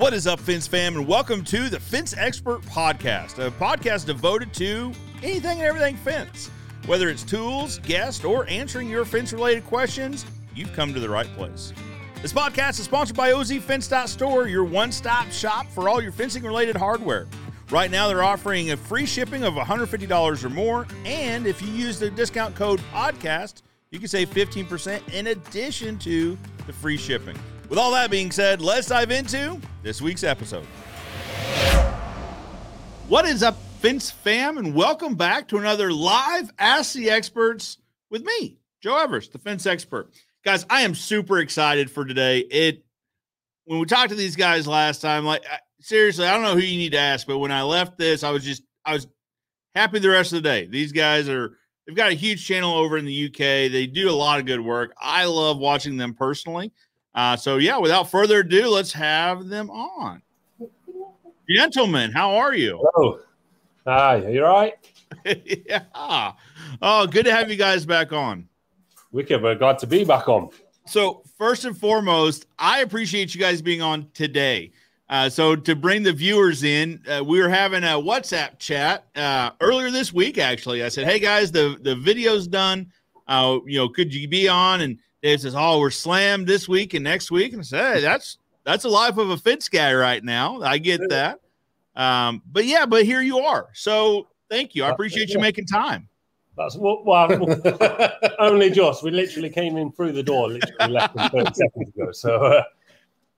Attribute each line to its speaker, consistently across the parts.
Speaker 1: What is up, Fence fam, and welcome to the Fence Expert Podcast, a podcast devoted to anything and everything fence. Whether it's tools, guests, or answering your fence related questions, you've come to the right place. This podcast is sponsored by OZFence.store, your one stop shop for all your fencing related hardware. Right now, they're offering a free shipping of $150 or more, and if you use the discount code PODCAST, you can save 15% in addition to the free shipping. With all that being said, let's dive into this week's episode. What is up, Fence fam, and welcome back to another live Ask the Experts with me, Joe Evers, the fence expert. Guys, I am super excited for today. It when we talked to these guys last time, like seriously, I don't know who you need to ask, but when I left this, I was just I was happy the rest of the day. These guys are they've got a huge channel over in the UK. They do a lot of good work. I love watching them personally. Uh, so yeah, without further ado, let's have them on. Gentlemen, how are you?
Speaker 2: Hello. Hi, are you all right?
Speaker 1: yeah. Oh, good to have you guys back on.
Speaker 2: Wicked, we're glad to be back on.
Speaker 1: So, first and foremost, I appreciate you guys being on today. Uh, so, to bring the viewers in, uh, we were having a WhatsApp chat uh, earlier this week. Actually, I said, "Hey guys, the the video's done. Uh, you know, could you be on?" And Dave says, "Oh, we're slammed this week and next week." And I said, "Hey, that's that's a life of a fence guy right now. I get that." Um, but yeah, but here you are. So, thank you. I appreciate you making time.
Speaker 2: That's what well, only just. We literally came in through the door literally less than 30 seconds ago. So uh,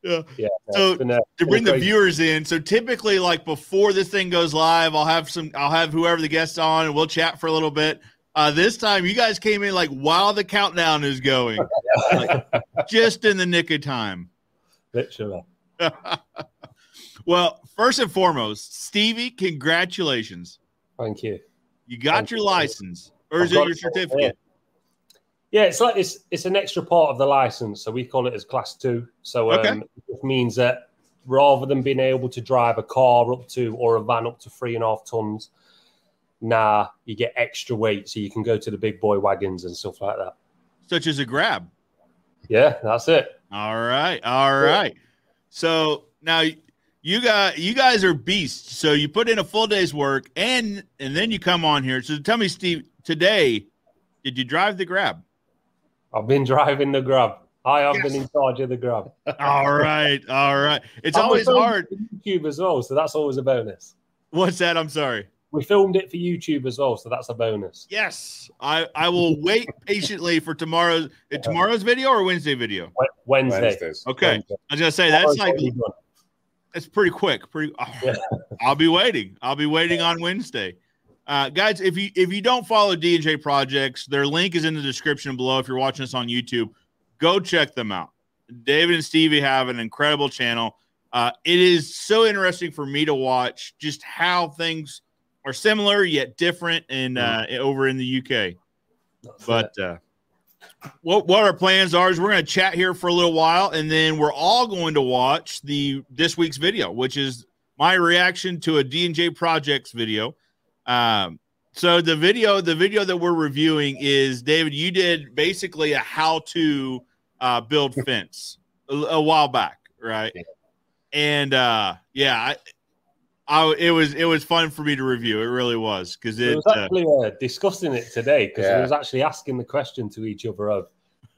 Speaker 1: Yeah.
Speaker 2: yeah.
Speaker 1: So,
Speaker 2: been a-
Speaker 1: to bring the viewers in. So typically, like before this thing goes live, I'll have some, I'll have whoever the guests on, and we'll chat for a little bit. Uh, this time, you guys came in like while the countdown is going, like, just in the nick of time.
Speaker 2: literally.
Speaker 1: well, first and foremost, Stevie, congratulations!
Speaker 2: Thank you.
Speaker 1: You got
Speaker 2: Thank
Speaker 1: your
Speaker 2: you.
Speaker 1: license, or is it your
Speaker 2: it,
Speaker 1: certificate?
Speaker 2: Yeah, it's like it's it's an extra part of the license, so we call it as class two. So um,
Speaker 1: Okay.
Speaker 2: it means that rather than being able to drive a car up to or a van up to three and a half tons, nah, you get extra weight, so you can go to the big boy wagons and stuff like that.
Speaker 1: Such as a grab.
Speaker 2: Yeah, that's it.
Speaker 1: All right, all right. So now you got you guys are beasts. So you put in a full day's work, and and then you come on here. So tell me, Steve, today did you drive the grab?
Speaker 2: I've been driving the grab. I have
Speaker 1: Yes.
Speaker 2: been in charge of the grab.
Speaker 1: All right, all right. It's
Speaker 2: we
Speaker 1: always hard.
Speaker 2: YouTube as well, so that's always a bonus.
Speaker 1: What's that? I'm sorry.
Speaker 2: We filmed it for YouTube as well, so that's a bonus.
Speaker 1: Yes, I I will wait patiently for tomorrow's uh, tomorrow's video or Wednesday video.
Speaker 2: Wednesday.
Speaker 3: Wednesdays.
Speaker 1: Okay,
Speaker 2: Wednesday.
Speaker 1: I was gonna say that's like
Speaker 2: Tomorrow's already done.
Speaker 1: It's pretty quick. Pretty. oh,
Speaker 2: Yeah.
Speaker 1: I'll be waiting. I'll be waiting on Wednesday. Uh, guys, if you if you don't follow DJ Projects, their link is in the description below. If you're watching us on YouTube, go check them out. David and Stevie have an incredible channel. Uh, it is so interesting for me to watch just how things are similar yet different in uh, over in the UK. But uh, what what our plans are is we're going to chat here for a little while, and then we're all going to watch the this week's video, which is my reaction to a D and J Projects video. Um, so the video, the video that we're reviewing is David. You did basically a how to uh, build fence a, a while back, right? And uh, yeah, I, I it was it was fun for me to review. It really was because
Speaker 2: we
Speaker 1: it.
Speaker 2: was
Speaker 1: Uh,
Speaker 2: actually uh, discussing it today because
Speaker 3: Yeah.
Speaker 2: we was actually asking the question to each other of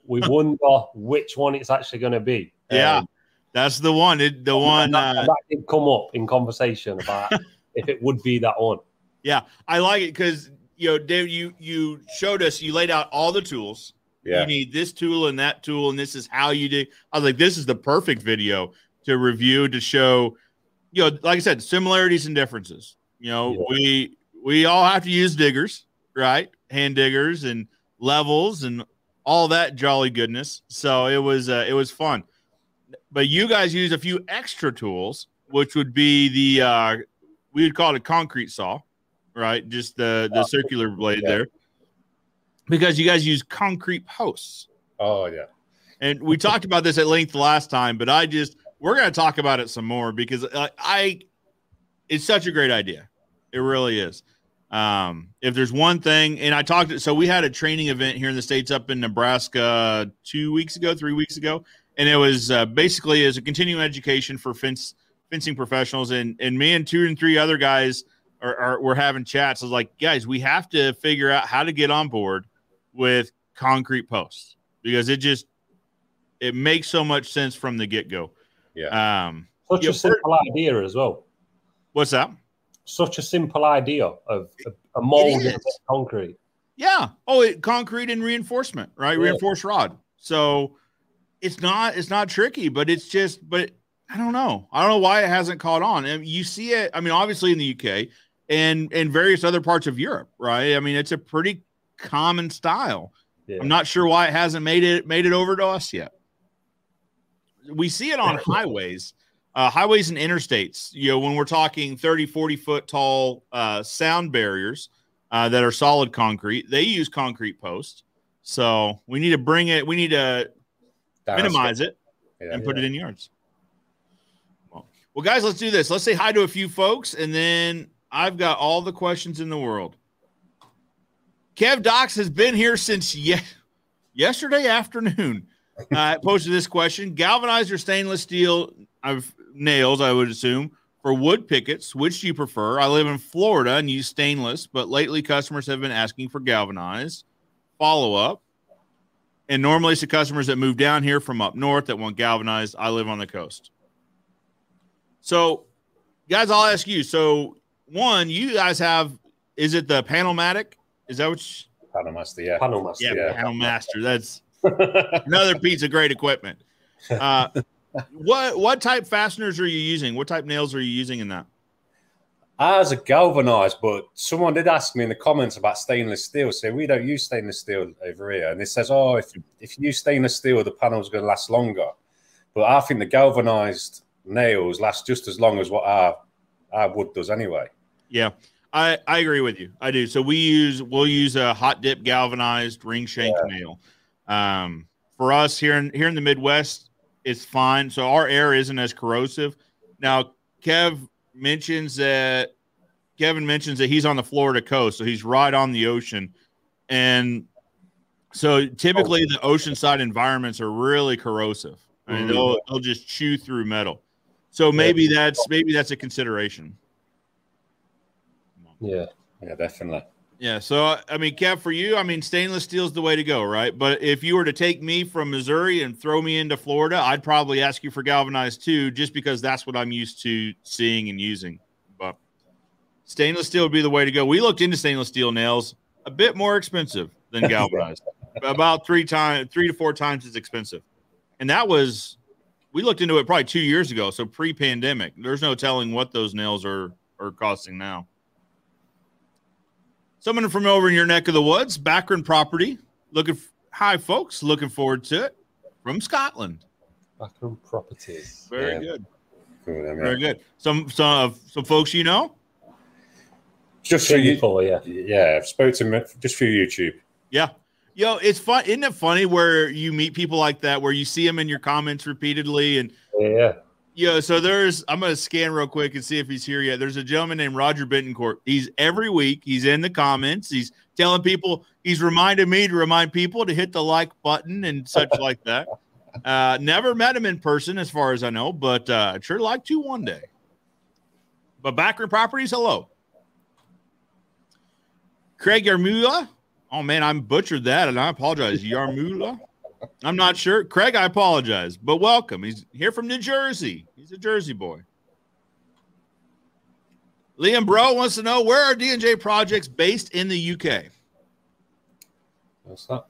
Speaker 2: we wonder which one it's actually going to be.
Speaker 1: Yeah,
Speaker 2: Um,
Speaker 1: that's the one. It, the one.
Speaker 2: that,
Speaker 1: Uh,
Speaker 2: that did come up in conversation about if it would be that one.
Speaker 1: Yeah, I like it because you know, Dave, you you showed us, you laid out all the tools.
Speaker 3: Yeah.
Speaker 1: You need this tool and that tool, and this is how you do. I was like, this is the perfect video to review to show, you know, like I said, similarities and differences. You know,
Speaker 2: Yeah.
Speaker 1: we we all have to use diggers, right? Hand diggers and levels and all that jolly goodness. So it was uh, it was fun. But you guys use a few extra tools, which would be the uh, we would call it a concrete saw, right? Just the the circular blade
Speaker 3: Yeah.
Speaker 1: there, because you guys use concrete posts.
Speaker 3: Oh yeah.
Speaker 1: And we talked about this at length last time, but I just we're going to talk about it some more because I, I it's such a great idea. It really is. Um, if there's one thing, and I talked, so we had a training event here in the states up in Nebraska two weeks ago, three weeks ago, and it was uh, basically as a continuing education for fence fencing professionals, and and me and two and three other guys are, are we're having chats. I was like, guys, we have to figure out how to get on board with concrete posts because it just it makes so much sense from the get go.
Speaker 3: Yeah.
Speaker 1: Um,
Speaker 2: Such a simple idea as well.
Speaker 1: what's that?
Speaker 2: Such a simple idea of a, a mold
Speaker 1: It
Speaker 2: in concrete.
Speaker 1: Yeah. Oh, it, concrete and reinforcement, right?
Speaker 2: Yeah.
Speaker 1: Reinforced rod. So it's not it's not tricky, but it's just but I don't know. I don't know why it hasn't caught on. I mean, you see it. I mean, obviously in the UK and and various other parts of Europe, right? I mean, it's a pretty common style.
Speaker 2: Yeah.
Speaker 1: I'm not sure why it hasn't made it made it over to us yet. We see it on highways, uh, highways and interstates. You know, when we're talking 30, 40 foot tall uh, sound barriers uh, that are solid concrete, they use concrete posts. So we need to bring it. We need to minimize it
Speaker 3: Yeah.
Speaker 1: and put it in yards. Well, well, guys, let's do this. Let's say hi to a few folks, and then I've got all the questions in the world. Kev Docs has been here since ye- yesterday afternoon. Uh, posted this question: galvanized or stainless steel I've, nails, I would assume, for wood pickets. Which do you prefer? I live in Florida and use stainless, but lately customers have been asking for galvanized. Follow up. And normally it's the customers that move down here from up north that want galvanized. I live on the coast. So, guys, I'll ask you. So, one, you guys have is it the Panelmatic? Is that what? You,
Speaker 3: Panel Master, yeah.
Speaker 2: Panel master.
Speaker 1: yeah,
Speaker 3: Yeah.
Speaker 1: Panel Master. That's another piece of great equipment. Uh, what what type fasteners are you using? What type nails are you using in that?
Speaker 3: Ours are galvanized, but someone did ask me in the comments about stainless steel. So we don't use stainless steel over here. And it says, oh, if, if you use stainless steel, the panel's going to last longer. But I think the galvanized nails last just as long as what our, our wood does anyway.
Speaker 1: Yeah, I, I agree with you. I do. So we use we'll use a hot dip galvanized ring shank nail. Um, for us here in here in the Midwest, it's fine. So our air isn't as corrosive. Now, Kev mentions that Kevin mentions that he's on the Florida coast, so he's right on the ocean, and so typically the oceanside environments are really corrosive. I mean,
Speaker 3: Mhm.
Speaker 1: they'll they'll just chew through metal. So maybe that's maybe that's a consideration.
Speaker 2: Yeah.
Speaker 3: Yeah, definitely.
Speaker 1: Yeah. So, I mean, Kev, for you, I mean, stainless steel is the way to go, right? But if you were to take me from Missouri and throw me into Florida, I'd probably ask you for galvanized too, just because that's what I'm used to seeing and using. But stainless steel would be the way to go. We looked into stainless steel nails, a bit more expensive than galvanized, about three times, three to four times as expensive. And that was, we looked into it probably two years ago. So pre pandemic, there's no telling what those nails are, are costing now. Someone from over in your neck of the woods, Backroom Property. Looking, f- hi, folks. Looking forward to it from Scotland.
Speaker 2: Backroom properties.
Speaker 1: Very
Speaker 3: Yeah.
Speaker 1: good.
Speaker 3: Good, I mean,
Speaker 1: Very good. Some some uh, some folks you know.
Speaker 3: Just for
Speaker 2: Seen
Speaker 3: you,
Speaker 2: yeah.
Speaker 3: yeah, I've spoke to just for YouTube.
Speaker 1: Yeah. Yo, it's fun. Isn't it funny where you meet people like that, where you see them in your comments repeatedly, and
Speaker 2: Yeah, yeah.
Speaker 1: So there's I'm gonna scan real quick and see if he's here yet. There's a gentleman named Roger Bentoncourt. He's every week, he's in the comments, he's telling people, he's reminded me to remind people to hit the like button and such like that. Uh never met him in person as far as I know, but uh I'd sure like to one day. But Backroom Properties, hello. Craig Yarmula. Oh man, I'm butchered that and I apologize. Yarmula. I'm not sure. Craig, I apologize, but welcome. He's here from New Jersey. He's a Jersey boy. Liam Bro wants to know where are D&J projects based in the UK?
Speaker 3: What's that?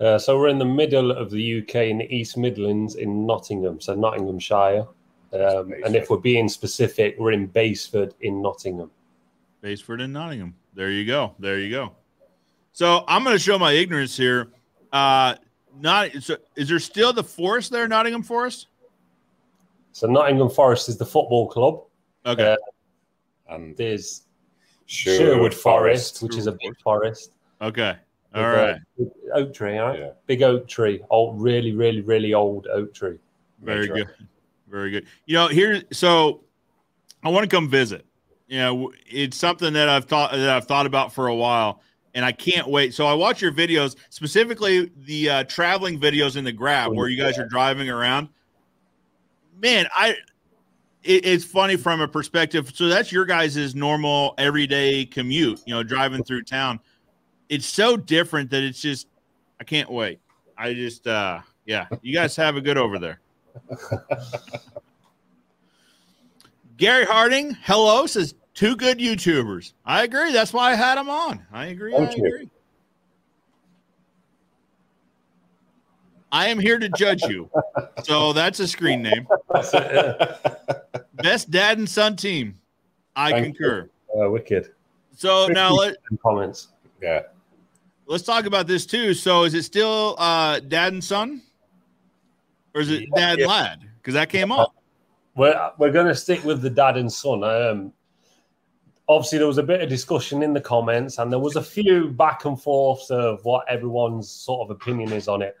Speaker 2: Uh, so we're in the middle of the UK in the East Midlands in Nottingham, so Nottinghamshire. Um, and if we're being specific, we're in Basford in Nottingham.
Speaker 1: Basford in Nottingham. There you go. There you go. So I'm going to show my ignorance here. Uh, not so is there still the forest there, Nottingham Forest?
Speaker 2: So Nottingham Forest is the football club.
Speaker 1: Okay.
Speaker 2: Uh,
Speaker 3: And
Speaker 2: There's
Speaker 3: Sherwood,
Speaker 2: Sherwood, Forest, which is a big forest.
Speaker 1: okay. All
Speaker 2: with,
Speaker 1: right.
Speaker 2: uh, oak tree, all right?
Speaker 3: Yeah.
Speaker 2: Big oak tree, old, really, really, really old oak tree.
Speaker 1: Very
Speaker 3: Major.
Speaker 1: good. Very good. You know, here so I want to come visit. You know, it's something that I've thought that I've thought about for a while and I can't wait. So I watch your videos, specifically the uh, traveling videos in the grab where you guys are driving around. Man, I it, it's funny from a perspective. So that's your guys' normal everyday commute, you know, driving through town. It's so different that it's just, I can't wait. I just, uh, yeah, you guys have a good over there. Gary Harding, hello, says two good YouTubers. I agree. That's why I had them on. I agree.
Speaker 3: Thank
Speaker 1: I
Speaker 3: you.
Speaker 1: agree. I am here to judge you. So that's a screen name. Best dad and son team. I
Speaker 3: Thank
Speaker 1: concur.
Speaker 2: Uh, wicked.
Speaker 1: So now let,
Speaker 2: Comments.
Speaker 3: yeah.
Speaker 1: let's talk about this too. So is it still uh, dad and son? Or is it dad and lad? Because that came up.
Speaker 2: We're we're going to stick with the dad and son. Um, obviously, there was a bit of discussion in the comments, and there was a few back and forths of what everyone's sort of opinion is on it.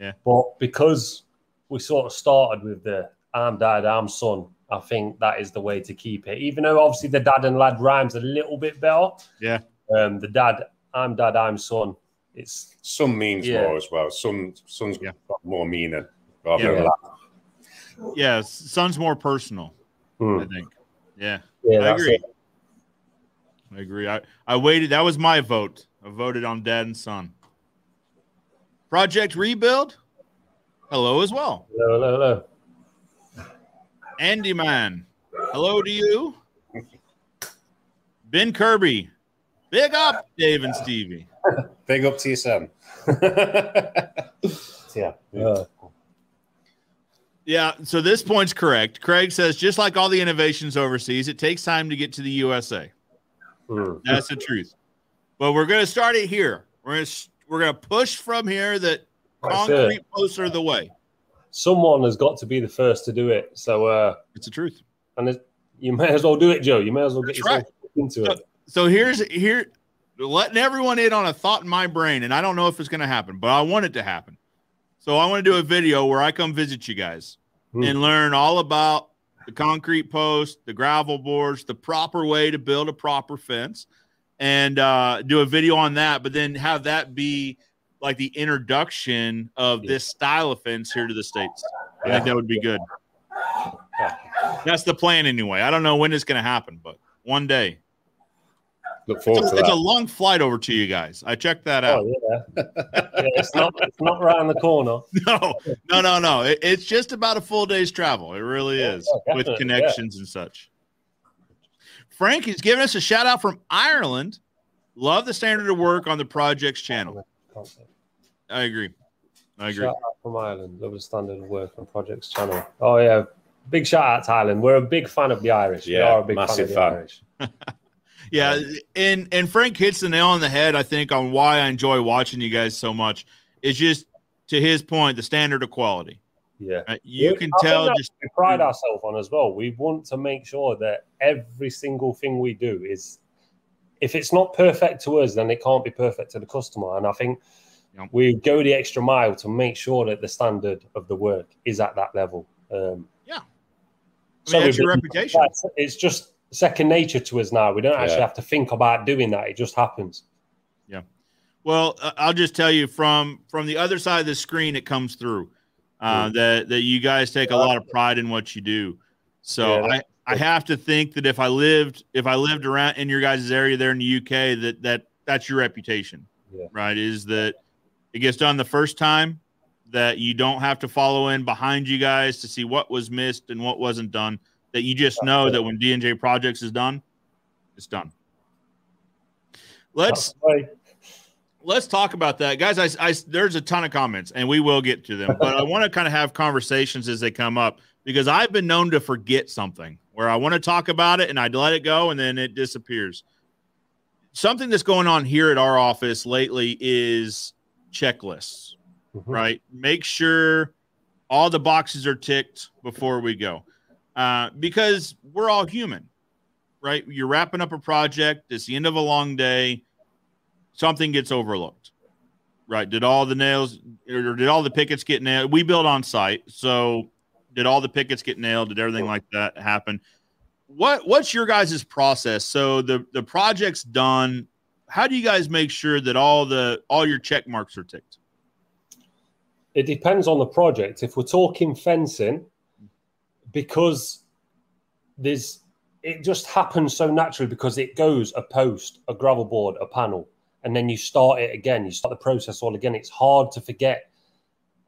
Speaker 1: Yeah.
Speaker 2: But because we sort of started with the I'm dad, I'm son, I think that is the way to keep it. Even though obviously the dad and lad rhymes a little bit better.
Speaker 1: Yeah.
Speaker 2: Um, the dad, I'm dad, I'm son. It's
Speaker 3: Some means
Speaker 2: Yeah.
Speaker 3: more as well. Some some's
Speaker 1: Yeah.
Speaker 3: got more meaning rather
Speaker 1: Yeah.
Speaker 3: than that.
Speaker 1: Yeah, son's more personal,
Speaker 2: hmm,
Speaker 1: I think. Yeah,
Speaker 2: yeah,
Speaker 1: I agree.
Speaker 2: it.
Speaker 1: I agree. I, I waited. That was my vote. I voted on dad and son. Project Rebuild. Hello as well.
Speaker 2: Hello, hello, hello.
Speaker 1: Andy Man. Hello to you. Ben Kirby. Big up, Dave and Stevie.
Speaker 3: Big up to your son.
Speaker 2: Yeah. Uh,
Speaker 1: Yeah, so this point's correct. Craig says just like all the innovations overseas, it takes time to get to the USA.
Speaker 2: Hmm.
Speaker 1: That's the truth. But we're going to start it here. We're going to we're going to push from here that concrete posts are the way.
Speaker 2: Someone has got to be the first to do it. So, uh,
Speaker 1: It's the truth.
Speaker 2: and you may as well do it, Joe. You may as well get yourself into it.
Speaker 1: So here's here letting everyone in on a thought in my brain, and I don't know if it's going to happen, but I want it to happen. So I want to do a video where I come visit you guys
Speaker 2: Hmm.
Speaker 1: and learn all about the concrete post, the gravel boards, the proper way to build a proper fence, and uh, do a video on that. But then have that be like the introduction of this style of fence here to the states. I think that would be good. That's the plan anyway. I don't know when it's going to happen, but one day.
Speaker 3: Look forward
Speaker 1: It's,
Speaker 3: to
Speaker 1: it's a long flight over to you guys. I checked that oh, out.
Speaker 2: Oh yeah. yeah, it's not it's not around the corner.
Speaker 1: No, no, no, no. It- it's just about a full day's travel. It really
Speaker 2: Yeah,
Speaker 1: is
Speaker 2: yeah,
Speaker 1: with
Speaker 2: definitely,
Speaker 1: connections and such. Frank is giving us a shout out from Ireland. Love the standard of work on the project's channel. I agree. I agree.
Speaker 2: Shout out from Ireland. Love the standard of work on Projects channel. Oh yeah. Big shout out to Ireland. We're a big fan of the Irish. Yeah, we
Speaker 3: Yeah,
Speaker 2: are a big
Speaker 3: massive
Speaker 2: fan of the
Speaker 3: fan.
Speaker 2: Irish.
Speaker 1: Yeah, and and Frank hits the nail on the head. I think on why I enjoy watching you guys so much. It's just to his point, the standard of quality.
Speaker 2: Yeah.
Speaker 1: Uh, You
Speaker 2: Yeah,
Speaker 1: can
Speaker 2: I
Speaker 1: tell just
Speaker 2: we pride ourselves on as well. We want to make sure that every single thing we do is, if it's not perfect to us, then it can't be perfect to the customer. And I think
Speaker 1: Yep.
Speaker 2: we go the extra mile to make sure that the standard of the work is at that level. Um,
Speaker 1: Yeah. I mean, that's your reputation.
Speaker 2: It's just second nature to us now. We don't actually
Speaker 3: Yeah.
Speaker 2: have to think about doing that. It just happens. Yeah.
Speaker 1: Well, uh, I'll just tell you from from the other side of the screen, it comes through uh, that that you guys take a lot of pride in what you do. So
Speaker 2: Yeah,
Speaker 1: I
Speaker 2: that's
Speaker 1: I have to think that if I lived if I lived around in your guys' area there in the UK, that that that's your reputation,
Speaker 2: Yeah.
Speaker 1: right? Is that it gets done the first time that you don't have to follow in behind you guys to see what was missed and what wasn't done. That you just know that when D and J Projects is done, it's done. Let's let's talk about that, guys. I, I there's a ton of comments, and we will get to them, but I want to kind of have conversations as they come up because I've been known to forget something where I want to talk about it and I let it go, and then it disappears. Something that's going on here at our office lately is checklists,
Speaker 2: Mhm.
Speaker 1: right? Make sure all the boxes are ticked before we go, uh, because we're all human, right? You're wrapping up a project. It's the end of a long day something gets overlooked. Right? Did all the nails or did all the pickets get nailed? We build on site, so did all the pickets get nailed? Did everything like that happen? What What's your guys' process? So the the project's done. How do you guys make sure that all the all your check marks are ticked?
Speaker 2: It depends on the project. If we're talking fencing, because there's it just happens so naturally because it goes a post, a gravel board, a panel, and then you start it again. You start the process all again. It's hard to forget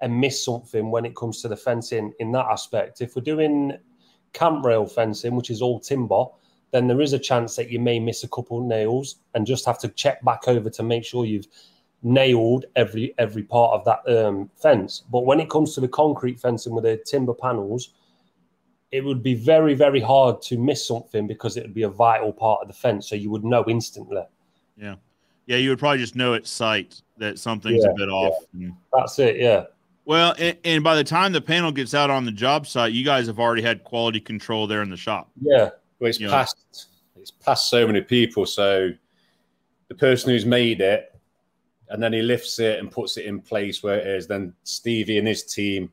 Speaker 2: and miss something when it comes to the fencing in that aspect. If we're doing camp rail fencing, which is all timber, then there is a chance that you may miss a couple nails and just have to check back over to make sure you've nailed every every part of that um, fence. But when it comes to the concrete fencing with the timber panels, it would be very very hard to miss something because it would be a vital part of the fence, so you would know instantly.
Speaker 1: Yeah, yeah, you would probably just know at sight that something's
Speaker 2: Yeah,
Speaker 1: a bit off. And-
Speaker 2: That's it. Yeah.
Speaker 1: well, and, and by the time the panel gets out on the job site, you guys have already had quality control there in the shop.
Speaker 2: Yeah.
Speaker 3: Well, it's
Speaker 1: Yeah.
Speaker 3: past it's past so many people. So the person who's made it, and then he lifts it and puts it in place where it is. Then Stevie and his team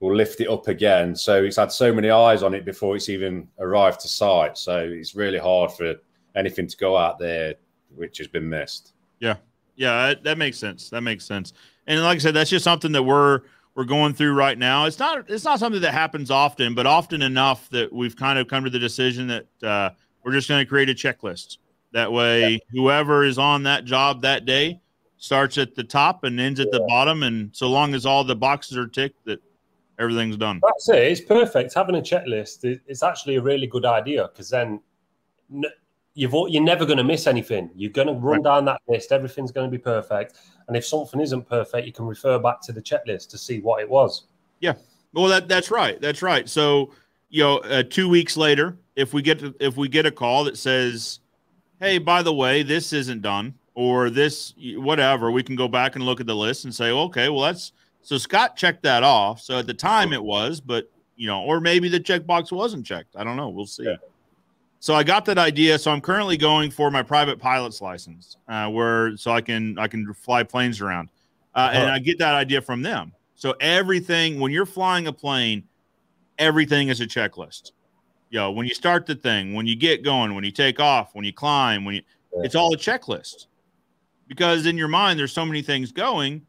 Speaker 3: will lift it up again. So it's had so many eyes on it before it's even arrived to site. So it's really hard for anything to go out there which has been missed.
Speaker 1: Yeah, yeah, that makes sense. That makes sense. And like I said, that's just something that we're we're going through right now. It's not it's not something that happens often, but often enough that we've kind of come to the decision that uh, we're just going to create a checklist. That way, whoever is on that job that day starts at the top and ends at the bottom, and so long as all the boxes are ticked, that everything's done.
Speaker 2: That's it. It's perfect. Having a checklist is actually a really good idea because then you've you're never going to miss anything. You're going to run
Speaker 1: Right.
Speaker 2: down that list. Everything's going to be perfect. And if something isn't perfect, you can refer back to the checklist to see what it was. Yeah.
Speaker 1: Well, that that's right. That's right. So, you know, uh, two weeks later, if we get to, if we get a call that says, "Hey, by the way, this isn't done," or this whatever, we can go back and look at the list and say, "Okay, well, that's so Scott checked that off." So at the time it was, but you know, or maybe the checkbox wasn't checked. I don't know. We'll see.
Speaker 3: Yeah.
Speaker 1: So I got that idea. So I'm currently going for my private pilot's license, uh, where so I can I can fly planes around, uh, and
Speaker 2: Uh-huh.
Speaker 1: I get that idea from them. So everything when you're flying a plane, everything is a checklist. Yo, when you start the thing, when you get going, when you take off, when you climb, when you
Speaker 2: Yeah.
Speaker 1: it's all a checklist. Because in your mind there's so many things going,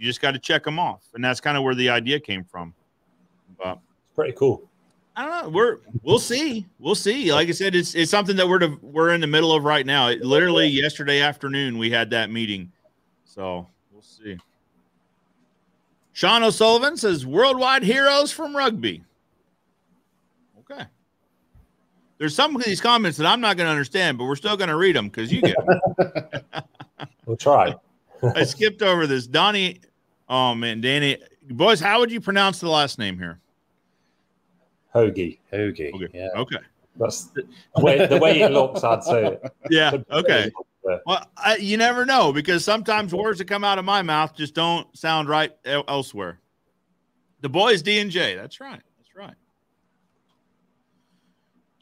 Speaker 1: you just got to check them off. And that's kind of where the idea came from. But
Speaker 2: It's pretty cool.
Speaker 1: I don't know. We're we'll see. We'll see. Like I said, it's it's something that we're to, we're in the middle of right now. It, literally yesterday afternoon we had that meeting, so we'll see. Sean O'Sullivan says worldwide heroes from rugby. Okay. There's some of these comments that I'm not going to understand, but we're still going to read them because you get.
Speaker 2: We'll try.
Speaker 1: I skipped over this. Donnie. Oh man, Danny. Boys, how would you pronounce the last name here?
Speaker 2: Hoagie.
Speaker 3: Hoagie.
Speaker 1: Okay.
Speaker 3: Yeah.
Speaker 1: Okay.
Speaker 2: That's the way, the way it looks, I'd say it.
Speaker 1: Yeah. Okay. Well, I, you never know because sometimes words that come out of my mouth just don't sound right elsewhere. The boys D and J. That's right. That's right.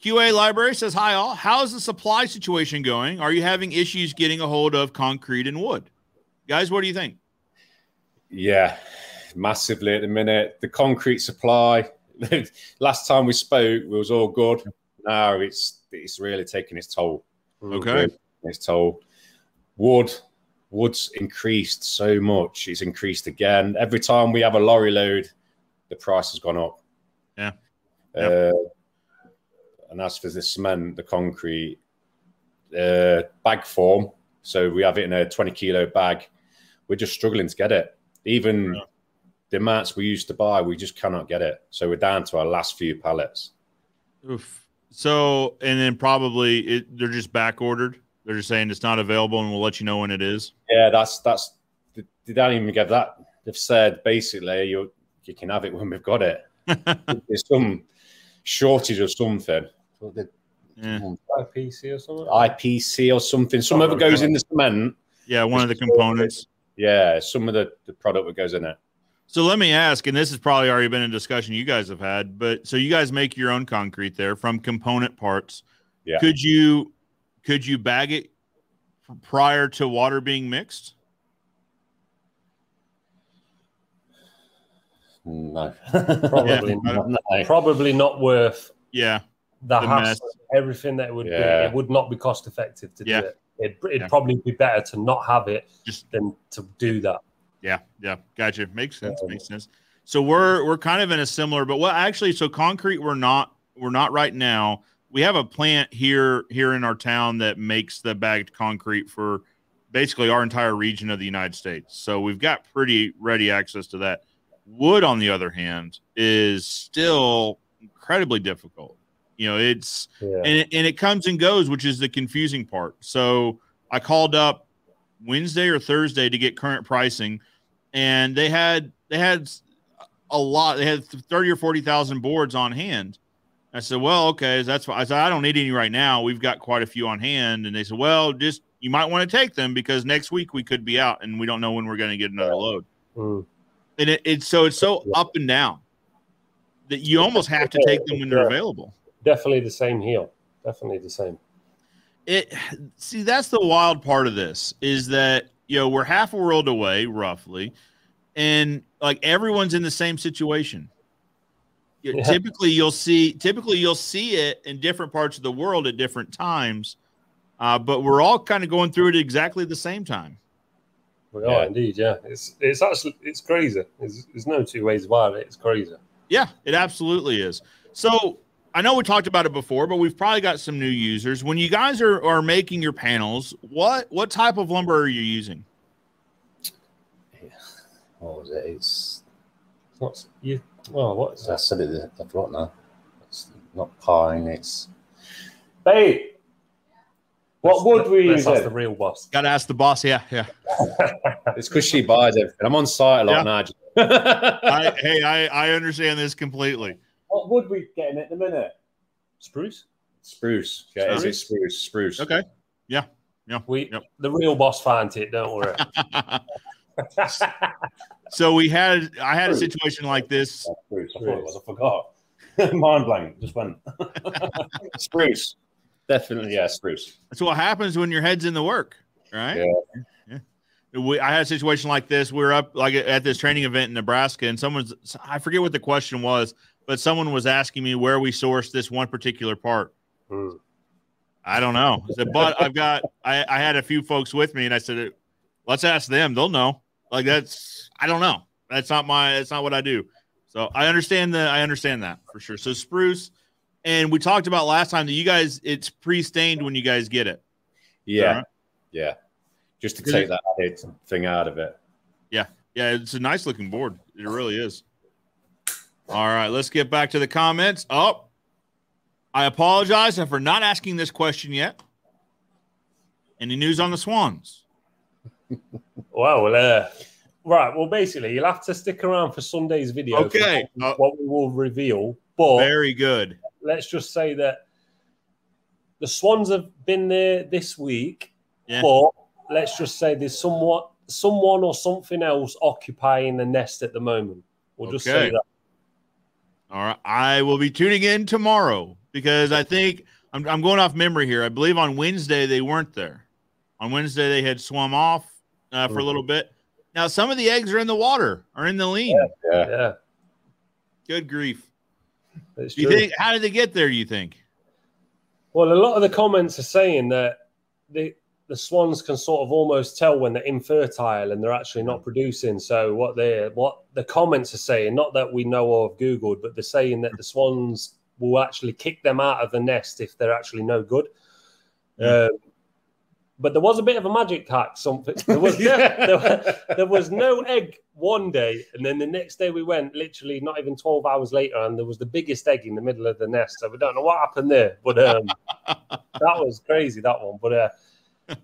Speaker 1: QA Library says, "Hi all. How is the supply situation going? Are you having issues getting a hold of concrete and wood, guys? What do you think?
Speaker 3: Yeah, massively at the minute. The concrete supply. last time we spoke, it was all good. Now it's it's really taking its toll.
Speaker 1: Okay.
Speaker 3: Really its toll. Wood, wood's increased so much. It's increased again. Every time we have a lorry load, the price has gone up.
Speaker 1: Yeah.
Speaker 3: Uh, and as for the cement, the concrete, uh, bag form. So we have it in a 20 kilo bag. We're just struggling to get it. Even
Speaker 1: Yeah.
Speaker 3: the amounts we used to buy, we just cannot get it. So we're down to our last few pallets.
Speaker 1: Oof. So, and then probably it, they're just back ordered. They're just saying it's not available, and we'll let you know when it is.
Speaker 3: Yeah, that's that's. They they don't even give that. They've said basically you you can have it when we've got it. There's some shortage of something.
Speaker 1: Yeah.
Speaker 2: IPC or something?
Speaker 3: IPC or something. Some of it goes in the cement.
Speaker 1: Yeah, one of the components.
Speaker 3: Yeah, some of the, the product that goes in it.
Speaker 1: So let me ask, and this has probably already been a discussion you guys have had, but so you guys make your own concrete there from component parts.
Speaker 3: Yeah.
Speaker 1: Could you could you bag it prior to water being mixed?
Speaker 3: No.
Speaker 2: Probably,
Speaker 1: Yeah.
Speaker 2: not.
Speaker 3: no.
Speaker 2: probably not worth
Speaker 1: Yeah.
Speaker 2: the,
Speaker 1: The
Speaker 2: hassle,
Speaker 1: mess.
Speaker 2: everything that it would
Speaker 3: Yeah.
Speaker 2: be. It would not be cost effective to
Speaker 1: Yeah.
Speaker 2: do it. It'd, it'd
Speaker 1: Yeah.
Speaker 2: probably be better to not have it
Speaker 1: Just
Speaker 2: than to do that.
Speaker 1: yeah, yeah. Gotcha. Makes sense.
Speaker 2: Um,
Speaker 1: Makes sense. So we're we're kind of in a similar, but what actually so concrete we're not we're not right now. We have a plant here here in our town that makes the bagged concrete for basically our entire region of the United States. So we've got pretty ready access to that. Wood, on the other hand, is still incredibly difficult. You know, it's
Speaker 2: Yeah.
Speaker 1: and it, and it comes and goes, which is the confusing part. So I called up Wednesday or Thursday to get current pricing, and they had they had a lot. They had thirty or forty thousand boards on hand. I said, "Well, okay, that's fine." I said, "I don't need any right now. We've got quite a few on hand." And they said, "Well, just you might want to take them because next week we could be out, and we don't know when we're going to get another load."
Speaker 2: Mm.
Speaker 1: And it, it's so it's so up and down that you almost have to take them when they're available.
Speaker 2: Definitely the same here. Definitely the same.
Speaker 1: it see that's the wild part of this is that you know we're half a world away roughly and like everyone's in the same situation You-
Speaker 2: Yeah.
Speaker 1: typically you'll see typically you'll see it in different parts of the world at different times uh, but we're all kind of going through it exactly the same time
Speaker 2: We
Speaker 3: Yeah.
Speaker 2: are indeed. Yeah. It's it's actually it's crazy. There's, there's no two ways about it. It's crazy.
Speaker 1: Yeah, it absolutely is. So I know we talked about it before, but we've probably got some new users. When you guys are, are making your panels, what what type of lumber are you using?
Speaker 3: What was it? It's
Speaker 2: It's not you. Well, what is
Speaker 3: I
Speaker 2: that?
Speaker 3: said it. I forgot now. It's not pine. It's
Speaker 4: Babe, what wood were you
Speaker 2: Let's ask the real boss.
Speaker 1: Got to ask the boss. Yeah, yeah.
Speaker 3: it's because she buys everything. I'm on site a lot now.
Speaker 1: I, hey, I I understand this completely.
Speaker 4: What wood we getting at the minute?
Speaker 2: Spruce.
Speaker 3: spruce. Yeah, is it spruce? Spruce.
Speaker 1: Okay. Yeah. Yeah.
Speaker 2: We
Speaker 1: Yep.
Speaker 2: the real boss finds it. Don't worry.
Speaker 1: so we had I had a situation like this.
Speaker 4: Oh, spruce. I thought it was. I forgot. Mind blank. Just went.
Speaker 3: Spruce. Definitely, yeah, spruce.
Speaker 1: That's what happens when your head's in the work, right? Yeah. We, I had a situation like this. We were up like at this training event in Nebraska, and someone's I forget what the question was, but someone was asking me where we sourced this one particular part.
Speaker 2: Hmm.
Speaker 1: I don't know. I said, but I've got I, I had a few folks with me, and I said, let's ask them. They'll know. Like that's I don't know. That's not my. That's not what I do. So I understand the. I understand that for sure. So spruce, and we talked about last time that you guys it's pre stained when you guys get it.
Speaker 3: Yeah,
Speaker 1: Alright.
Speaker 3: yeah. Just to take
Speaker 1: it-
Speaker 3: that thing out of it.
Speaker 1: Yeah. Yeah, it's a nice looking board. It really is. All right, let's get back to the comments. Oh, I apologize for not asking this question yet. Any news on the Swans?
Speaker 2: Well, uh, right. Well, basically, you'll have to stick around for Sunday's video.
Speaker 1: Okay.
Speaker 2: What,
Speaker 1: Uh,
Speaker 2: what we will reveal. But
Speaker 1: Very good.
Speaker 2: let's just say that the Swans have been there this week.
Speaker 1: Yeah.
Speaker 2: But let's just say there's somewhat someone or something else occupying the nest at the moment. We'll just
Speaker 1: Okay.
Speaker 2: say that.
Speaker 1: All right, I will be tuning in tomorrow because I think I'm, I'm going off memory here. I believe on Wednesday they weren't there. On Wednesday they had swum off uh, for a little bit. Now some of the eggs are in the water, are in the lean.
Speaker 3: Yeah.
Speaker 2: Yeah,
Speaker 1: Good grief!
Speaker 2: it's
Speaker 1: you
Speaker 2: true.
Speaker 1: think? How did they get there? Do you think?
Speaker 2: Well, a lot of the comments are saying that the the swans can sort of almost tell when they're infertile and they're actually not producing. So what they what the comments are saying, not that we know or have googled, but they're saying that the swans will actually kick them out of the nest if they're actually no good. Um, but there was a bit of a magic hack. Something there was there, there was no egg one day, and then the next day we went, literally not even 12 hours later, and there was the biggest egg in the middle of the nest. So we don't know what happened there, but um, that was crazy, that one. But uh,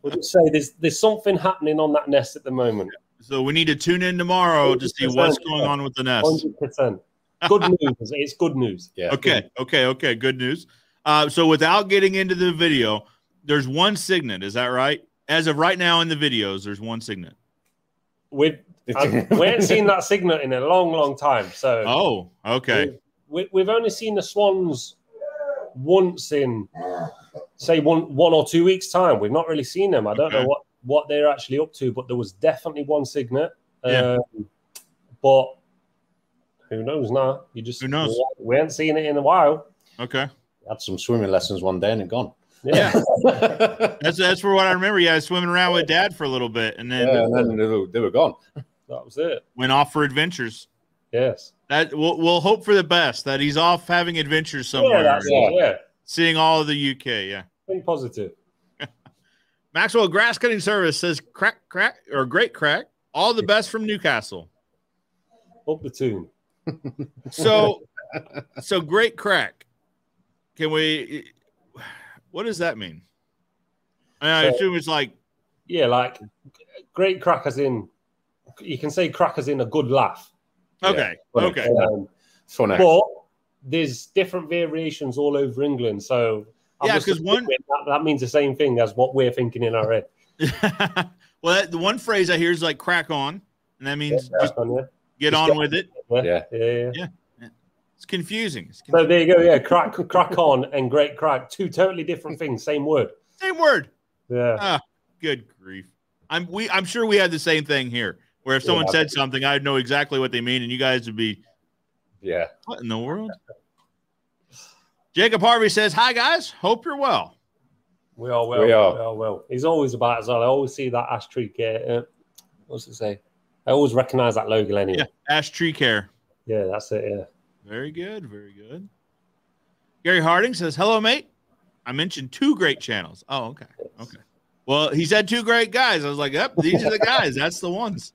Speaker 2: we'll just say there's there's something happening on that nest at the moment.
Speaker 1: So we need to tune in tomorrow to see what's going on with the nest.
Speaker 2: 100%. Good news. It's good news.
Speaker 3: Yeah.
Speaker 1: Okay, okay, okay. Good news. Uh, so without getting into the video, there's one cygnet. Is that right? As of right now in the videos, there's one cygnet.
Speaker 2: We've, I- we ain't seen that cygnet in a long, long time. So
Speaker 1: Oh, okay.
Speaker 2: we, we've only seen the swans once in, say, one one or two weeks' time. We've not really seen them. I don't
Speaker 1: Okay.
Speaker 2: know what what they're actually up to, but there was definitely one cygnet.
Speaker 1: Yeah.
Speaker 2: Um, but who knows now? You just
Speaker 1: Who knows?
Speaker 2: We, we haven't seen it in a while.
Speaker 1: Okay.
Speaker 3: Had some swimming lessons one day and it gone.
Speaker 1: Yeah. That's that's for what I remember. Yeah, I was swimming around with dad for a little bit and then
Speaker 3: Yeah, and then they were, they were gone.
Speaker 2: that was it.
Speaker 1: went off for adventures.
Speaker 2: Yes.
Speaker 1: That we'll, we'll hope for the best. That he's off having adventures somewhere,
Speaker 2: Yeah, that's it. Yeah.
Speaker 1: Seeing all of the UK. Yeah.
Speaker 2: Think positive.
Speaker 1: Maxwell Grass Cutting Service says crack, crack, or great crack. All the best from Newcastle.
Speaker 2: Up the Toon.
Speaker 1: So, so great crack. Can we? What does that mean? I
Speaker 2: So-
Speaker 1: assume it's like
Speaker 2: Yeah, like great crack as in you can say crack as in a good laugh.
Speaker 1: okay,
Speaker 3: Funny.
Speaker 1: okay.
Speaker 2: Um,
Speaker 3: Funny.
Speaker 2: but there's different variations all over England. So I'm
Speaker 1: Yeah,
Speaker 2: just
Speaker 1: 'cause one-
Speaker 2: that, that means the same thing as what we're thinking in our head.
Speaker 1: well, that, the one phrase I hear is like crack on, and that means just
Speaker 2: Yeah,
Speaker 1: get
Speaker 2: Just
Speaker 1: on
Speaker 2: get-
Speaker 1: with it.
Speaker 3: Yeah.
Speaker 2: yeah, yeah.
Speaker 1: It's confusing. It's
Speaker 2: So there you go. Yeah, crack, crack on, and great crack. Two totally different things. Same word.
Speaker 1: Same word.
Speaker 2: Yeah.
Speaker 1: Ah, good grief. I'm we. I'm sure we had the same thing here, where if someone
Speaker 2: Yeah.
Speaker 1: said something, I'd know exactly what they mean, and you guys would be,
Speaker 3: Yeah.
Speaker 1: what in the world? Jacob Harvey says, "Hi guys, hope you're well."
Speaker 2: We are well.
Speaker 3: We
Speaker 2: We
Speaker 3: are.
Speaker 2: are, well. He's always about as well. I always see that ash tree care. Uh, what's it say? I always recognize that logo anyway.
Speaker 1: Yeah, Ash Tree Care.
Speaker 2: Yeah, that's it. Yeah.
Speaker 1: Very good. Very good. Gary Harding says, "Hello, mate. I mentioned two great channels. Oh, okay, okay. Well, he said two great guys. I was like, yep, these are the guys. That's the ones.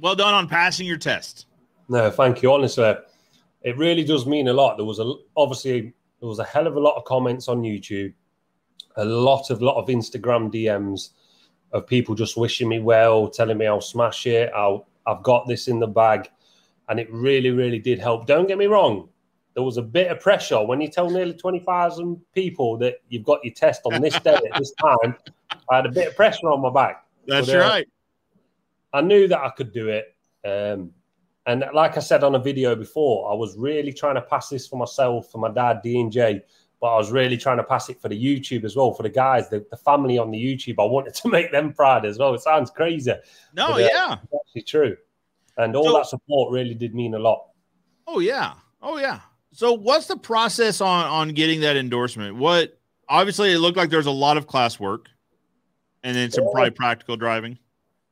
Speaker 1: Well done on passing your test.
Speaker 2: No, thank you. Honestly, it really does mean a lot. There was a obviously there was a hell of a lot of comments on YouTube, a lot of lot of Instagram DMs of people just wishing me well, telling me I'll smash it. I'll I've got this in the bag, and it really really did help. Don't get me wrong. There was a bit of pressure when you tell nearly twenty thousand people that you've got your test on this day at this time. I had a bit of pressure on my back.
Speaker 1: That's
Speaker 2: But, uh,
Speaker 1: right.
Speaker 2: I knew that I could do it. Um, and like I said on a video before, I was really trying to pass this for myself, for my dad, D and J, but I was really trying to pass it for the YouTube as well, for the guys, the, the family on the YouTube. I wanted to make them proud as well. It sounds crazy,
Speaker 1: No,
Speaker 2: but, uh,
Speaker 1: yeah.
Speaker 2: it's actually true. And all
Speaker 1: So-
Speaker 2: that support really did mean a lot.
Speaker 1: Oh, yeah. Oh, yeah. So, what's the process on on getting that endorsement? What obviously it looked like there's a lot of class work, and then some probably practical driving.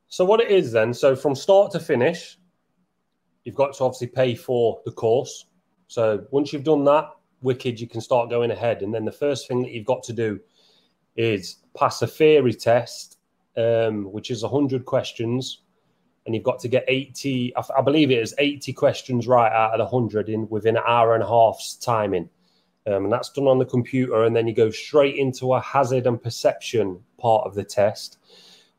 Speaker 2: So what it is then? So from start to finish, you've got to obviously pay for the course. So once you've done that, wicked, you can start going ahead. And then the first thing that you've got to do is pass a theory test, um, which is hundred questions, and you've got to get eighty. I, I believe it is eighty questions right out of the hundred in within an hour and a half's timing. Um, and that's done on the computer, and then you go straight into a hazard and perception part of the test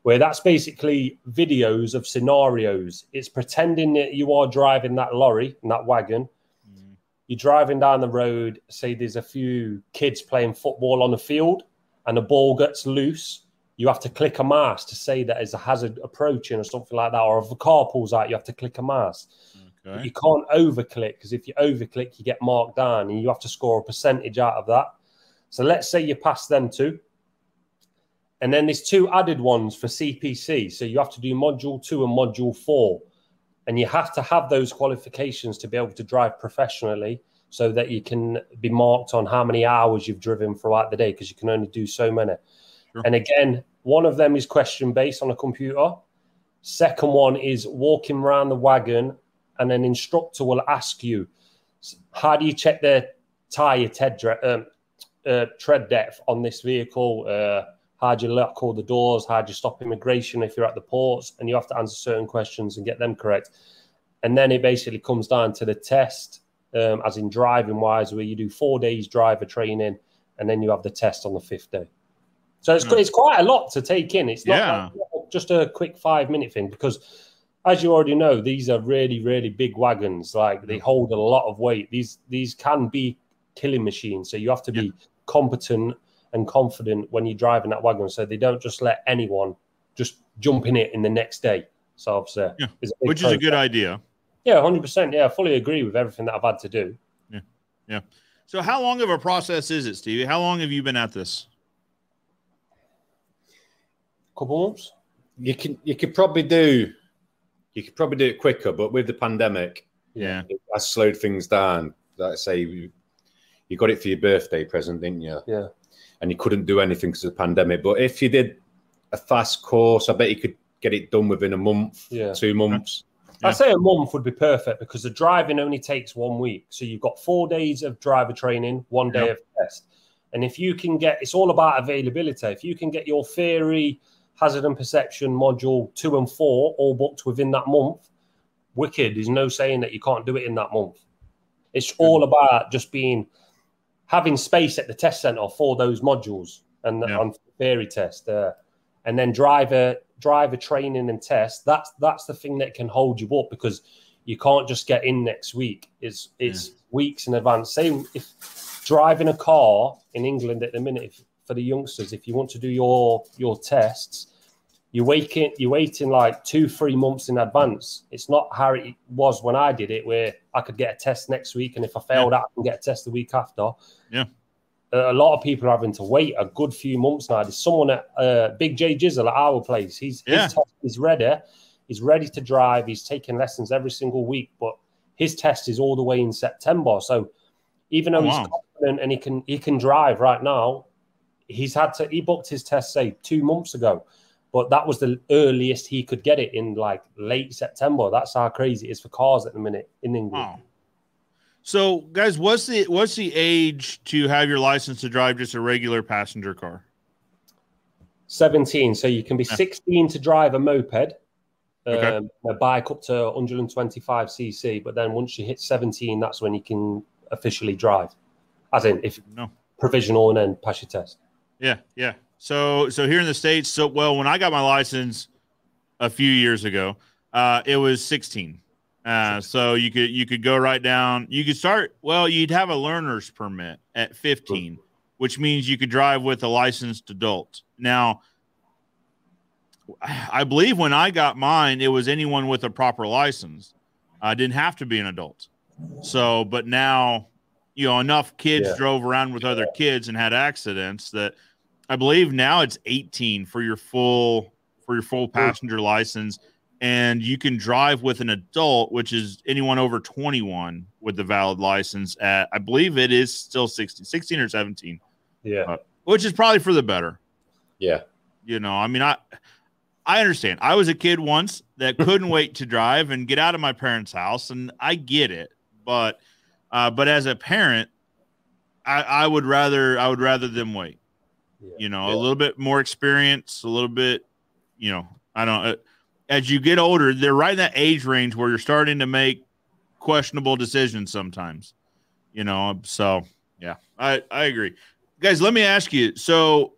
Speaker 2: where that's basically videos of scenarios. It's pretending that you are driving that lorry and that wagon. Mm. You're driving down the road, say there's a few kids playing football on the field and the ball gets loose. You have to click a mouse to say that there's a hazard approaching or something like that. Or if a car pulls out, you have to click a mouse.
Speaker 1: Okay.
Speaker 2: you can't overclick because if you overclick, you get marked down and you have to score a percentage out of that. So let's say you pass them two. And then there's two added ones for CPC. So you have to do module two and module four. And you have to have those qualifications to be able to drive professionally so that you can be marked on how many hours you've driven throughout the day because you can only do so many.
Speaker 1: Sure.
Speaker 2: And again, one of them is question based on a computer. Second one is walking around the wagon, and an instructor will ask you, how do you check the tire tread, um, uh, tread depth on this vehicle? Uh, how do you lock all the doors? How do you stop immigration if you're at the ports? And you have to answer certain questions and get them correct. And then it basically comes down to the test, um, as in driving wise, where you do four days driver training, and then you have the test on the fifth day. So it's,
Speaker 1: Hmm.
Speaker 2: it's quite a lot to take in. It's not
Speaker 1: Yeah.
Speaker 2: like just a quick five minute thing because, as you already know, these are really, really big wagons. Like they hold a lot of weight. These these can be killing machines. So you have to be competent and confident when you're driving that wagon. So they don't just let anyone just jump in it in the next day. So obviously,
Speaker 1: Yeah,
Speaker 2: it's a
Speaker 1: Which is a good idea.
Speaker 2: Yeah, hundred percent. Yeah, I fully agree with everything that I've had to do. Yeah, yeah.
Speaker 1: So, how long of a process is it, Stevie? How long have you been at this?
Speaker 2: Couple months.
Speaker 3: You can you could probably do you could probably do it quicker, but with the pandemic,
Speaker 1: Yeah.
Speaker 3: it has slowed things down. Like I say, you, you got it for your birthday present, didn't you?
Speaker 2: Yeah.
Speaker 3: And you couldn't do anything because of the pandemic. But if you did a fast course, I bet you could get it done within a month,
Speaker 2: Yeah.
Speaker 3: two months.
Speaker 1: Yeah.
Speaker 2: I say a month would be perfect because the driving only takes one week. So you've got four days of driver training, one day of test. And if you can get, it's all about availability. If you can get your theory, hazard and perception module two and four all booked within that month, wicked. There's no saying that you can't do it in that month. It's all about just being having space at the test center for those modules and
Speaker 1: Yeah.
Speaker 2: on theory test, uh, and then driver driver training and test. That's that's the thing that can hold you up because you can't just get in next week. It's it's weeks in advance. Same if driving a car in England at the minute if, for the youngsters. If you want to do your your tests, you're waiting you're waiting like two three months in advance. It's not how it was when I did it, where I could get a test next week, and if I failed, I can get a test the week after.
Speaker 1: Yeah.
Speaker 2: A lot of people are having to wait a good few months now. There's someone at uh, Big J Jizzle at our place. He's
Speaker 1: Yeah.
Speaker 2: his test is ready. He's ready to drive. He's taking lessons every single week, but his test is all the way in September. So even though
Speaker 1: Oh,
Speaker 2: he's
Speaker 1: wow.
Speaker 2: confident and he can he can drive right now, he's had to he booked his test say two months ago, but that was the earliest he could get it in like late September. That's how crazy it is for cars at the minute in England.
Speaker 1: Wow. So, guys, what's the what's the age to have your license to drive just a regular passenger car?
Speaker 2: 17. So you can be. 16 to drive a moped, um,
Speaker 1: Okay.
Speaker 2: a bike up to 125 cc. But then once you hit 17, that's when you can officially drive, as in if
Speaker 1: No.
Speaker 2: provisional and then pass your test.
Speaker 1: Yeah, yeah. So, so here in the states, so well, when I got my license a few years ago, uh, it was 16. Uh, so you could you could go right down. You could start. Well, you'd have a learner's permit at 15, which means you could drive with a licensed adult. Now, I believe when I got mine, it was anyone with a proper license. I didn't have to be an adult. So, but now, you know, enough kids
Speaker 2: Yeah.
Speaker 1: drove around with other kids and had accidents that I believe now it's 18 for your full for your full passenger license, and you can drive with an adult, which is anyone over 21 with the valid license. At I believe it is still 16, 16 or 17,
Speaker 2: Yeah.
Speaker 1: which is probably for the better.
Speaker 3: Yeah.
Speaker 1: You know, I mean, I I understand. I was a kid once that couldn't wait to drive and get out of my parents' house, and I get it. But uh, but as a parent, I, I would rather I would rather them wait.
Speaker 2: Yeah.
Speaker 1: You know,
Speaker 3: Yeah.
Speaker 1: a little bit more experience, a little bit. You know, I don't. Uh, as you get older, they're right in that age range where you're starting to make questionable decisions sometimes. You know, so yeah, I I agree, guys. Let me ask you. So,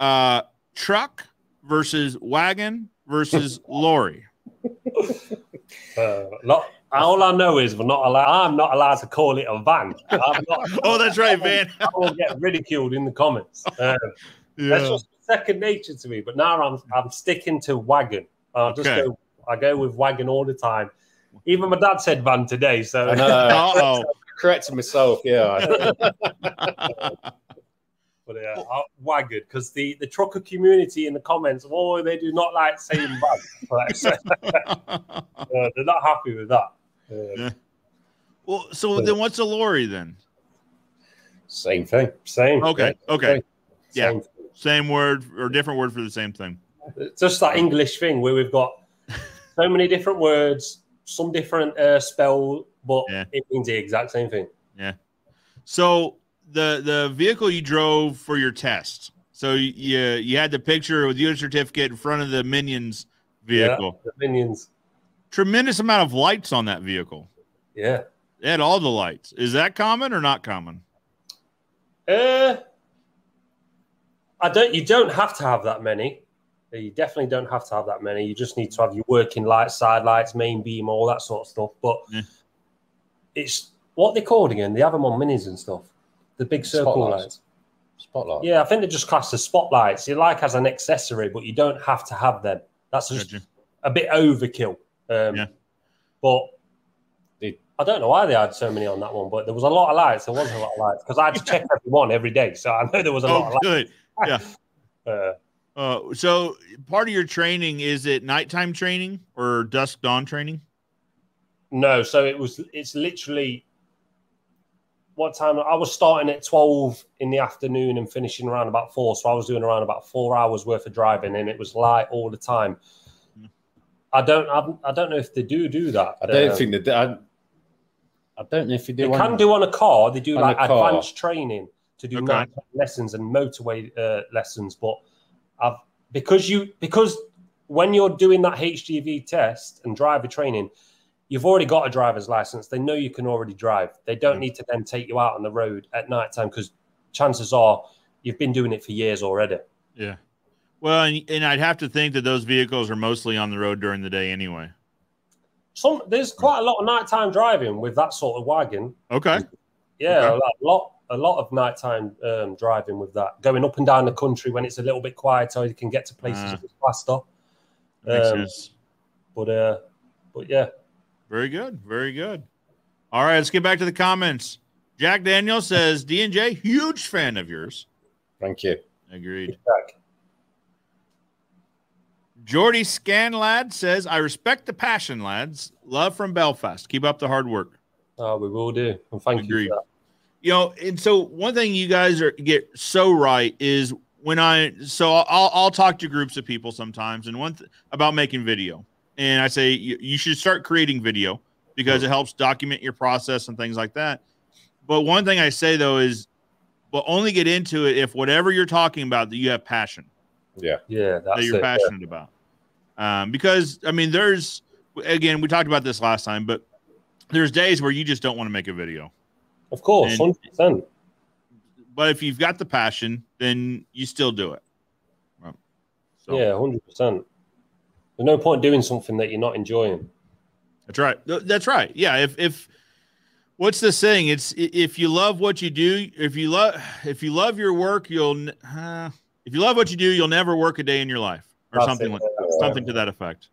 Speaker 1: uh, truck versus wagon versus lorry.
Speaker 2: Uh, not, all I know is we're not allowed. I'm not allowed to call it a van. I'm not,
Speaker 1: Oh, that's right, Van.
Speaker 2: I will get ridiculed in the comments. Uh, That's just second nature to me. But now I'm I'm sticking to wagon. I just
Speaker 1: Okay.
Speaker 2: go. I go with wagon all the time. Even my dad said van today. So
Speaker 3: I know. Correcting myself. Yeah.
Speaker 2: But yeah, uh, wagon because the the trucker community in the comments, oh, they do not like saying van. Like, so, uh, they're not happy with that.
Speaker 1: Yeah. well, so then what's a lorry then?
Speaker 3: Same thing.
Speaker 2: Same.
Speaker 1: Okay, okay, yeah.
Speaker 2: Same.
Speaker 1: same word or different word for the same thing.
Speaker 2: It's just that English thing where we've got so many different words, some different uh, spell, but
Speaker 1: Yeah.
Speaker 2: it means the exact same thing. Yeah.
Speaker 1: So the the vehicle you drove for your test. So you you, had the picture with your certificate in front of the Minions vehicle.
Speaker 2: The minions.
Speaker 1: Tremendous amount of lights on that vehicle.
Speaker 2: Yeah.
Speaker 1: It had all the lights. Is that common or not common?
Speaker 2: Uh, I don't. You don't have to have that many. You definitely don't have to have that many. You just need to have your working lights, side lights, main beam, all that sort of stuff. But
Speaker 1: Yeah.
Speaker 2: it's what they're called again. They have them on minis and stuff. The big circle
Speaker 3: Spotlights.
Speaker 2: lights.
Speaker 3: Spotlight.
Speaker 2: Yeah, I think they're just classed as spotlights. You like as an accessory, but you don't have to have them. That's just
Speaker 1: Gotcha.
Speaker 2: a bit overkill. Um,
Speaker 1: Yeah.
Speaker 2: But
Speaker 3: They-
Speaker 2: I don't know why they had so many on that one, but there was a lot of lights. There wasn't a lot of lights because I had to check every one every day. So I know there was a lot
Speaker 1: Oh,
Speaker 2: of
Speaker 1: good.
Speaker 2: lights. Uh,
Speaker 1: Uh, so part of your training is it nighttime training or dusk dawn training?
Speaker 2: no, so it was. It's literally what time? I was starting at twelve in the afternoon and finishing around about four. So I was doing around about four hours worth of driving, and it was light all the time. I don't. I, I don't know if they do do that.
Speaker 3: I don't
Speaker 2: Um,
Speaker 3: think that. I, I don't know if you do.
Speaker 2: they
Speaker 3: one-
Speaker 2: can do on a car. They do
Speaker 3: On
Speaker 2: like
Speaker 3: a car.
Speaker 2: advanced training to do
Speaker 1: Okay.
Speaker 2: night lessons and motorway uh, lessons. But I've because you because when you're doing that HGV test and driver training, you've already got a driver's license. They know you can already drive. They don't
Speaker 1: Mm.
Speaker 2: need to then take you out on the road at night time because chances are you've been doing it for years already.
Speaker 1: Yeah. Well, and, and I'd have to think that those vehicles are mostly on the road during the day anyway.
Speaker 2: Some there's quite a lot of nighttime driving with that sort of wagon.
Speaker 1: Okay.
Speaker 2: Yeah,
Speaker 1: Okay.
Speaker 2: a lot, lot, a lot of nighttime um, driving with that. Going up and down the country when it's a little bit quieter, so you can get to places a bit faster. Um. But uh, but yeah,
Speaker 1: Very good. Very good. All right, let's get back to the comments. Jack Daniel says, D and J, huge fan of yours.
Speaker 3: Thank you.
Speaker 1: Agreed.
Speaker 2: Jack.
Speaker 1: Jordy Scanlad says, I respect the passion, lads. Love from Belfast. Keep up the hard work.
Speaker 2: Oh, we will do. And thank
Speaker 1: Agreed.
Speaker 2: you for that.
Speaker 1: you know and so one thing you guys are get so right is when i so i'll, I'll talk to groups of people sometimes and one th- about making video and i say you, you should start creating video because it helps document your process and things like that but one thing i say though is but only get into it if whatever you're talking about that you have passion
Speaker 3: Yeah.
Speaker 2: Yeah, that's
Speaker 1: that you're
Speaker 2: it.
Speaker 1: passionate about um, because i mean there's again we talked about this last time but there's days where you just don't want to make a video
Speaker 2: Of course, hundred percent.
Speaker 1: but if you've got the passion, then you still do it. Right. So
Speaker 2: Yeah, hundred percent. There's no point doing something that you're not enjoying.
Speaker 1: that's right. That's right. Yeah. If if what's the saying? It's if you love what you do, if you love if you love your work, you'll uh, if you love what you do, you'll never work a day in your life or
Speaker 2: That's
Speaker 1: something
Speaker 2: it.
Speaker 1: like something to that effect.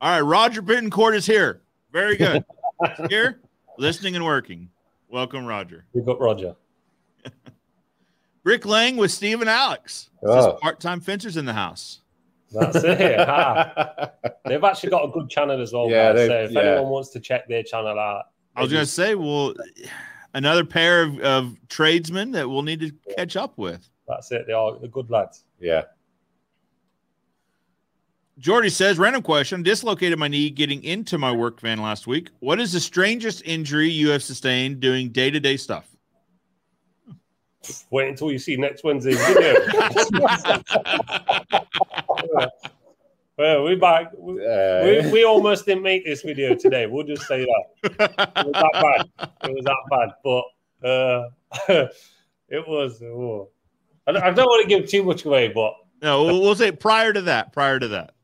Speaker 1: All right, Roger Bittencourt is here. Very good. Here, listening and working. Welcome, Roger.
Speaker 2: We've got Roger.
Speaker 1: Rick Lang with Steve and Alex.
Speaker 3: Oh.
Speaker 1: Part-time fencers in the house.
Speaker 2: That's it. They've actually got a good channel as well.
Speaker 3: Yeah,
Speaker 2: guys. So if
Speaker 3: yeah.
Speaker 2: anyone wants to check their channel out,
Speaker 1: I was going to say, well, another pair of, of tradesmen that we'll need to catch up with.
Speaker 2: that's it. They are the good lads.
Speaker 3: yeah.
Speaker 1: Jordy says, random question. Dislocated my knee getting into my work van last week. What is the strangest injury you have sustained doing day to day stuff?
Speaker 2: Wait until you see next Wednesday's video. well, we're back. We,
Speaker 3: Uh,
Speaker 2: we, we almost didn't make this video today. We'll just say that it was that bad. It was that bad, but uh, it was. oh. I, don't, I don't want to give too much away, but
Speaker 1: no, we'll, we'll say prior to that. Prior to that.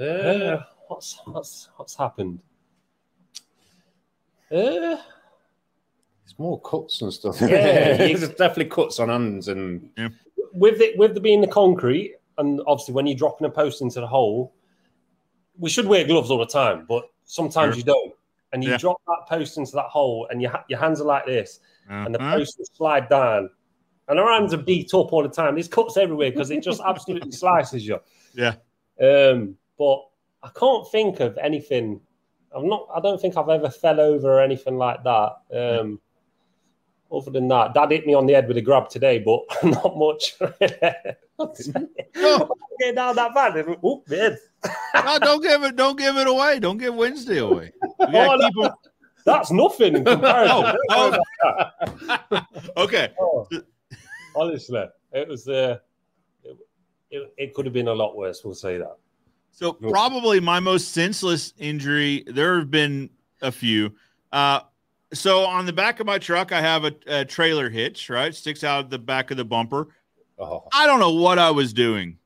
Speaker 2: Uh, what's what's what's happened? Uh,
Speaker 3: it's more cuts and stuff.
Speaker 2: Yeah,
Speaker 3: There's definitely cuts on hands and
Speaker 2: with it with the being the concrete, and obviously when you're dropping a post into the hole, we should wear gloves all the time, but sometimes
Speaker 1: Sure.
Speaker 2: you don't. And you
Speaker 1: Yeah.
Speaker 2: drop that post into that hole, and your your hands are like this, and the
Speaker 1: Uh-huh.
Speaker 2: post will slide down, and our hands are beat up all the time. There's cuts everywhere because it just absolutely slices you.
Speaker 1: Yeah.
Speaker 2: Um, but I can't think of anything. I'm not. I don't think I've ever fell over or anything like that. Um, other than that, Dad hit me on the head with a grab today, but not much.
Speaker 1: No.
Speaker 2: Get down that bad. Oop, man.
Speaker 1: No, don't give it. Don't give it away. Don't give Wednesday away.
Speaker 2: Oh,
Speaker 1: gotta
Speaker 2: no.
Speaker 1: keep 'em-
Speaker 2: That's nothing in comparison.
Speaker 1: Oh, okay.
Speaker 2: Oh, honestly, it was. Uh, it, it, it could have been a lot worse. We'll say that.
Speaker 1: So probably my most senseless injury. There have been a few. Uh, so on the back of my truck, I have a, a trailer hitch. Right, sticks out the back of the bumper.
Speaker 3: oh,
Speaker 1: I don't know what I was doing.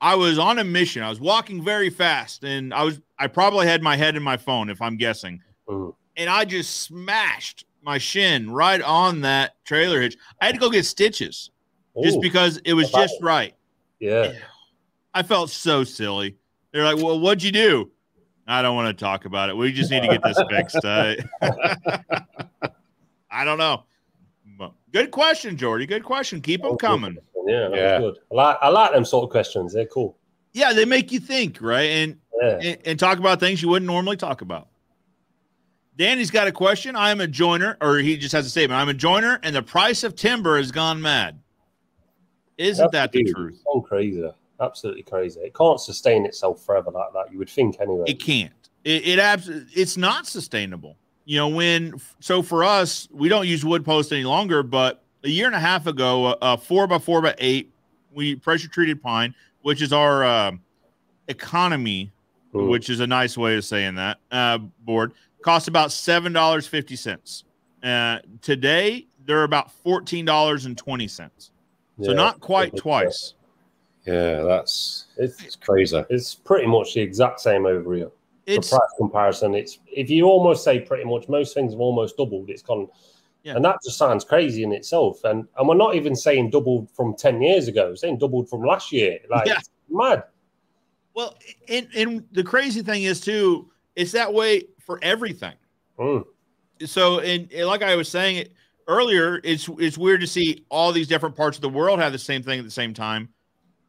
Speaker 1: I was on a mission. I was walking very fast, and I was. I probably had my head in my phone, if I'm guessing.
Speaker 2: Mm.
Speaker 1: And I just smashed my shin right on that trailer hitch. I had to go get stitches just because it was
Speaker 2: Wow.
Speaker 1: just right.
Speaker 2: yeah.
Speaker 1: I felt so silly. They're like, "Well, what'd you do?" I don't want to talk about it. We just need to get this fixed. I, I don't know. But good question, Jordy. Good question. Keep them coming.
Speaker 2: Yeah, that
Speaker 3: Yeah.
Speaker 2: was good. I like, I like them sort of questions. They're cool.
Speaker 1: Yeah, they make you think, right? And
Speaker 2: Yeah.
Speaker 1: and, and talk about things you wouldn't normally talk about. Danny's got a question. I am a joiner, or he just has a statement. I'm a joiner, and the price of timber has gone mad. Isn't that the
Speaker 2: Absolutely.
Speaker 1: truth?
Speaker 2: It's crazy. Absolutely crazy. It can't sustain itself forever like that. You would think anyway.
Speaker 1: It can't. It, it abs- It's not sustainable. You know, when so for us, we don't use wood post any longer. But a year and a half ago, a, a four by four by eight, we pressure treated pine, which is our uh, economy,
Speaker 2: Mm.
Speaker 1: which is a nice way of saying that uh, board, costs about seven dollars fifty cents. Uh, today, they're about fourteen dollars and twenty cents. So
Speaker 2: Yeah.
Speaker 1: not quite twice.
Speaker 3: Yeah, that's
Speaker 2: It's
Speaker 3: it's crazy.
Speaker 2: it's pretty much the exact same over here.
Speaker 1: It's
Speaker 2: for price comparison, it's if you almost say pretty much most things have almost doubled, it's gone.
Speaker 1: Yeah.
Speaker 2: And that just sounds crazy in itself. And and we're not even saying doubled from 10 years ago, we're saying doubled from last year. Like
Speaker 1: Yeah.
Speaker 2: it's mad.
Speaker 1: well, and and the crazy thing is too, it's that way for everything.
Speaker 2: Mm.
Speaker 1: so and, and like I was saying earlier, it's it's weird to see all these different parts of the world have the same thing at the same time,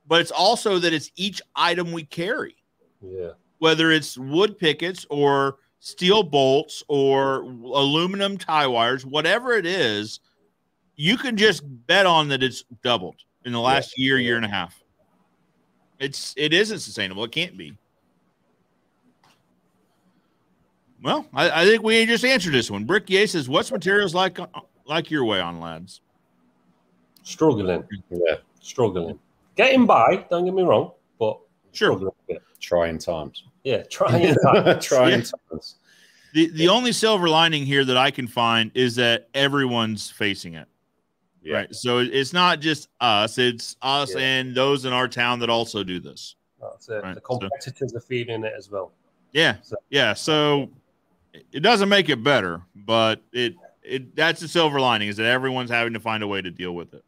Speaker 1: but it's also that it's each item we carry,
Speaker 2: Yeah.
Speaker 1: whether it's wood pickets or steel bolts or aluminum tie wires, whatever it is, you can just bet on that it's doubled in the last year, year and a half. It's it isn't sustainable. It can't be. Well, I, I think we just answered this one. Brick Ye says, "What's materials like like your way on lads?"
Speaker 2: Struggling.
Speaker 3: Yeah,
Speaker 2: Struggling. Getting by, don't get me wrong, but
Speaker 1: Sure.
Speaker 2: struggling a bit.
Speaker 3: trying times.
Speaker 2: Yeah, trying.
Speaker 3: trying
Speaker 1: Yeah.
Speaker 3: times.
Speaker 1: The the only silver lining here that I can find is that everyone's facing it.
Speaker 3: Yeah.
Speaker 1: Right. So it's not just us; it's us
Speaker 2: Yeah.
Speaker 1: and those in our town that also do this.
Speaker 2: That's it.
Speaker 1: Right,
Speaker 2: The
Speaker 1: so-
Speaker 2: competitors are feeling it as well.
Speaker 1: Yeah,
Speaker 2: So-
Speaker 1: yeah. So it doesn't make it better, but it it that's the silver lining is that everyone's having to find a way to deal with it.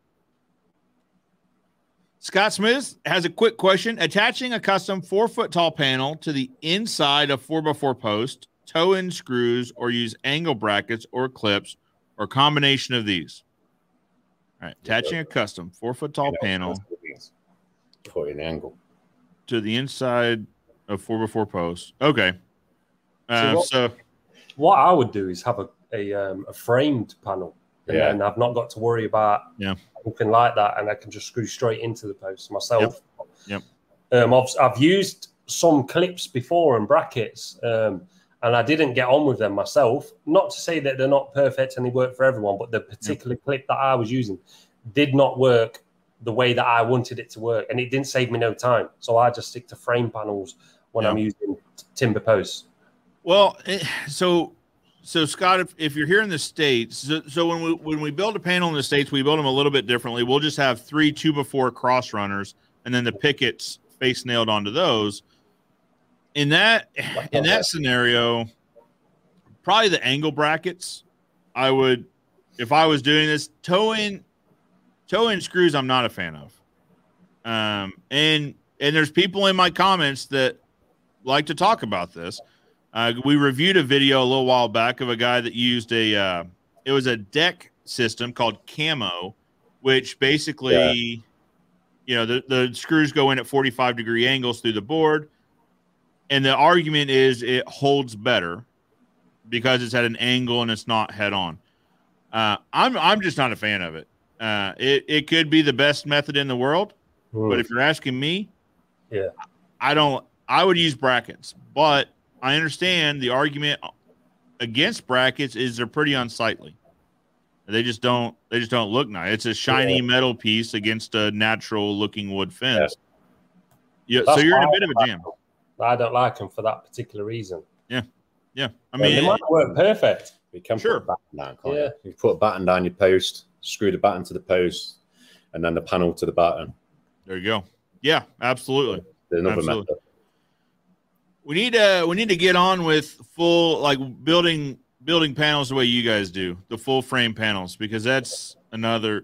Speaker 1: Scott Smith has a quick question: Attaching a custom four foot tall panel to the inside of four x four post, toe in screws, or use angle brackets or clips, or combination of these. All right, attaching a custom four foot tall panel
Speaker 3: in the angle.
Speaker 1: to the inside of four x four post. Okay. Uh,
Speaker 2: what-
Speaker 1: so
Speaker 2: What I would do is have a a, um, a framed panel, and
Speaker 3: Yeah.
Speaker 2: then I've not got to worry about
Speaker 1: Yeah.
Speaker 2: Anything like that, and I can just screw straight into the post myself.
Speaker 1: Yep.
Speaker 2: Um, I've I've used some clips before and brackets, um, and I didn't get on with them myself. Not to say that they're not perfect and they work for everyone, but the particular clip that I was using did not work the way that I wanted it to work, and it didn't save me no time. So I just stick to frame panels when
Speaker 1: Yeah.
Speaker 2: I'm using timber posts.
Speaker 1: Well, eh, so so Scott, if, if you're here in the states, so, so when we when we build a panel in the states, we build them a little bit differently. We'll just have three two before cross runners, and then the pickets face nailed onto those. In that in that scenario, probably the angle brackets. I would, if I was doing this, toe in toe in screws. I'm not a fan of. Um, and and there's people in my comments that like to talk about this. Uh, we reviewed a video a little while back of a guy that used a uh, it was a deck system called Camo, which basically,
Speaker 3: Yeah.
Speaker 1: you know, the, the screws go in at 45 degree angles through the board. And the argument is it holds better because it's at an angle and it's not head on. Uh, I'm I'm just not a fan of it. Uh, it it could be the best method in the world, but if you're asking me,
Speaker 2: Yeah.
Speaker 1: I don't. I would use brackets, but I understand the argument against brackets is they're pretty unsightly. They just don't. They just don't look nice. It's a shiny
Speaker 2: Yeah.
Speaker 1: metal piece against a natural looking wood fence. Yeah, so you're in a bit of a jam.
Speaker 2: I don't like them for that particular reason.
Speaker 1: Yeah, yeah.
Speaker 2: I
Speaker 1: mean,
Speaker 2: mean, they might work perfect.
Speaker 3: You can
Speaker 1: Sure.
Speaker 3: put a batten down, can't
Speaker 2: Yeah.
Speaker 3: you? You put a batten down your post, screw the batten to the post, and then the panel to the batten.
Speaker 1: there you go. Yeah, absolutely.
Speaker 3: Another
Speaker 1: Absolutely.
Speaker 3: method.
Speaker 1: We need to we need to get on with full like building building panels the way you guys do the full frame panels because that's another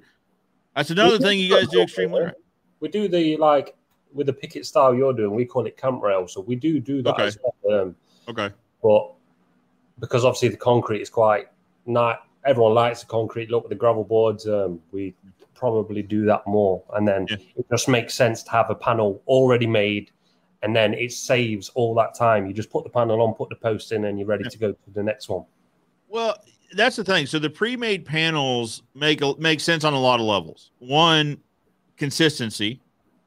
Speaker 1: that's another thing you guys do extremely right.
Speaker 2: We do the like with the picket style you're doing. We call it camp rail, so we do do that
Speaker 1: Okay.
Speaker 2: as well. Um,
Speaker 1: Okay.
Speaker 2: but because obviously the concrete is quite not everyone likes the concrete look with the gravel boards. Um, we probably do that more, and then
Speaker 1: Yeah.
Speaker 2: it just makes sense to have a panel already made, and then it saves all that time. You just put the panel on, put the post in, and you're ready
Speaker 1: Yeah.
Speaker 2: to go to the next one.
Speaker 1: Well, that's the thing. So the pre-made panels make make sense on a lot of levels. One, consistency.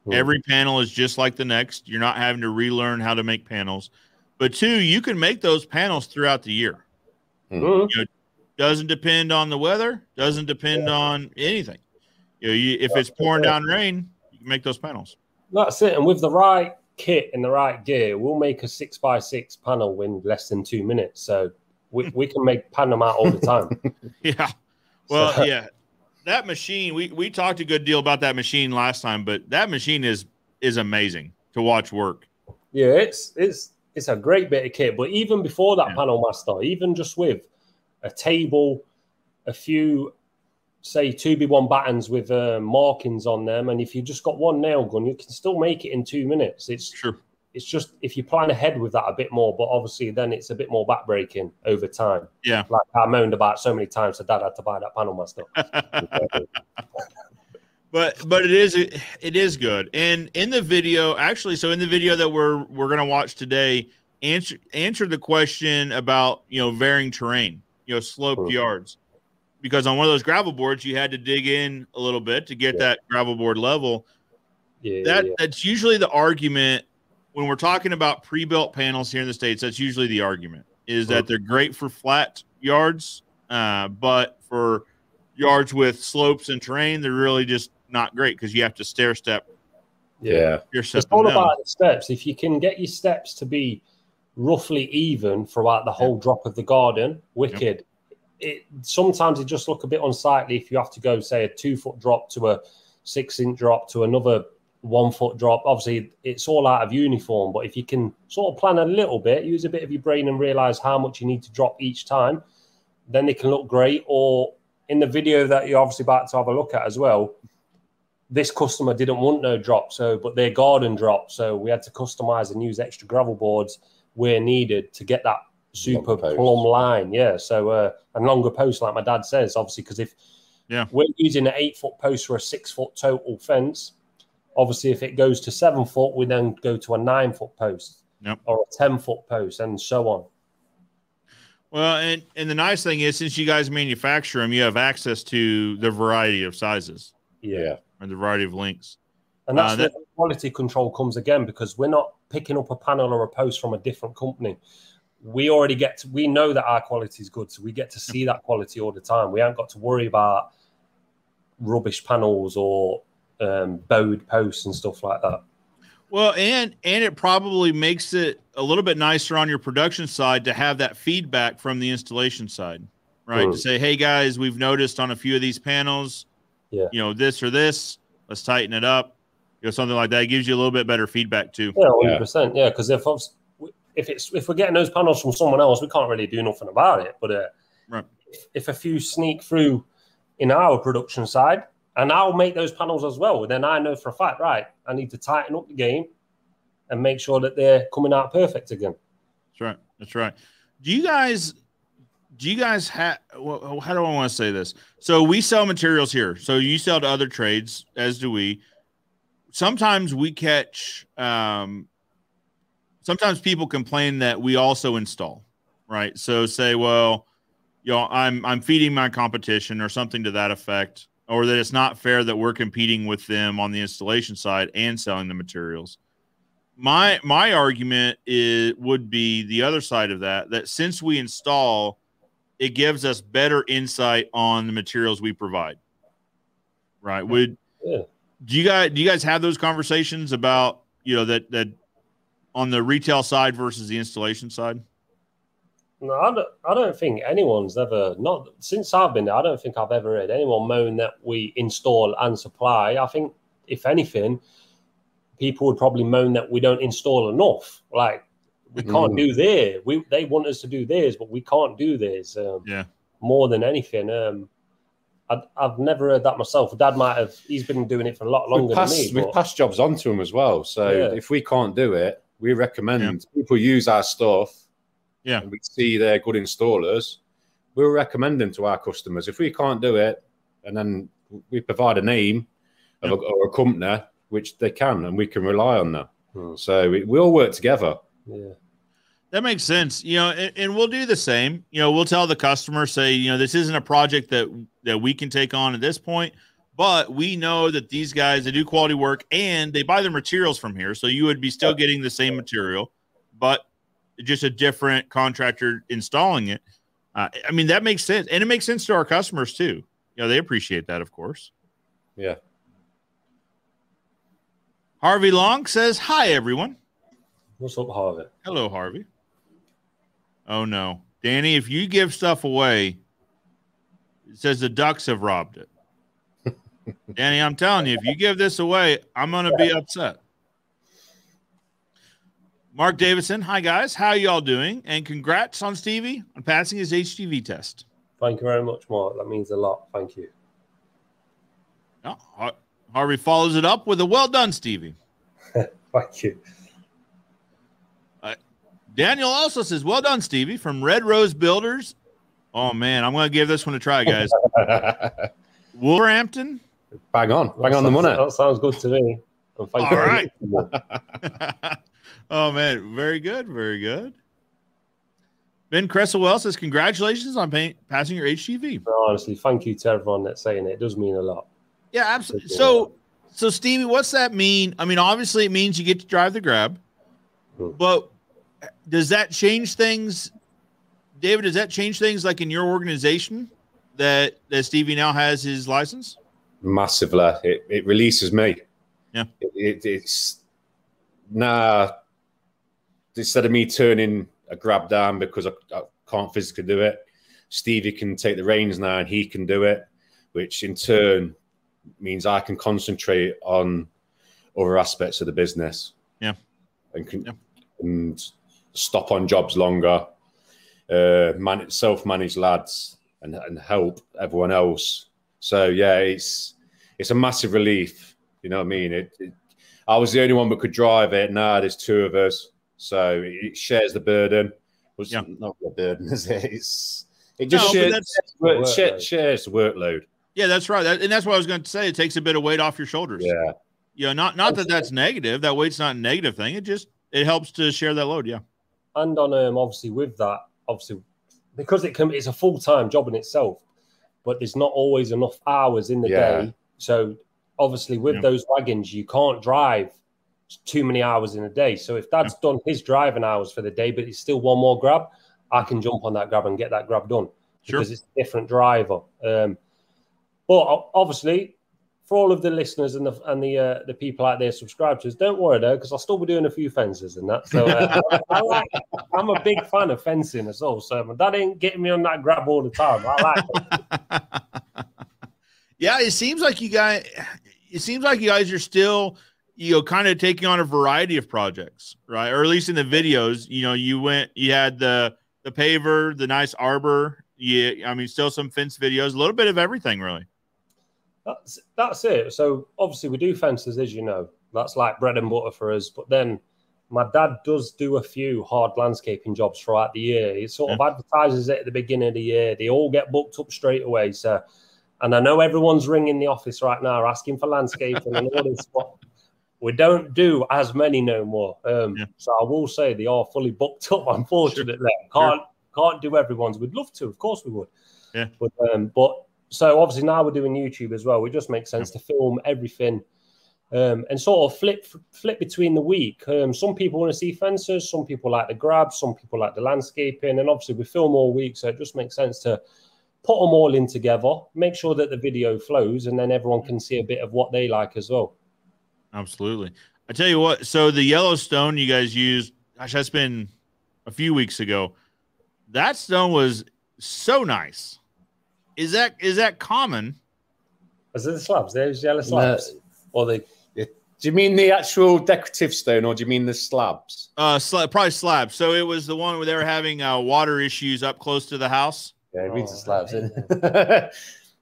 Speaker 2: Hmm.
Speaker 1: Every panel is just like the next. You're not having to relearn how to make panels. But two, you can make those panels throughout the year.
Speaker 2: Mhm.
Speaker 1: Doesn't depend on the weather. Doesn't depend on anything. You know, you, if it's pouring
Speaker 2: it.
Speaker 1: down rain, you can make those panels.
Speaker 2: That's it. And with the right kit and the right gear, we'll make a six by six panel in less than two minutes. So we, we can make pan them out all the time.
Speaker 1: Yeah. Well,
Speaker 2: So-
Speaker 1: yeah. That machine, we we talked a good deal about that machine last time, but that machine is is amazing to watch work.
Speaker 2: Yeah, it's it's it's a great bit of kit. But even before that
Speaker 1: Yeah.
Speaker 2: panel master, even just with a table, a few say two B one battens with uh, markings on them, and if you just got one nail gun, you can still make it in two minutes. It's
Speaker 1: Sure.
Speaker 2: it's just if you plan ahead with that a bit more, but obviously then it's a bit more backbreaking over time.
Speaker 1: Yeah.
Speaker 2: Like I moaned about so many times that dad had to buy that panel master.
Speaker 1: but but it is it is good. And in the video, actually, so in the video that we're we're gonna watch today, answer answer the question about you know varying terrain, you know, sloped
Speaker 2: Mhm.
Speaker 1: yards. Because on one of those gravel boards, you had to dig in a little bit to get
Speaker 2: Yeah.
Speaker 1: that gravel board level.
Speaker 2: Yeah,
Speaker 1: that
Speaker 2: yeah.
Speaker 1: that's usually the argument when we're talking about pre-built panels here in the states that's usually the argument is that they're great for flat yards uh, but for yards with slopes and terrain they're really just not great because you have to stair step
Speaker 3: Yeah.
Speaker 1: your
Speaker 2: It's all
Speaker 1: down.
Speaker 2: about the steps. If you can get your steps to be roughly even throughout the whole drop of the garden, wicked. It sometimes it just look a bit unsightly if you have to go say a two foot drop to a six inch drop to another one foot drop. Obviously, it's all out of uniform, but if you can sort of plan a little bit, use a bit of your brain and realize how much you need to drop each time, then they can look great. Or in the video that you're obviously about to have a look at as well, this customer didn't want no drop, so but their garden dropped, so we had to customize and use extra gravel boards where needed to get that super plumb line. Yeah, so uh, and longer post, like my dad says, obviously, because if
Speaker 1: Yeah.
Speaker 2: we're using an eight foot post for a six foot total fence, obviously, if it goes to seven foot, we then go to a nine foot post
Speaker 1: Yep.
Speaker 2: or a ten foot post, and so on.
Speaker 1: well and and the nice thing is since you guys manufacture them you have access to the variety of sizes
Speaker 3: Yeah.
Speaker 1: And the variety of lengths
Speaker 2: And that's
Speaker 1: Uh,
Speaker 2: where
Speaker 1: that-
Speaker 2: the quality control comes again because we're not picking up a panel or a post from a different company. We already get to, we know that our quality is good, so we get to see that quality all the time. We haven't got to worry about rubbish panels or um, bowed posts and stuff like that.
Speaker 1: Well, and and it probably makes it a little bit nicer on your production side to have that feedback from the installation side, right?
Speaker 2: Mm.
Speaker 1: To say, hey guys, we've noticed on a few of these panels,
Speaker 2: Yeah.
Speaker 1: you know, this or this, let's tighten it up. You know, something like that It gives you a little bit better feedback too.
Speaker 2: Yeah, hundred percent. Yeah, because if obs- if it's if we're getting those panels from someone else, we can't really do nothing about it. But uh,
Speaker 1: Right.
Speaker 2: if, if a few sneak through in our production side, and I'll make those panels as well, then I know for a fact, right? I need to tighten up the game and make sure that they're coming out perfect again.
Speaker 1: That's right. That's right. Do you guys do you guys have well, how do I want to say this? So we sell materials here. So you sell to other trades, as do we. Sometimes we catch um sometimes people complain that we also install, right? So say, well, you know, I'm I'm feeding my competition or something to that effect, or that it's not fair that we're competing with them on the installation side and selling the materials my my argument is would be the other side of that that since we install it gives us better insight on the materials we provide right would
Speaker 2: Yeah.
Speaker 1: do you guys do you guys have those conversations about you know that that on the retail side versus the installation side
Speaker 2: No, I don't, I don't think anyone's ever not since I've been there. I don't think I've ever heard anyone moan that we install and supply. I think if anything, people would probably moan that we don't install enough. Like we can't
Speaker 3: Mm.
Speaker 2: do theirs. We they want us to do theirs, but we can't do theirs. Um,
Speaker 1: Yeah.
Speaker 2: More than anything, um, I, I've never heard that myself. Dad might have. He's been doing it for a lot longer
Speaker 3: we pass,
Speaker 2: than me.
Speaker 3: we
Speaker 2: but-
Speaker 3: pass jobs on to them as well. So
Speaker 2: Yeah.
Speaker 3: if we can't do it, we recommend
Speaker 1: Yeah.
Speaker 3: people use our stuff.
Speaker 1: Yeah.
Speaker 3: And we see they're good installers. We'll recommend them to our customers. If we can't do it, and then we provide a name of a, or a company which they can, and we can rely on that.
Speaker 2: Hmm.
Speaker 3: So we, we all work together.
Speaker 2: yeah.
Speaker 1: That makes sense. You know, and, and, we'll do the same. You know, we'll tell the customer, say, you know, this isn't a project that that we can take on at this point, but we know that these guys they do quality work and they buy their materials from here. So you would be still getting the same material, but just a different contractor installing it. Uh, I mean, that makes sense, and it makes sense to our customers too. You know, they appreciate that, of course.
Speaker 3: Yeah.
Speaker 1: Harvey Long says, "Hi, everyone."
Speaker 2: What's up, Harvey?
Speaker 1: Hello, Harvey. Oh no, Danny! If you give stuff away, it says the Ducks have robbed it. Danny, I'm telling you, if you give this away, I'm gonna be upset. Mark Davidson, hi guys, how y'all doing? And congrats on Stevie on passing his HGV test.
Speaker 2: Thank you very much, Mark. That means a lot. Thank you.
Speaker 1: Oh, Harvey follows it up with a well done, Stevie.
Speaker 2: Thank you.
Speaker 1: Uh, Daniel also says, "Well done, Stevie, from Red Rose Builders." Oh man, I'm going to give this one a try, guys. Wolverhampton.
Speaker 3: Bang on, bang on the money.
Speaker 2: That sounds good to me.
Speaker 1: All right. oh man, very good, very good. Ben Cresselwell says, "Congratulations on pay- passing your HGV."
Speaker 2: Honestly, thank you to everyone that's saying it. It does mean a lot.
Speaker 1: Yeah, absolutely. So, so Stevie, what's that mean? I mean, obviously, it means you get to drive the grab, hmm. but does that change things, David? Does that change things like in your organization that that Stevie now has his license?
Speaker 3: Massively, it, it releases me.
Speaker 1: Yeah,
Speaker 3: it, it, it's nah. Instead of me turning a grab down because I, I can't physically do it, Stevie can take the reins now and he can do it, which in turn means I can concentrate on other aspects of the business.
Speaker 1: Yeah.
Speaker 3: And, can, yeah. and stop on jobs longer, uh, man, self-managed lads, and, and help everyone else. So yeah, it's it's a massive relief. You know what I mean? It, it, I was the only one that could drive it. Now there's two of us, so it shares the burden. Was yeah. not the burden, is it? It's it just no, shares, shares, shares the workload.
Speaker 1: Yeah, that's right. That, and that's what I was going to say. It takes a bit of weight off your shoulders.
Speaker 3: Yeah.
Speaker 1: You know, not not that that's negative. That weight's not a negative thing. It just it helps to share that load. Yeah.
Speaker 2: And on um, obviously with that, obviously because it can it's a full time job in itself, but there's not always enough hours in the yeah. day. So obviously with yeah. those wagons, you can't drive too many hours in a day. So if Dad's yeah. done his driving hours for the day, but it's still one more grab, I can jump on that grab and get that grab done
Speaker 1: sure.
Speaker 2: because it's a different driver. Um, but obviously, for all of the listeners and the and the uh, the people out there subscribers, don't worry though, because I'll still be doing a few fences and that. So uh, I, like, I'm a big fan of fencing as well. So that ain't getting me on that grab all the time. I like
Speaker 1: it. yeah, it seems like you guys. It seems like you guys are still, you know, kind of taking on a variety of projects, right? Or at least in the videos, you know, you went, you had the the paver, the nice arbor. Yeah, I mean, still some fence videos, a little bit of everything, really.
Speaker 2: That's that's it. So obviously we do fences, as you know. That's like bread and butter for us. But then my dad does do a few hard landscaping jobs throughout the year. He sort yeah. of advertises it at the beginning of the year. They all get booked up straight away. So, and I know everyone's ringing the office right now asking for landscaping and all this. But we don't do as many no more. Um, yeah. So I will say they are fully booked up. Unfortunately, sure. can't sure. can't do everyone's. We'd love to, of course we would.
Speaker 1: Yeah.
Speaker 2: But um, but so obviously now we're doing YouTube as well. It just makes sense to film everything um, and sort of flip flip between the week. Um, some people want to see fences, some people like the grab, some people like the landscaping, and obviously we film all week, so it just makes sense to put them all in together, make sure that the video flows, and then everyone can see a bit of what they like as well.
Speaker 1: Absolutely. I tell you what. So the Yellowstone you guys used, gosh, that's been a few weeks ago. That stone was so nice. Is that is that common?
Speaker 2: Is it the slabs? There's yellow slabs, no. or the.
Speaker 3: Do you mean the actual decorative stone, or do you mean the slabs?
Speaker 1: Uh, sl- probably slabs. So it was the one where they were having uh, water issues up close to the house.
Speaker 3: Yeah, it reads oh, the slabs.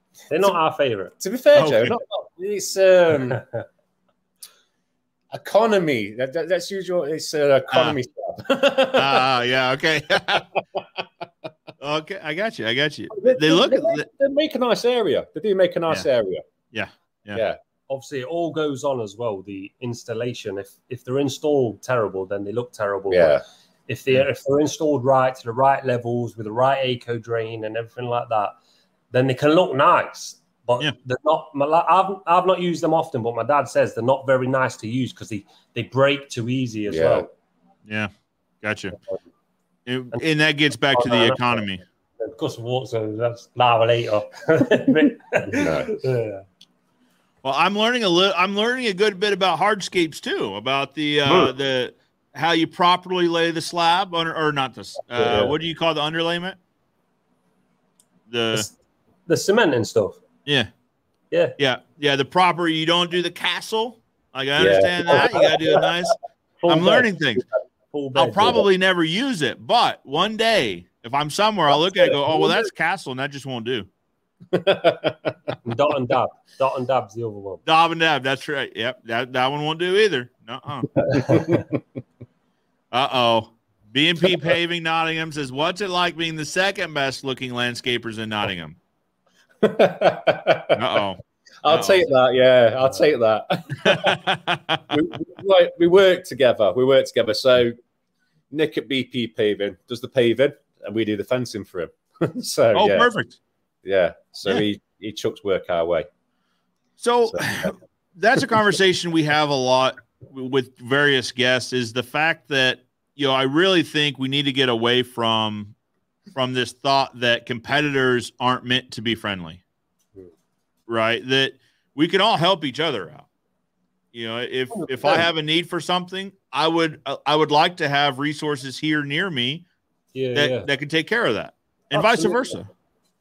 Speaker 2: They're not our favorite.
Speaker 3: To be fair, okay. Joe, not, not, it's um, economy. That, that, that's usual. It's uh, economy
Speaker 1: uh, slab. Ah, uh, yeah, okay. Okay, I got you. I got you. They, they look.
Speaker 3: They, they, make a nice area. They do make a nice
Speaker 1: yeah.
Speaker 3: area.
Speaker 1: Yeah. yeah.
Speaker 3: Yeah.
Speaker 2: Obviously, it all goes on as well. The installation. If if they're installed terrible, then they look terrible.
Speaker 3: Yeah.
Speaker 2: If they are if they're installed right to the right levels with the right eco drain and everything like that, then they can look nice. But
Speaker 1: Yeah.
Speaker 2: they're not. I've I've not used them often, but my dad says they're not very nice to use because they they break too easy as
Speaker 3: Yeah.
Speaker 2: well.
Speaker 1: Yeah, gotcha. And, and that gets back to the economy.
Speaker 2: Because of what, so that's lava later.
Speaker 3: No.
Speaker 2: yeah.
Speaker 1: Well, I'm learning a little. I'm learning a good bit about hardscapes too. About the uh,
Speaker 2: Hmm.
Speaker 1: the how you properly lay the slab under, or not this. Uh,
Speaker 2: Yeah.
Speaker 1: What do you call the underlayment? The
Speaker 2: The cement and stuff.
Speaker 1: yeah
Speaker 2: Yeah.
Speaker 1: yeah yeah the proper. You don't do the castle. Like I
Speaker 3: Yeah.
Speaker 1: understand that. You got to do it nice. I'm learning things. I'll probably never use it, but one day if I'm somewhere, I'll look at it and go, oh well, that's castle, and that just won't do.
Speaker 2: Dot and dab. Dot and dab's the other one.
Speaker 1: Dab and dab. That's right. Yep. That, that one won't do either. Uh oh. uh oh. B&P Paving Nottingham says, What's it like being the second best looking landscapers in Nottingham? Uh oh.
Speaker 3: I'll
Speaker 1: Uh-oh.
Speaker 3: take that. Yeah, I'll take that. we, we, we work together. We work together. So Nick at BP Paving does the paving, and we do the fencing for him. so
Speaker 1: oh,
Speaker 3: yeah,
Speaker 1: perfect.
Speaker 3: yeah. So
Speaker 1: Yeah.
Speaker 3: he he chucks work our way.
Speaker 1: So
Speaker 3: So,
Speaker 1: that's a conversation we have a lot with various guests is the fact that you know I really think we need to get away from from this thought that competitors aren't meant to be friendly. Hmm. Right? That we can all help each other out. You know, if if I have a need for something, I would I would like to have resources here near me
Speaker 2: Yeah,
Speaker 1: that
Speaker 2: yeah.
Speaker 1: that can take care of that. And vice versa.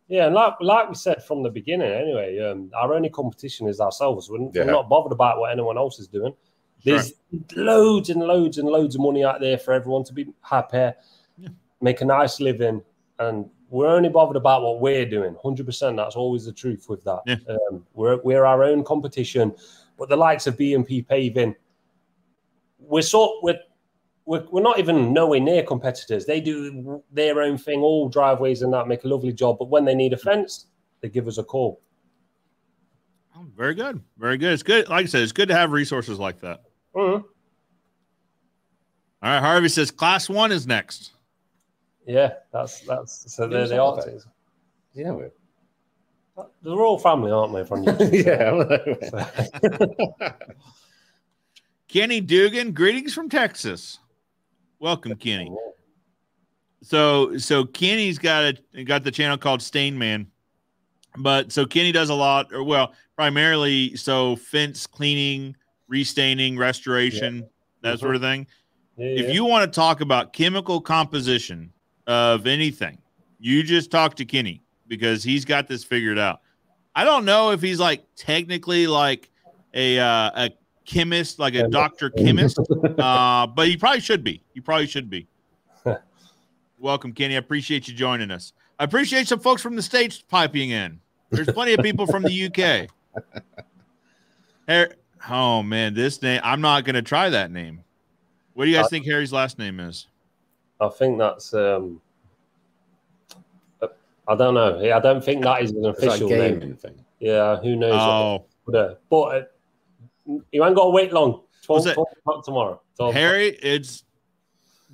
Speaker 2: Yeah, and like like we said from the beginning, anyway, um, our only competition is ourselves. We're,
Speaker 3: Yeah.
Speaker 2: we're not bothered about what anyone else is doing. There's loads and loads and loads of money out there for everyone to be happy,
Speaker 1: Yeah.
Speaker 2: make a nice living, and we're only bothered about what we're doing. Hundred percent. That's always the truth with that.
Speaker 1: Yeah.
Speaker 2: Um, we're we're our own competition, but the likes of B&P paving, we're sort we're. We're, we're not even nowhere near competitors. They do their own thing, all driveways and that, make a lovely job. But when they need a fence, they give us a call.
Speaker 1: Oh, very good. Very good. It's good. Like I said, it's good to have resources like that.
Speaker 2: Mhm.
Speaker 1: All right, Harvey says class one is next.
Speaker 2: Yeah, that's that's so there they
Speaker 3: that
Speaker 2: are.
Speaker 3: about? Yeah, we
Speaker 2: They're all family, aren't they? From you?
Speaker 3: yeah.
Speaker 1: Kenny Dugan, greetings from Texas. Welcome, Kenny. So, so Kenny's got a got the channel called Stain Man, but so Kenny does a lot, or well, primarily so fence cleaning, restaining, restoration, that
Speaker 2: Mhm.
Speaker 1: sort of thing.
Speaker 2: Yeah,
Speaker 1: If
Speaker 2: yeah.
Speaker 1: you want to talk about chemical composition of anything, you just talk to Kenny because he's got this figured out. I don't know if he's like technically like a uh, a chemist, like a doctor chemist, uh, but he probably should be. He probably should be. Welcome, Kenny. I appreciate you joining us. I appreciate some folks from the states piping in. There's plenty of people from the UK. Har- oh man, this name. I'm not going to try that name. What do you guys
Speaker 2: Uh,
Speaker 1: think Harry's last name is?
Speaker 2: I think that's. um I don't know. I don't think that is an
Speaker 3: It's that
Speaker 2: official name.
Speaker 3: thing.
Speaker 2: Yeah, who knows?
Speaker 1: Oh,
Speaker 2: But, uh, but uh, you ain't got to wait long. 12,
Speaker 1: Was
Speaker 2: 12 o'clock tomorrow. 12
Speaker 1: Harry, it's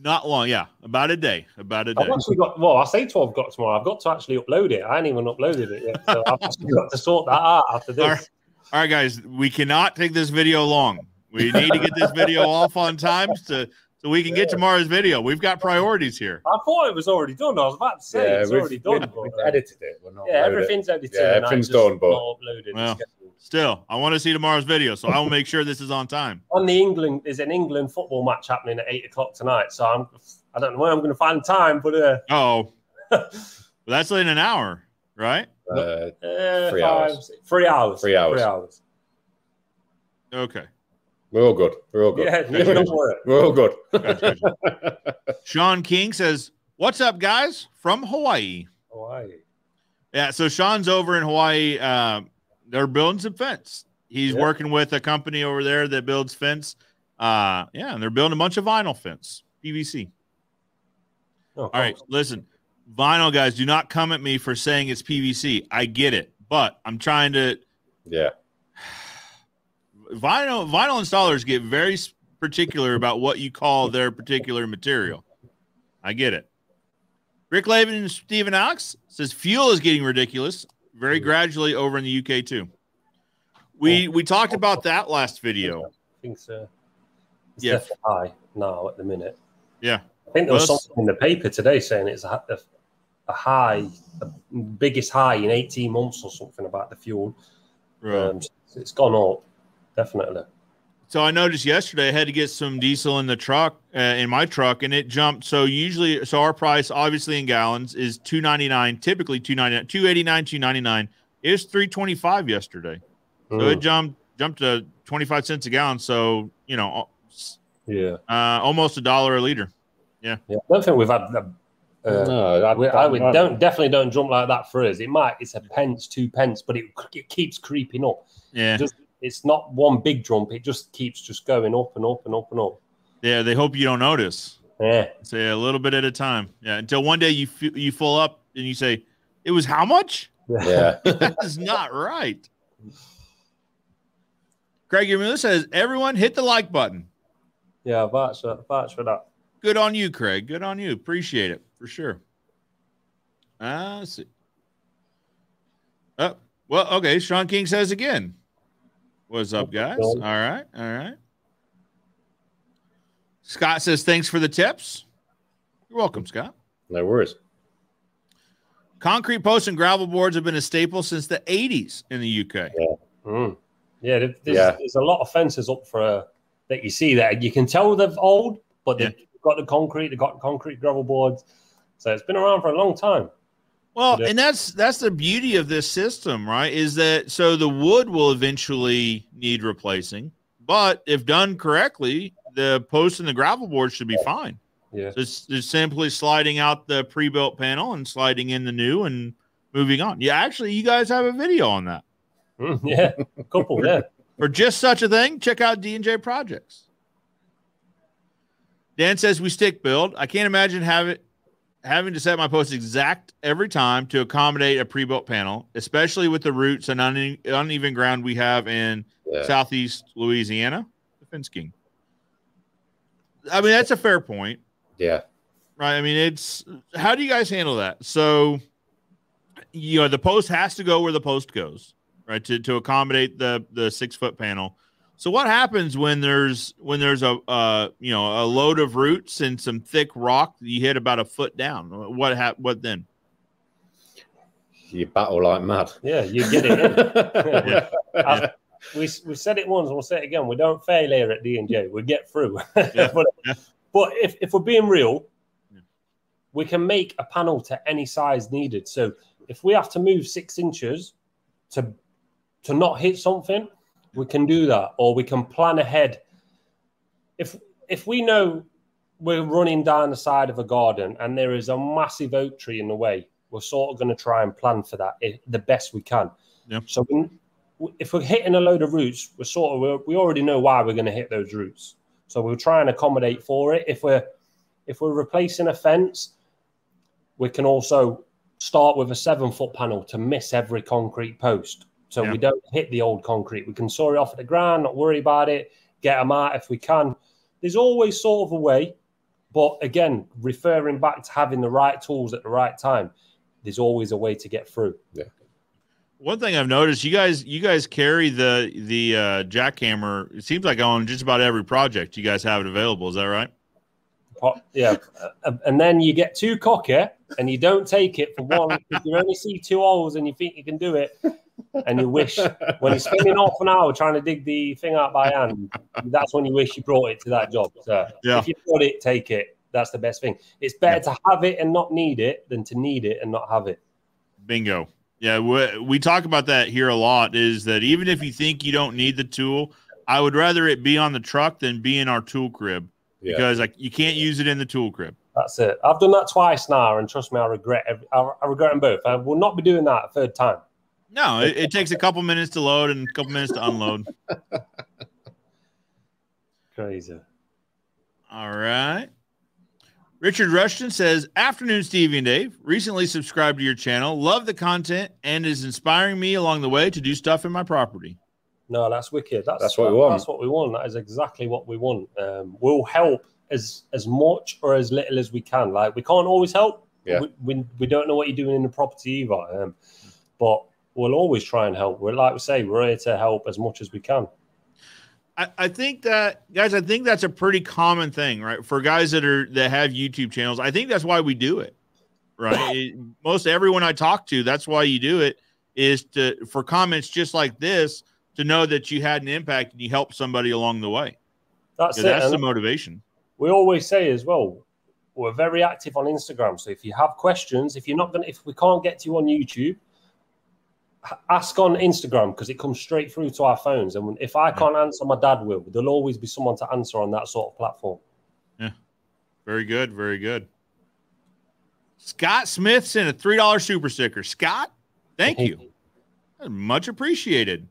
Speaker 1: not long. Yeah, about a day. About a
Speaker 2: I've
Speaker 1: day.
Speaker 2: actually got. Well, I say twelve o'clock tomorrow. I've got to actually upload it. I ain't even uploaded it yet. So I've actually got to sort that out after this.
Speaker 1: All right. All right, guys, we cannot take this video long. We need to get this video off on time to so we can get tomorrow's video. We've got priorities here.
Speaker 2: I thought it was already done. I was about to say
Speaker 3: Yeah,
Speaker 2: it's already done.
Speaker 3: we've, we've
Speaker 2: uh,
Speaker 3: edited it. We're not
Speaker 2: yeah,
Speaker 3: loaded.
Speaker 2: everything's edited.
Speaker 3: Yeah, everything's
Speaker 2: just
Speaker 3: done, but-
Speaker 2: not uploaded.
Speaker 1: Well. Still, I want to see tomorrow's video, so I will make sure this is on time.
Speaker 2: on the England there's an England football match happening at eight o'clock tonight. So I'm I don't know where I'm going to find time, but uh,
Speaker 1: Oh, well, that's in an hour, right?
Speaker 3: Uh,
Speaker 2: uh
Speaker 3: Three
Speaker 2: five,
Speaker 3: hours.
Speaker 2: six- three hours,
Speaker 3: Three hours.
Speaker 2: three hours.
Speaker 1: Okay.
Speaker 3: We're all good. We're all good.
Speaker 2: Yeah, don't worry.
Speaker 3: We're all good.
Speaker 1: Sean King says, "What's up, guys from Hawaii?"
Speaker 2: Hawaii.
Speaker 1: Yeah, so Sean's over in Hawaii. Uh, they're building some fence. He's
Speaker 2: Yeah.
Speaker 1: working with a company over there that builds fence. Uh, yeah, and they're building a bunch of vinyl fence, PVC.
Speaker 2: Oh,
Speaker 1: All right, listen, vinyl guys, do not come at me for saying it's PVC. I get it, but I'm trying to.
Speaker 3: yeah.
Speaker 1: Vinyl vinyl installers get very particular about what you call their particular material. I get it. Rick Lavin and Stephen Alex says fuel is getting ridiculous very gradually over in the UK too. We we talked about that last video.
Speaker 2: I think so. It's
Speaker 1: Yeah.
Speaker 2: definitely high now at the minute.
Speaker 1: Yeah.
Speaker 2: I think there was
Speaker 1: Well,
Speaker 2: something in the paper today saying it's a, a, a high, the biggest high in 18 months or something about the fuel. Um, it's gone up, definitely.
Speaker 1: So I noticed yesterday I had to get some diesel in the truck uh, in my truck, and it jumped. So usually, so our price, obviously in gallons, is two ninety nine. Typically two ninety nine, two eighty nine, two ninety nine. It was three twenty five yesterday. So
Speaker 2: Mm,
Speaker 1: it jumped jumped to twenty five cents a gallon. So you know,
Speaker 2: yeah.
Speaker 1: uh, almost a dollar a liter.
Speaker 2: yeah. I don't think we've had. the- Uh,
Speaker 3: no, I,
Speaker 2: we, I would don't definitely don't jump like that for us. It might it's a pence, two pence, but it it keeps creeping up.
Speaker 1: Yeah,
Speaker 2: Just, it's not one big jump. It just keeps just going up and up and up and up.
Speaker 1: yeah. They hope you don't notice.
Speaker 2: Yeah,
Speaker 1: Say a little bit at a time. Yeah, until one day you f- you full up and you say it was how much?
Speaker 3: Yeah.
Speaker 1: That's not right. Craig Miller says, everyone hit the like button.
Speaker 2: yeah. That's that's for that.
Speaker 1: Good on you, Craig. Good on you. Appreciate it for sure. Uh, see. Oh, well, okay. Sean King says again. What's up, guys? All right. All right. Scott says, thanks for the tips. You're welcome, Scott.
Speaker 3: no worries.
Speaker 1: Concrete posts and gravel boards have been a staple since the 80s in the UK.
Speaker 2: Mm. Yeah, there's,
Speaker 3: Yeah.
Speaker 2: there's a lot of fences up for uh, that you see there. You can tell they're old, but they've got the concrete, they've got concrete gravel boards. So it's been around for a long time.
Speaker 1: Well, and that's that's the beauty of this system, right? Is that so the wood will eventually need replacing, but if done correctly, the post and the gravel board should be fine.
Speaker 2: Yeah.
Speaker 1: So it's, it's simply sliding out the pre-built panel and sliding in the new and moving on. Yeah, actually, you guys have a video on that.
Speaker 2: Mm, yeah, a couple, yeah.
Speaker 1: For just such a thing, check out D and J Projects. Dan says we stick build. I can't imagine having having to set my post exact every time to accommodate a pre-built panel, especially with the roots and une- uneven ground we have in
Speaker 3: Yeah.
Speaker 1: southeast Louisiana. Defense King. I mean, that's a fair point,
Speaker 3: Yeah.
Speaker 1: right? I mean, it's how do you guys handle that? So, you know, the post has to go where the post goes, right? To to accommodate the the six foot panel. So what happens when there's when there's a uh you know a load of roots and some thick rock you hit about a foot down? What hap- What then?
Speaker 3: You battle like mad.
Speaker 2: Yeah, you get it in.
Speaker 1: Yeah.
Speaker 2: I- we, we said it once and we'll say it again. We don't fail here at D&J. We get through.
Speaker 1: Yeah,
Speaker 2: but
Speaker 1: yeah.
Speaker 2: but if, if we're being real,
Speaker 1: Yeah.
Speaker 2: we can make a panel to any size needed. So if we have to move six inches to to not hit something, we can do that. Or we can plan ahead. If if we know we're running down the side of a garden and there is a massive oak tree in the way, we're sort of going to try and plan for that i- the best we can.
Speaker 1: Yeah.
Speaker 2: So we, if we're hitting a load of roots, we're sort of we're, we already know why we're going to hit those roots. So we'll try and accommodate for it. If we're if we're replacing a fence, we can also start with a seven foot panel to miss every concrete post. So
Speaker 1: Yeah.
Speaker 2: we don't hit the old concrete. We can saw it off at the ground, not worry about it, get them out if we can. There's always sort of a way, but again, referring back to having the right tools at the right time, there's always a way to get through. Yeah.
Speaker 1: One thing I've noticed, you guys, you guys carry the the uh, jackhammer. It seems like on just about every project, you guys have it available. Is that right?
Speaker 2: Yeah, Uh, and then you get too cocky and you don't take it for one because you only see two holes and you think you can do it, and you wish when you're spending half an hour trying to dig the thing out by hand, that's when you wish you brought it to that job. So
Speaker 1: Yeah.
Speaker 2: if you got it, take it. That's the best thing. It's better to have it and not need it than to need it and not have it.
Speaker 1: Bingo. Yeah, we, we talk about that here a lot. Is that even if you think you don't need the tool, I would rather it be on the truck than be in our tool crib
Speaker 3: Yeah.
Speaker 1: because like you can't use it in the tool crib.
Speaker 2: That's it. I've done that twice now, and trust me, I regret. Every, I, I regret them both. I will not be doing that a third time.
Speaker 1: No, it, it takes a couple minutes to load and a couple minutes to unload.
Speaker 2: Crazy.
Speaker 1: All right. Richard Rushton says, Afternoon, Stevie and Dave. Recently subscribed to your channel. Love the content and is inspiring me along the way to do stuff in my property.
Speaker 2: No, that's wicked. That's,
Speaker 3: That's what we want.
Speaker 2: That's what we want. That is exactly what we want. Um, we'll help as as much or as little as we can. Like we can't always help.
Speaker 3: Yeah.
Speaker 2: We, we, we don't know what you're doing in the property either. Um, but we'll always try and help. We're like we say, we're here to help as much as we can.
Speaker 1: I, I think that guys, I think that's a pretty common thing, right? For guys that are that have YouTube channels, I think that's why we do it, right? It- most everyone I talk to, that's why you do it, is to for comments just like this to know that you had an impact and you helped somebody along the way.
Speaker 2: That's
Speaker 1: Yeah,
Speaker 2: it.
Speaker 1: that's
Speaker 2: And
Speaker 1: the motivation.
Speaker 2: We always say as well, we're very active on Instagram. So if you have questions, if you're not gonna, if we can't get to you on YouTube, ask on Instagram because it comes straight through to our phones. And if I can't answer, my dad will. There'll always be someone to answer on that sort of platform. Yeah.
Speaker 1: Very good, very good. Scott Smith sent a three dollar super sticker. Scott, thank you. Much appreciated.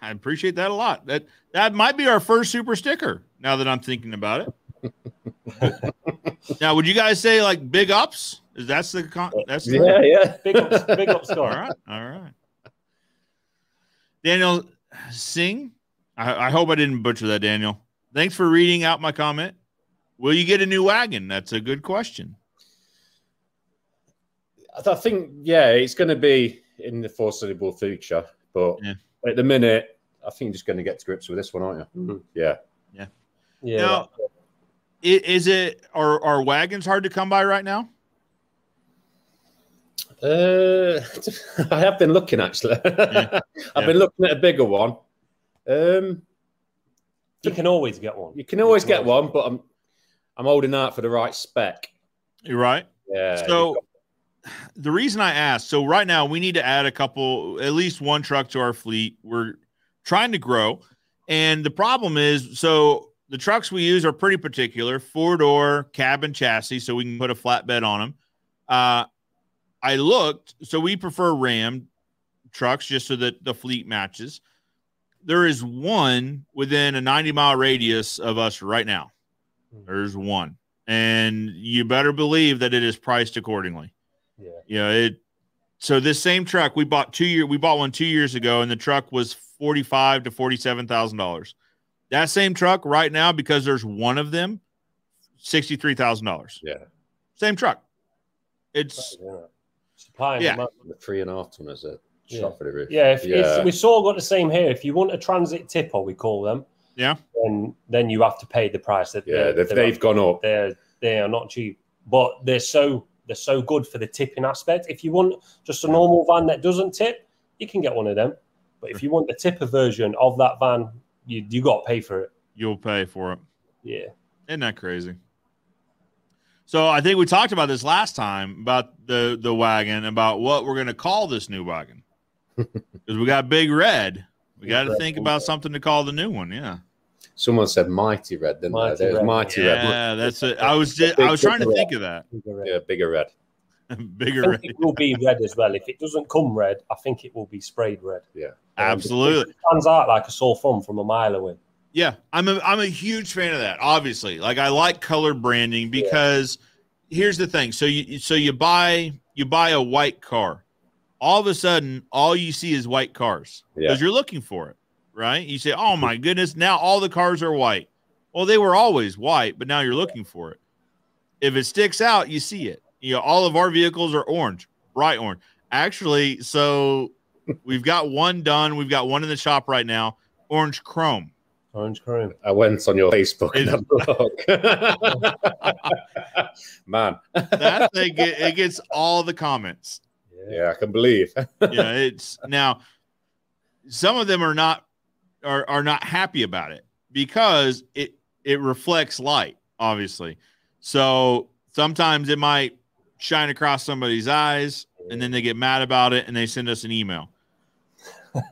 Speaker 1: I appreciate that a lot. That that might be our first super sticker. Now that I'm thinking about it. now, would you guys say like big ups? Is that's the con- that's the
Speaker 3: Yeah, yeah.
Speaker 2: Big ups, big ups,
Speaker 1: all
Speaker 2: Scott.
Speaker 1: right, all right. Daniel Singh, I, I hope I didn't butcher that. Daniel, thanks for reading out my comment. Will you get a new wagon? That's a good question.
Speaker 3: I think yeah, it's going to be in the foreseeable future, but
Speaker 1: Yeah.
Speaker 3: at the minute, I think you're just going to get to grips with this one, aren't you?
Speaker 2: Mhm.
Speaker 3: Yeah.
Speaker 2: Yeah.
Speaker 1: Now, i- is it are are wagons hard to come by right now?
Speaker 3: Uh, I have been looking actually. I've
Speaker 1: Yeah.
Speaker 3: been looking at a bigger one. Um,
Speaker 2: you can always get one.
Speaker 3: you can always get one, but I'm I'm holding out for the right spec.
Speaker 1: You're right.
Speaker 3: Yeah.
Speaker 1: So the reason I asked, so right now we need to add a couple, at least one truck to our fleet. We're trying to grow. And the problem is, so the trucks we use are pretty particular, four door cabin chassis, so we can put a flatbed on them. Uh, I looked, so we prefer Ram trucks just so that the fleet matches. There is one within a 90 mile radius of us right now. There's one. And you better believe that it is priced accordingly.
Speaker 2: Yeah.
Speaker 1: You know, it so this same truck we bought two year we bought one two years ago, and the truck was forty five to forty seven thousand dollars. That same truck right now, because there's one of them, sixty three thousand dollars.
Speaker 3: Yeah.
Speaker 1: Same truck. It's
Speaker 2: Yeah. Supply and
Speaker 1: Yeah.
Speaker 2: demand.
Speaker 3: the three and a half ton is it?
Speaker 2: Yeah.
Speaker 3: Shot for.
Speaker 2: Yeah, if
Speaker 3: Yeah.
Speaker 2: It's, we sort of got the same here. If you want a transit tipper, we call them.
Speaker 1: Yeah.
Speaker 2: Then then you have to pay the price. That
Speaker 3: Yeah,
Speaker 2: they're-
Speaker 3: they've, they've gone up.
Speaker 2: they're they are not cheap, but they're so they're so good for the tipping aspect. If you want just a normal van that doesn't tip, you can get one of them. But if you want the tipper version of that van, you you got to pay for it.
Speaker 1: you'll pay for it.
Speaker 2: Yeah,
Speaker 1: Isn't that crazy? So I think we talked about this last time about the the wagon about what we're going to call this new wagon because we got Big Red. We got to think about something to call the new one. Yeah.
Speaker 3: Someone said Mighty Red, didn't
Speaker 2: Mighty
Speaker 3: they? There's
Speaker 2: Red.
Speaker 3: Mighty Red.
Speaker 1: Yeah, that's it. I was just, I was trying to think of that.
Speaker 3: Yeah, bigger red.
Speaker 1: Bigger
Speaker 2: I
Speaker 1: red.
Speaker 2: it will be red as well. If it doesn't come red, I think it will be sprayed red.
Speaker 1: Yeah, absolutely.
Speaker 2: It stands out like a sore thumb from a mile away.
Speaker 1: Yeah, I'm a I'm a huge fan of that. Obviously, like I like color branding because here's the thing. So you so you buy you buy a white car, all of a sudden all you see is white cars
Speaker 3: Yeah.
Speaker 1: because you're looking for it, right? You say, "Oh my goodness, now all the cars are white." Well, they were always white, but now you're looking for it. If it sticks out, you see it. You know, all of our vehicles are orange, bright orange. Actually, so we've got one done. We've got one in the shop right now, orange chrome.
Speaker 2: Orange chrome.
Speaker 3: I went on your Facebook and
Speaker 1: It-
Speaker 3: had a look. Man,
Speaker 1: that thing it gets all the comments.
Speaker 3: yeah, I can believe.
Speaker 1: Yeah, it's now some of them are not are are not happy about it because it it reflects light, obviously. So sometimes it might shine across somebody's eyes and then they get mad about it and they send us an email.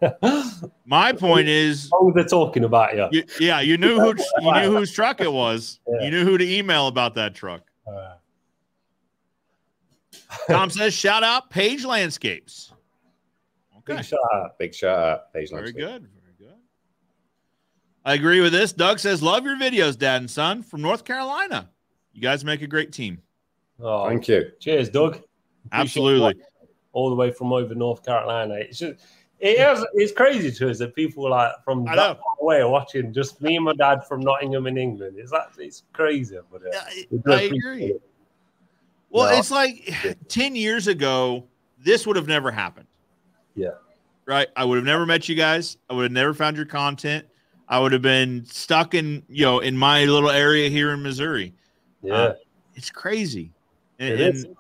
Speaker 1: My point is
Speaker 2: Oh, they're talking about you.
Speaker 1: you, yeah, you knew who you knew whose truck it was.
Speaker 2: Yeah.
Speaker 1: You knew who to email about that truck.
Speaker 2: Uh,
Speaker 1: Tom says, shout out Page Landscapes. Okay.
Speaker 2: big shout out.
Speaker 3: Big shout out. Page
Speaker 1: Very
Speaker 3: Landscape.
Speaker 1: good. Very good. I agree with this. Doug says, love your videos, dad and son from North Carolina. You guys make a great team.
Speaker 2: Oh,
Speaker 3: Thank you.
Speaker 2: cheers, Doug. Appreciate
Speaker 1: Absolutely.
Speaker 2: All the way from over North Carolina. It's just It is. It's crazy to us that people like from
Speaker 1: I
Speaker 2: that
Speaker 1: know.
Speaker 2: far away are watching. Just me and my dad from Nottingham in England. It's actually it's crazy. But uh,
Speaker 1: I, I agree.
Speaker 2: it.
Speaker 1: Well,
Speaker 2: No.
Speaker 1: it's like 10 years ago, this would have never happened.
Speaker 2: Yeah.
Speaker 1: Right? I would have never met you guys. I would have never found your content. I would have been stuck in, you know, in my little area here in Missouri.
Speaker 2: Yeah,
Speaker 1: Uh, It's crazy. And,
Speaker 2: it is.
Speaker 1: and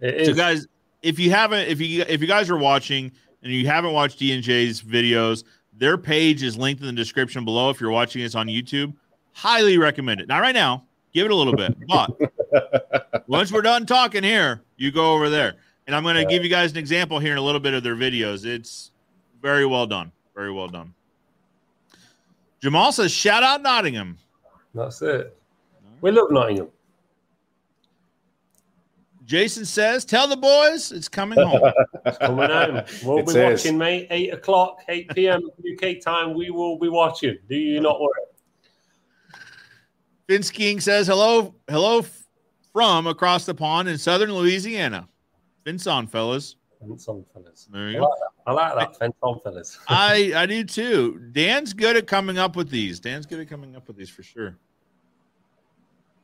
Speaker 2: It
Speaker 1: so
Speaker 2: is.
Speaker 1: guys, if you haven't, if you if you guys are watching and you haven't watched D and J's videos, their page is linked in the description below. If you're watching this on YouTube, highly recommend it. Not right now, give it a little bit, but once we're done talking here, you go over there, and I'm going to give you guys an example here in a little bit of their videos. It's very well done, very well done. Jamal says, "Shout out Nottingham."
Speaker 2: That's it. We love Nottingham.
Speaker 1: Jason says, "Tell the boys it's coming home."
Speaker 2: It's coming home. We'll
Speaker 3: It
Speaker 2: be
Speaker 3: is.
Speaker 2: watching, mate. Eight o'clock, eight p.m. UK time. We will be watching. Do you not worry?
Speaker 1: Vince King says hello, hello from across the pond in southern Louisiana. Vince on, fellas.
Speaker 2: Fence on, fellas.
Speaker 1: There
Speaker 2: I
Speaker 1: you
Speaker 2: like
Speaker 1: go.
Speaker 2: that. I like that. Fence on, fellas.
Speaker 1: I I do too. Dan's good at coming up with these. Dan's good at coming up with these for sure.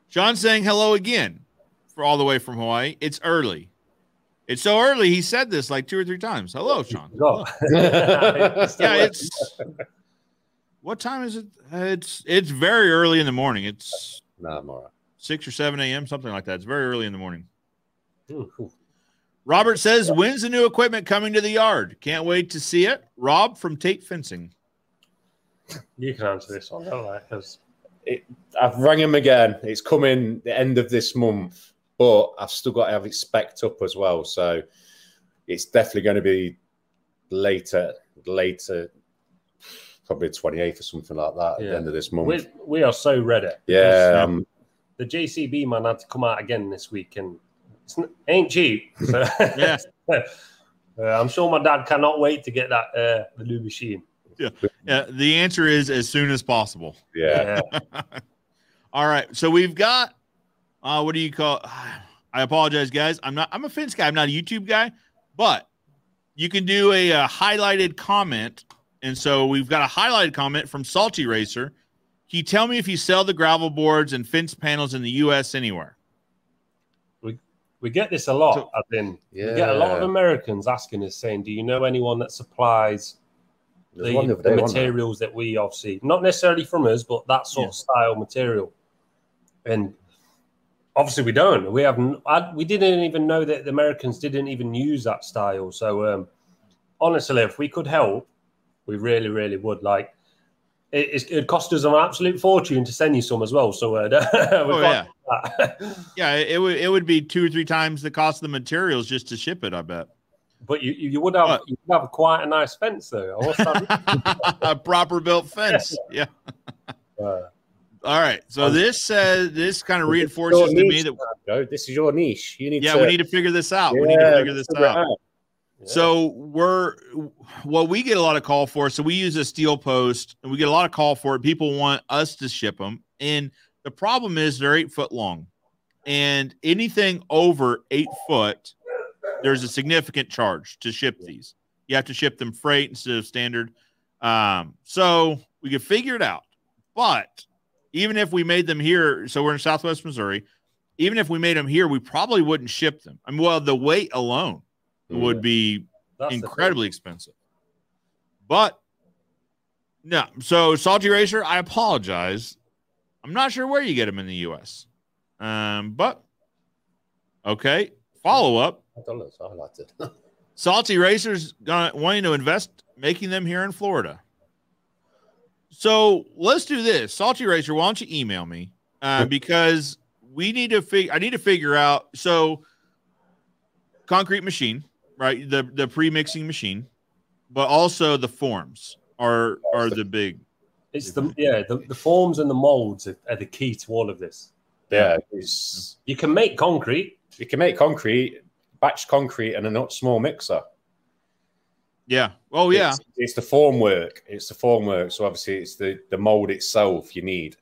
Speaker 1: Sean saying hello again for all the way from Hawaii. It's early. It's so early. He said this like two or three times. Hello, Sean.
Speaker 2: Go.
Speaker 1: Yeah, it's what time is it? Uh, It's it's very early in the morning. It's
Speaker 3: nah, I'm all right.
Speaker 1: six or seven a.m. something like that. It's very early in the morning.
Speaker 2: Ooh, ooh.
Speaker 1: Robert says, "When's the new equipment coming to the yard? Can't wait to see it." Rob from Tate Fencing.
Speaker 2: You can answer this one, don't I? 'Cause
Speaker 3: I've rang him again. It's coming the end of this month, but I've still got to have it specced up as well. So it's definitely going to be later, later, probably 28th or something like that at
Speaker 2: Yeah.
Speaker 3: the end of this month.
Speaker 2: we we are so ready.
Speaker 3: yeah, um,
Speaker 2: The JCB man had to come out again this week, and it's n- ain't cheap. So
Speaker 1: Yeah.
Speaker 2: uh, I'm sure my dad cannot wait to get that uh, the new machine.
Speaker 1: Yeah, the answer is as soon as possible.
Speaker 3: yeah.
Speaker 1: All right, so we've got uh, what do you call? I apologize, guys. I'm not. I'm a fence guy. I'm not a YouTube guy, but you can do a, uh highlighted comment, and so we've got a highlighted comment from Salty Racer. Can you tell me if you sell the gravel boards and fence panels in the U.S. anywhere?
Speaker 2: We we get this a lot.
Speaker 1: So-
Speaker 2: I've been
Speaker 3: yeah.
Speaker 2: we get a lot of Americans asking us, saying, "Do you know anyone that supplies the, the
Speaker 3: day,
Speaker 2: materials that we obviously not necessarily from us, but that sort
Speaker 1: Yeah.
Speaker 2: of style material?" And obviously, we don't. We haven't. I, we didn't even know that the Americans didn't even use that style. So, um, honestly, if we could help, we really, really would. Like, it, it'd cost us an absolute fortune to send you some as well. So, uh,
Speaker 1: Oh,
Speaker 2: that.
Speaker 1: Yeah, it would it would be two or three times the cost of the materials just to ship it. I bet.
Speaker 2: But you, you would have you would have quite a nice fence though. I must admit.
Speaker 1: a proper built fence. Yeah.
Speaker 2: Uh,
Speaker 1: All right. So
Speaker 2: Um,
Speaker 1: this says this kind of reinforces to me that.
Speaker 3: This is your niche. You need
Speaker 1: yeah,
Speaker 3: to.
Speaker 1: we need to figure this out. we need to figure this
Speaker 3: figure it
Speaker 1: out.
Speaker 2: yeah.
Speaker 1: So we're what we get a lot of call for. So we use a steel post, and we get a lot of call for it. People want us to ship them, and the problem is they're eight foot long, and anything over eight foot, there's a significant charge to ship these. You have to ship them freight instead of standard. Um, so we could figure it out, but even if we made them here, so we're in Southwest Missouri. Even if we made them here, we probably wouldn't ship them. I mean, well, the weight alone would be
Speaker 2: That's
Speaker 1: incredibly expensive. But no, so Salty Racer, I apologize. I'm not sure where you get them in the US. Um, but okay, follow up.
Speaker 3: I don't know. I liked it.
Speaker 1: Salty Racers gonna wanting to invest making them here in Florida. So let's do this. Salty Racer, why don't you email me? Uh, because we need to figure I need to figure out so concrete machine, right? The the pre-mixing machine, but also the forms are are the big
Speaker 2: It's the yeah the, the forms and the molds are, are the key to all of this.
Speaker 3: yeah, it's,
Speaker 2: You can make concrete.
Speaker 3: you can make concrete, batch concrete, and a not small mixer.
Speaker 1: Yeah. Oh yeah.
Speaker 3: It's, it's the form work. It's the form work. So obviously, it's the the mold itself you need,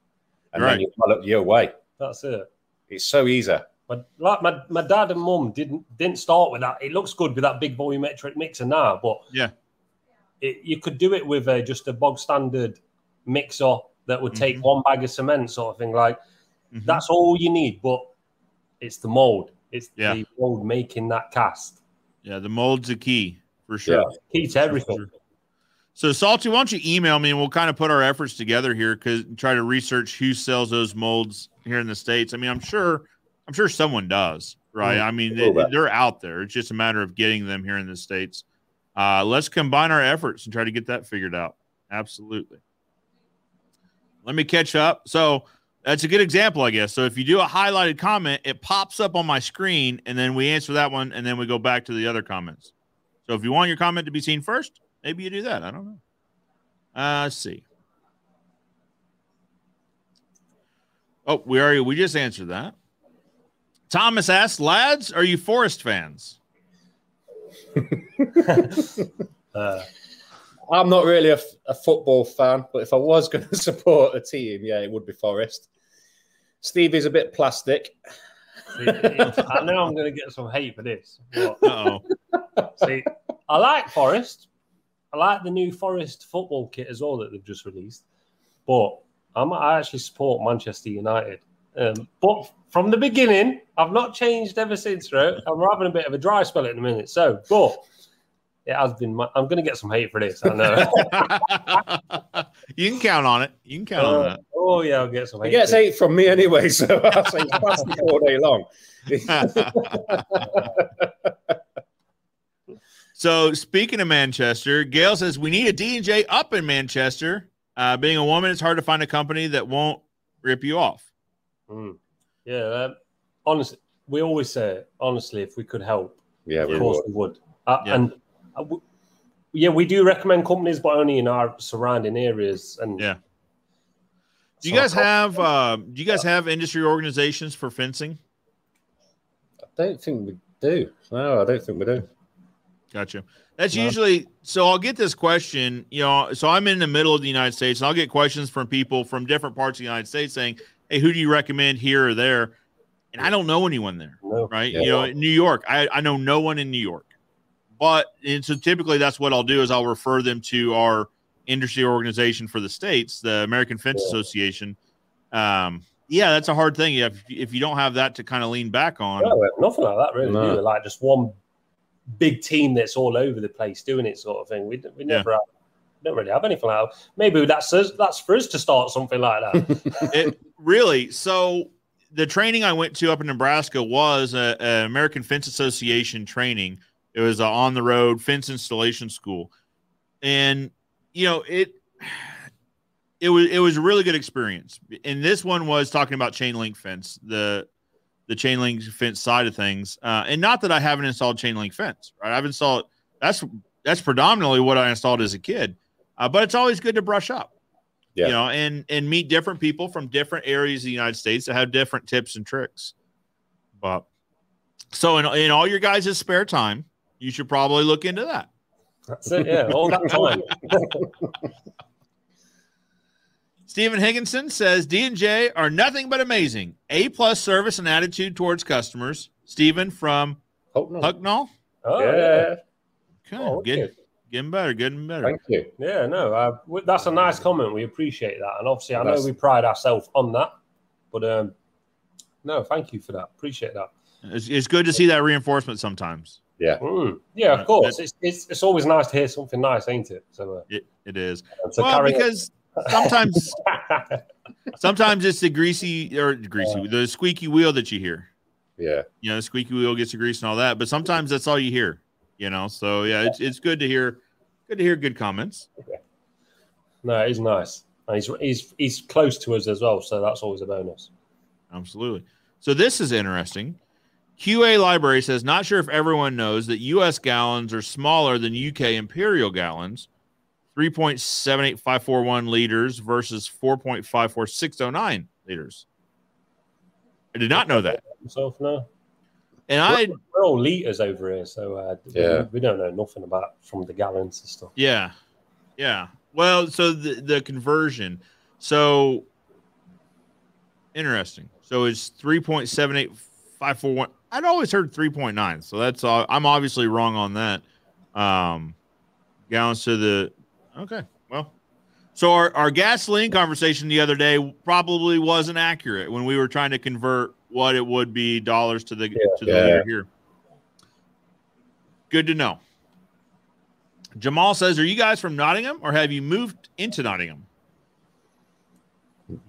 Speaker 3: and
Speaker 1: Right.
Speaker 3: then you develop your way.
Speaker 2: That's it.
Speaker 3: It's so easy.
Speaker 2: But like my, my dad and mum didn't didn't start with that. It looks good with that big volumetric mixer now, but
Speaker 1: Yeah.
Speaker 2: it, you could do it with a, just a bog standard mixer that would take
Speaker 1: Mhm.
Speaker 2: one bag of cement, sort of thing. Like
Speaker 1: Mhm.
Speaker 2: that's all you need, but it's the mold. It's
Speaker 1: Yeah.
Speaker 2: the mold making that cast.
Speaker 1: Yeah, the mold's a key for sure.
Speaker 3: Yeah.
Speaker 2: Everything.
Speaker 1: So, Salty, why don't you email me and we'll kind of put our efforts together here because try to research who sells those molds here in the states. I mean, I'm sure, I'm sure someone does, right? I mean, they, they're out there. It's just a matter of getting them here in the states. Uh, let's combine our efforts and try to get that figured out. Absolutely. Let me catch up. So that's a good example, I guess. So if you do a highlighted comment, it pops up on my screen, and then we answer that one, and then we go back to the other comments. So if you want your comment to be seen first, maybe you do that. I don't know. Uh, let's see. Oh, we already we just answered that. Thomas asked, lads, are you Forest fans?
Speaker 2: Uh,
Speaker 3: I'm not really a, f- a football fan, but if I was going to support a team, yeah, it would be Forest. Stevie's a bit plastic.
Speaker 2: it- it- I know I'm going to get some hate for this. But
Speaker 1: Uh oh.
Speaker 2: See, I like Forest. I like the new Forest football kit as well that they've just released. But I'm, I actually support Manchester United. Um, but from the beginning, I've not changed ever since, right? I'm having a bit of a dry spell at the minute. So, but it has been, my, I'm going to get some hate for this. I know.
Speaker 1: you can count on it. You can count on
Speaker 2: Uh,
Speaker 1: that.
Speaker 2: oh, yeah, I'll get some
Speaker 3: He
Speaker 2: hate.
Speaker 3: gets hate from me anyway, so I'll say it's plastic all day long.
Speaker 1: so speaking of Manchester, Gail says we need a D and J up in Manchester. Uh, being a woman, it's hard to find a company that won't rip you off.
Speaker 2: Mm. Yeah, um, honestly, we always say, honestly, if we could help,
Speaker 3: Yeah, we
Speaker 2: of course
Speaker 3: would.
Speaker 2: we would. Uh,
Speaker 1: Yeah.
Speaker 2: And uh, w- yeah, we do recommend companies, but only in our surrounding areas. And
Speaker 1: Yeah. Do you
Speaker 2: So-
Speaker 1: guys have uh, do you guys have industry organizations for fencing?
Speaker 3: I don't think we do. No, I don't think we do.
Speaker 1: Gotcha. That's
Speaker 3: No.
Speaker 1: usually so. I'll get this question, you know. So I'm in the middle of the United States, and I'll get questions from people from different parts of the United States saying, "Hey, who do you recommend here or there?" And I don't know anyone there,
Speaker 2: No.
Speaker 1: right?
Speaker 3: Yeah.
Speaker 1: You know, in New York, I, I know no one in New York, but and so typically that's what I'll do is I'll refer them to our industry organization for the states, the American Fence
Speaker 2: Yeah.
Speaker 1: Association. Um, yeah, that's a hard thing. If if you don't have that to kind of lean back on,
Speaker 2: No, nothing like that, really.
Speaker 3: No.
Speaker 2: Like just one big team that's all over the place doing it, sort of thing. We, we
Speaker 1: Yeah.
Speaker 2: never have, don't really have anything like that. Maybe that's us, that's for us to start something like that.
Speaker 1: it really so the training i went to up in nebraska was a, a american fence association training it was a on the road fence installation school and you know it it was it was a really good experience and this one was talking about chain link fence the the chain link fence side of things. Uh, and not that i haven't installed chain link fence right? I've installed that's that's predominantly what i installed as a kid. Uh, but it's always good to brush up.
Speaker 3: Yeah.
Speaker 1: you know and and meet different people from different areas of the united states that have different tips and tricks. But so in, in all your guys' spare time you should probably look into that.
Speaker 2: That's it, yeah, all that time.
Speaker 1: Stephen Higginson says D&J are nothing but amazing. A plus service and attitude towards customers. Stephen from
Speaker 3: Oh, no.
Speaker 1: Hucknall.
Speaker 2: Oh, yeah.
Speaker 3: yeah,
Speaker 1: Okay,
Speaker 2: Oh,
Speaker 1: getting, getting better, getting better.
Speaker 3: thank you.
Speaker 2: Yeah, no, uh, that's a nice comment. We appreciate that, and obviously, I know
Speaker 3: That's-
Speaker 2: we pride ourselves on that. But um, no, thank you for that. Appreciate that.
Speaker 1: It's, it's good to see that reinforcement sometimes.
Speaker 3: Yeah,
Speaker 2: Mm. Yeah, of course. It's, it's it's always nice to hear something nice, ain't it? So, uh,
Speaker 1: It, it is.
Speaker 2: so
Speaker 1: well,
Speaker 2: carry on.
Speaker 1: Sometimes sometimes it's the greasy or greasy, the squeaky wheel that you hear.
Speaker 3: yeah.
Speaker 1: You know, the squeaky wheel gets the grease and all that, but sometimes that's all you hear. You know, so yeah, it's it's good to hear. Good to hear good comments.
Speaker 2: no, it's nice. And he's he's he's close to us as well, so that's always a bonus.
Speaker 1: Absolutely. So this is interesting. QA Library says, not sure if everyone knows that US gallons are smaller than UK imperial gallons, 3.78541 liters versus 4.54609 liters. I did not know that.
Speaker 2: Myself, no.
Speaker 1: And I,
Speaker 2: We're all liters over here, so uh, we-
Speaker 3: Yeah.
Speaker 2: we, don't know nothing about from the gallons and stuff.
Speaker 1: yeah, yeah. Well, so the, the conversion. So interesting. So it's three point seven eight five four one. I'd always heard three point nine, so that's uh, I'm obviously wrong on that. Um, gallons to the okay. Well, so our, our gasoline conversation the other day probably wasn't accurate when we were trying to convert what it would be dollars to the to the
Speaker 3: Yeah.
Speaker 1: liter here. Good to know. Jamal says, "Are you guys from Nottingham, or have you moved into Nottingham?"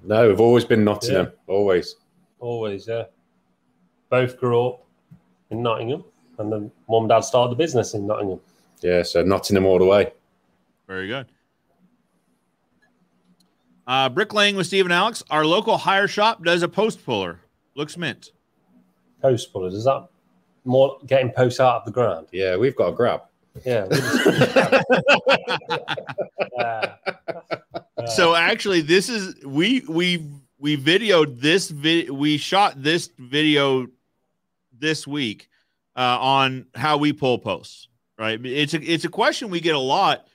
Speaker 3: No, we've always been Nottingham. Always.
Speaker 2: Always, yeah. Both grew up in Nottingham, and then mum and dad started the business in Nottingham.
Speaker 3: Yeah, so Nottingham all the way.
Speaker 1: Very good. Uh, bricklaying with Steve and Alex. Our local hire shop does a post puller. Looks mint.
Speaker 2: Post pullers, is that more getting posts out of the ground?
Speaker 3: Yeah, we've got a grab.
Speaker 2: Yeah. we just- Yeah.
Speaker 1: So actually, this is we we we videoed this vid. We shot this video this week uh, on how we pull posts. Right. It's a it's a question we get a lot.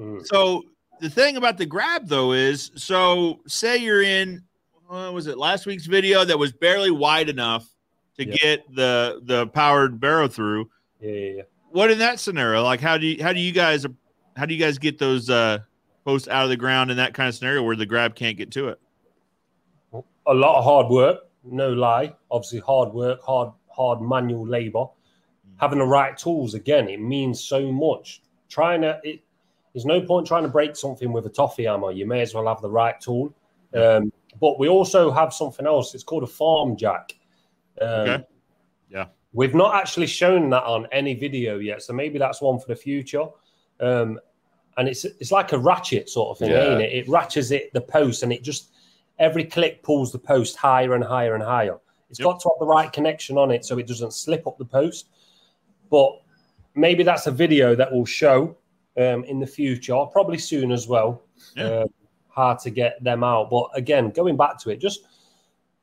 Speaker 2: Mm,
Speaker 1: So the thing about the grab though is, so say you're in, what was it last week's video that was barely wide enough to
Speaker 2: Yeah.
Speaker 1: get the the powered barrow through.
Speaker 2: yeah, yeah, yeah.
Speaker 1: What in that scenario? Like how do you how do you guys how do you guys get those uh posts out of the ground in that kind of scenario where the grab can't get to it?
Speaker 2: a lot of hard work, no lie. Obviously, hard work, hard, hard manual labor. Having the right tools again, it means so much. Trying to, it, there's no point trying to break something with a toffee hammer. You may as well have the right tool. Um, but we also have something else. It's called a farm jack. Um,
Speaker 1: Okay. Yeah.
Speaker 2: We've not actually shown that on any video yet, so maybe that's one for the future. Um, and it's it's like a ratchet sort of thing,
Speaker 3: Yeah.
Speaker 2: ain't it? It ratchets it the post, and it just every click pulls the post higher and higher and higher. It's
Speaker 1: Yep.
Speaker 2: got to have the right connection on it so it doesn't slip up the post. But maybe that's a video that will show um, in the future, probably soon as well.
Speaker 1: Yeah.
Speaker 2: Um, how to get them out, but again, going back to it, just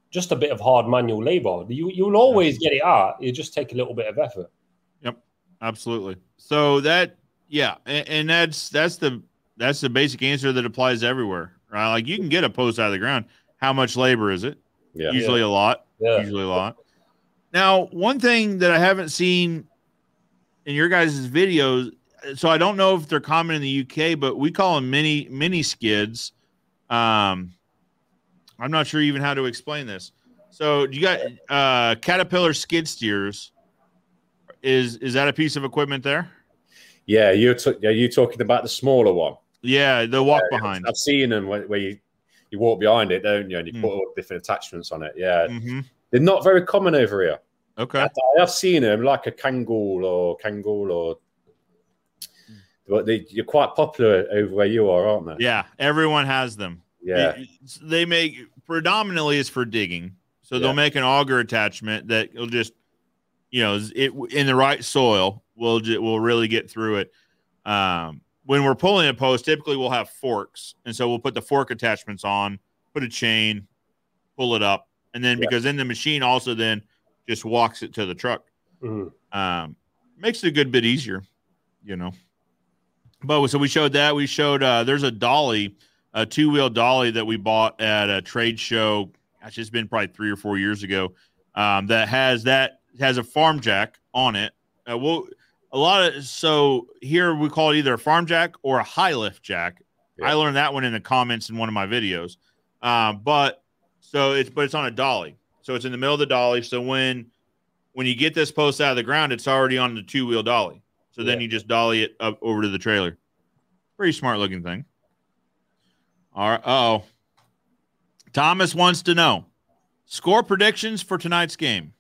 Speaker 2: just a bit of hard manual labor. You you'll always get it out. You just take a little bit of effort.
Speaker 1: Yep, absolutely. So that yeah, and, and that's that's the that's the basic answer that applies everywhere, right? Like you can get a post out of the ground. How much labor is it?
Speaker 3: Yeah.
Speaker 1: Usually a lot.
Speaker 2: Yeah.
Speaker 1: usually a lot. Now, one thing that I haven't seen in your guys' videos, so I don't know if they're common in the UK, but we call them mini mini skids. Um, I'm not sure even how to explain this. So, you got uh, Caterpillar skid steers? Is is that a piece of equipment there?
Speaker 3: Yeah, you're are you talking about the smaller one?
Speaker 1: Yeah, the walk behind.
Speaker 3: I've seen them where, where you you walk behind it, don't you? And you
Speaker 1: Mm.
Speaker 3: put all different attachments on it. Yeah,
Speaker 1: hmm
Speaker 3: they're not very common over here.
Speaker 1: Okay.
Speaker 3: I, I have seen them like a Kanga or Kanga or, but they, you're quite popular over where you are, aren't they?
Speaker 1: Yeah, everyone has them.
Speaker 3: Yeah,
Speaker 1: It- they make predominantly is for digging. So
Speaker 3: Yeah.
Speaker 1: they'll make an auger attachment that will just, you know, it in the right soil will will really get through it. Um, when we're pulling a post, typically we'll have forks, and so we'll put the fork attachments on, put a chain, pull it up, and then
Speaker 3: Yeah.
Speaker 1: because then the machine also then just walks it to the truck
Speaker 2: Mhm.
Speaker 1: um, makes it a good bit easier, you know. But so we showed that. We showed uh, there's a dolly, a two wheel dolly that we bought at a trade show. Gosh, it's been probably three or four years ago. Um, that has that has a farm jack on it. Uh, we'll a lot of so here we call it either a farm jack or a high lift jack.
Speaker 3: Yeah.
Speaker 1: I learned that one in the comments in one of my videos. Um, but so it's but it's on a dolly, so it's in the middle of the dolly. So when when you get this post out of the ground, it's already on the two wheel dolly. So then
Speaker 2: Yeah.
Speaker 1: you just dolly it up over to the trailer. Pretty smart looking thing. All right. Oh, Thomas wants to know score predictions for tonight's game.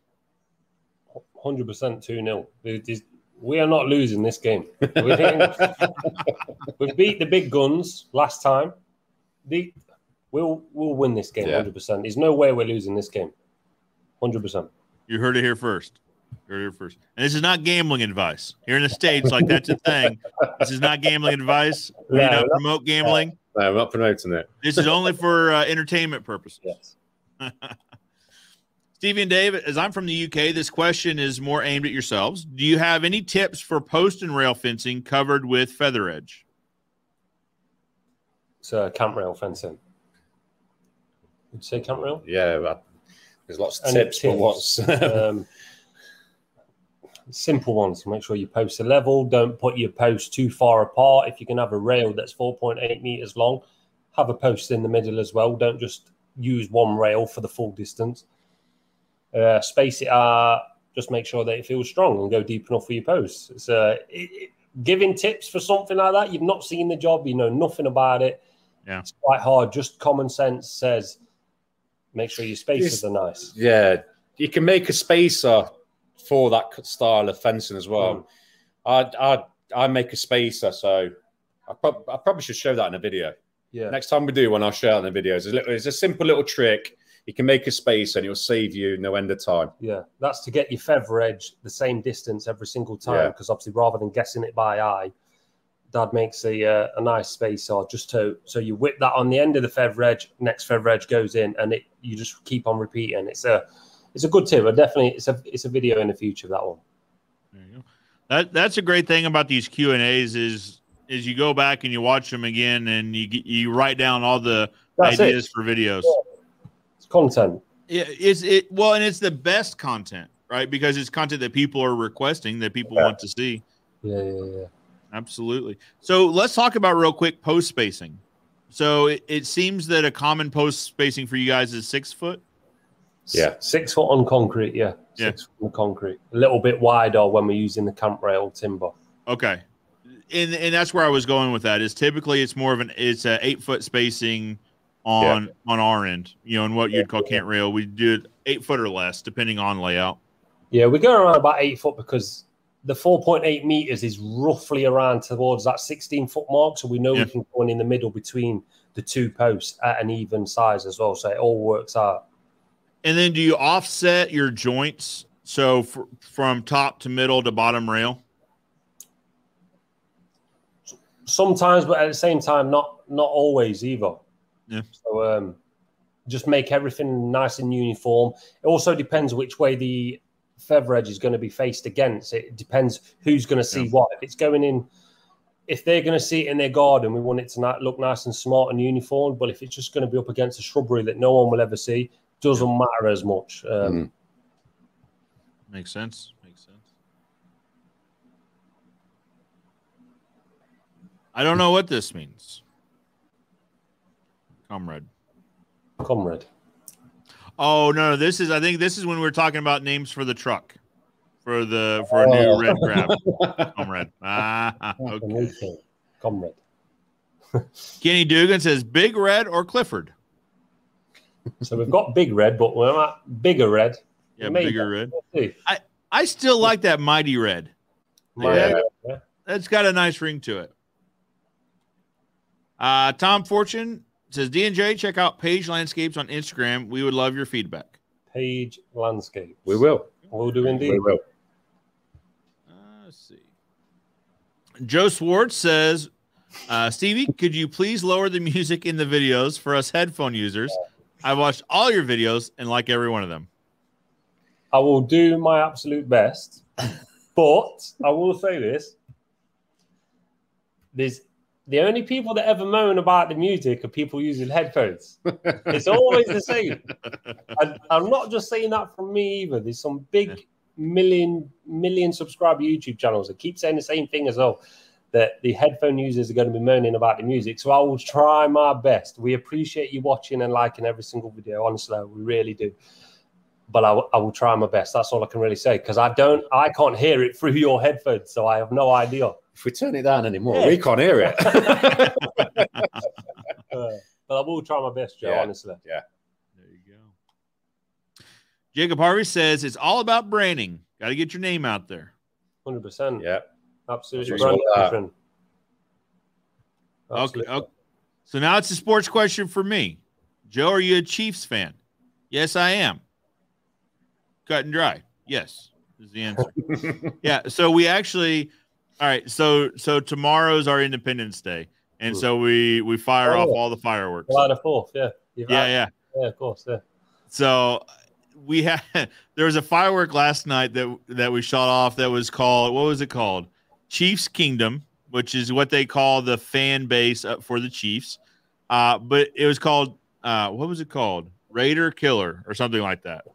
Speaker 2: Hundred percent two 0 We are not losing this game. We we beat the big guns last time. The, we'll we'll win this game.
Speaker 3: Yeah.
Speaker 2: Hundred percent. There's no way we're losing this game. Hundred percent.
Speaker 1: You heard it here first. You heard here first. And this is not gambling advice. Here in the States, like that's a thing. This is not gambling advice. We
Speaker 2: Yeah,
Speaker 1: don't promote gambling.
Speaker 3: no, I'm not promoting it.
Speaker 1: This is only for uh, entertainment purposes.
Speaker 2: Yes.
Speaker 1: Stevie and Dave, as I'm from the UK, this question is more aimed at yourselves. Do you have any tips for post and rail fencing covered with feather edge?
Speaker 2: So uh, cant rail fencing. Would you say cant rail?
Speaker 3: Yeah, There's lots of
Speaker 2: Any
Speaker 3: tips, but what's
Speaker 2: um, simple ones. Make sure you post a level. Don't put your post too far apart. If you can have a rail that's 4.8 meters long, have a post in the middle as well. Don't just use one rail for the full distance. Uh, space it out. Just make sure that it feels strong and go deep enough for your posts. It's uh, it, it, giving tips for something like that. You've not seen the job. You know nothing about it.
Speaker 1: Yeah.
Speaker 2: it's quite hard. Just common sense says, make sure your spaces
Speaker 3: Yes.
Speaker 2: are nice.
Speaker 3: yeah, you can make a spacer for that style of fencing as well.
Speaker 2: Mm.
Speaker 3: I I I make a spacer, so I, prob- I probably should show that in a video.
Speaker 2: Yeah.
Speaker 3: Next time we do one, I'll share it in the videos. It's a, little, it's a simple little trick. You can make a space and it'll save you no end of time.
Speaker 2: Yeah, that's to get your feather edge the same distance every single time.
Speaker 3: Yeah.
Speaker 2: Because obviously, rather than guessing it by eye, Dad makes a uh, a nice space or just to so you whip that on the end of the feather edge. Next feather edge goes in, and it you just keep on repeating. It's a it's a good tip. I definitely it's a it's a video in the future that one.
Speaker 1: There you go. That that's a great thing about these Q and A's is is you go back and you watch them again and you you write down all the
Speaker 2: That's
Speaker 1: ideas
Speaker 2: it.
Speaker 1: for videos.
Speaker 2: It's content.
Speaker 1: Yeah, it's it well, and it's the best content, right? Because it's content that people are requesting that people
Speaker 3: Yeah.
Speaker 1: want to see.
Speaker 2: Yeah, yeah, yeah.
Speaker 1: Absolutely. So let's talk about real quick post spacing. So it, it seems that a common post spacing for you guys is six foot.
Speaker 3: Yeah.
Speaker 2: Six foot on concrete. Yeah,
Speaker 1: Yeah.
Speaker 2: six foot on concrete. A little bit wider when we're using the cant rail timber.
Speaker 1: Okay. And and that's where I was going with that. Is typically it's more of an it's a eight foot spacing on on our end. You know, in what you'd call cant rail, we do it eight foot or less, depending on layout.
Speaker 2: Yeah, we're going around about eight foot because the 4.8 meters is roughly around towards that 16 foot mark. So we know
Speaker 1: Yeah.
Speaker 2: we can go in, in the middle between the two posts at an even size as well. So it all works out.
Speaker 1: And then do you offset your joints so fr- from top to middle to bottom rail?
Speaker 2: Sometimes, but at the same time, not not always either.
Speaker 1: Yeah.
Speaker 2: So um, just make everything nice and uniform. It also depends which way the feather edge is going to be faced against. It depends who's going to see
Speaker 1: Yeah.
Speaker 2: what. If it's going in, if they're going to see it in their garden, we want it to not look nice and smart and uniform. But if it's just going to be up against a shrubbery that no one will ever see, doesn't matter as much. Um,
Speaker 3: Mm.
Speaker 1: Makes sense. Makes sense. I don't know what this means. Comrade.
Speaker 2: Comrade.
Speaker 1: Oh no, this is I think this is when we're talking about names for the truck. For the for a new
Speaker 3: Oh.
Speaker 1: red grab. Comrade. Ah, okay.
Speaker 2: Okay. Comrade.
Speaker 1: Kenny Dugan says Big Red or Clifford.
Speaker 2: So we've got big red, but we're at bigger red.
Speaker 1: Yeah,
Speaker 2: Maybe.
Speaker 1: bigger red.
Speaker 2: We'll see.
Speaker 1: I still like that mighty red.
Speaker 3: Yeah.
Speaker 2: Yeah.
Speaker 1: That's got a nice ring to it. Uh, Tom Fortune says D&J, check out Page Landscapes on Instagram. We would love your feedback.
Speaker 2: Page landscape.
Speaker 3: We will.
Speaker 2: We'll do indeed.
Speaker 3: We will.
Speaker 1: Uh, let's see. Joe Swartz says, uh, Stevie, could you please lower the music in the videos for us headphone users? I watched all your videos and like every one of them.
Speaker 2: I will do my absolute best, but I will say this: there's the only people that ever moan about the music are people using headphones. It's always the same. And I'm not just saying that from me either. There's some big million million subscriber YouTube channels that keep saying the same thing as well. That the headphone users are going to be moaning about the music. So I will try my best. We appreciate you watching and liking every single video. Honestly, we really do but I, will- I will try my best. That's all I can really say because I don't, I can't hear it through your headphones, so I have no idea.
Speaker 3: If we turn it down anymore,
Speaker 2: Yeah.
Speaker 3: we can't hear it.
Speaker 2: Uh, but I will try my best, Joe.
Speaker 3: Yeah.
Speaker 2: Honestly, yeah.
Speaker 1: There you go. Jacob Harvey says it's all about branding. Got to get your name out there.
Speaker 2: hundred percent,
Speaker 3: yeah.
Speaker 2: Absolutely. Brand
Speaker 3: what.
Speaker 1: Okay, okay. So now it's a sports question for me. Joe, are you a Chiefs fan? Yes, I am. Cut and dry. Yes, is the answer. yeah. So we actually, all right. So so tomorrow's our Independence Day, and so we we fire
Speaker 2: Oh,
Speaker 1: off all the fireworks.
Speaker 2: July the fourth, yeah, You're
Speaker 1: Yeah,
Speaker 2: right.
Speaker 1: yeah.
Speaker 2: yeah, of course, yeah.
Speaker 1: So we had there was a firework last night that that we shot off that was called what was it called? Chiefs Kingdom, which is what they call the fan base uh, for the Chiefs. Uh, but it was called uh, what was it called? Raider Killer or something like that.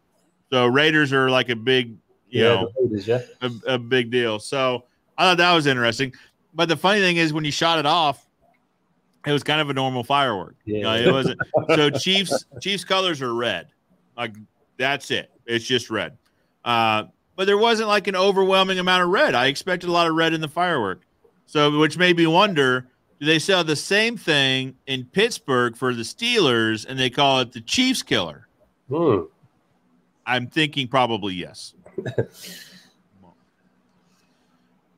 Speaker 1: So Raiders are like a big, you
Speaker 2: yeah,
Speaker 1: know,
Speaker 2: Raiders, yeah.
Speaker 1: a, a big deal. So I thought that was interesting. But the funny thing is, when you shot it off, it was kind of a normal firework. You know,
Speaker 2: Yeah.
Speaker 1: it wasn't. so Chiefs Chiefs colors are red. Like that's it. It's just red. Uh, but there wasn't like an overwhelming amount of red. I expected a lot of red in the firework. So which made me wonder, do they sell the same thing in Pittsburgh for the Steelers and they call it the Chiefs killer?
Speaker 2: Hmm.
Speaker 1: I'm thinking probably yes.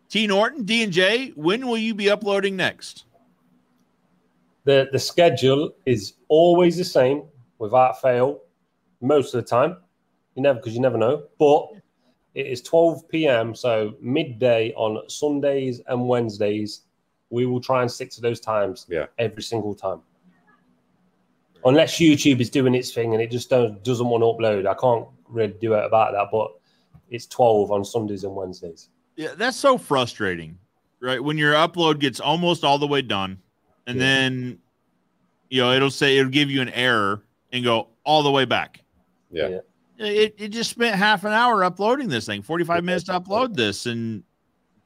Speaker 1: T Norton, D and J, when will you be uploading next?
Speaker 2: The the schedule is always the same without fail, most of the time. You never because you never know. But it is 12 p.m. so midday on Sundays and Wednesdays. We will try and stick to those times
Speaker 3: Yeah.
Speaker 2: every single time. Unless YouTube is doing its thing and it just don't, doesn't want to upload. I can't really do it about that, but it's 12 on Sundays and Wednesdays.
Speaker 1: Yeah, that's so frustrating, right? When your upload gets almost all the way done, and
Speaker 2: Yeah.
Speaker 1: then you know it'll say it'll give you an error and go all the way back.
Speaker 3: Yeah.
Speaker 2: Yeah.
Speaker 1: It, it just spent half an hour uploading this thing, 45 minutes to upload this, and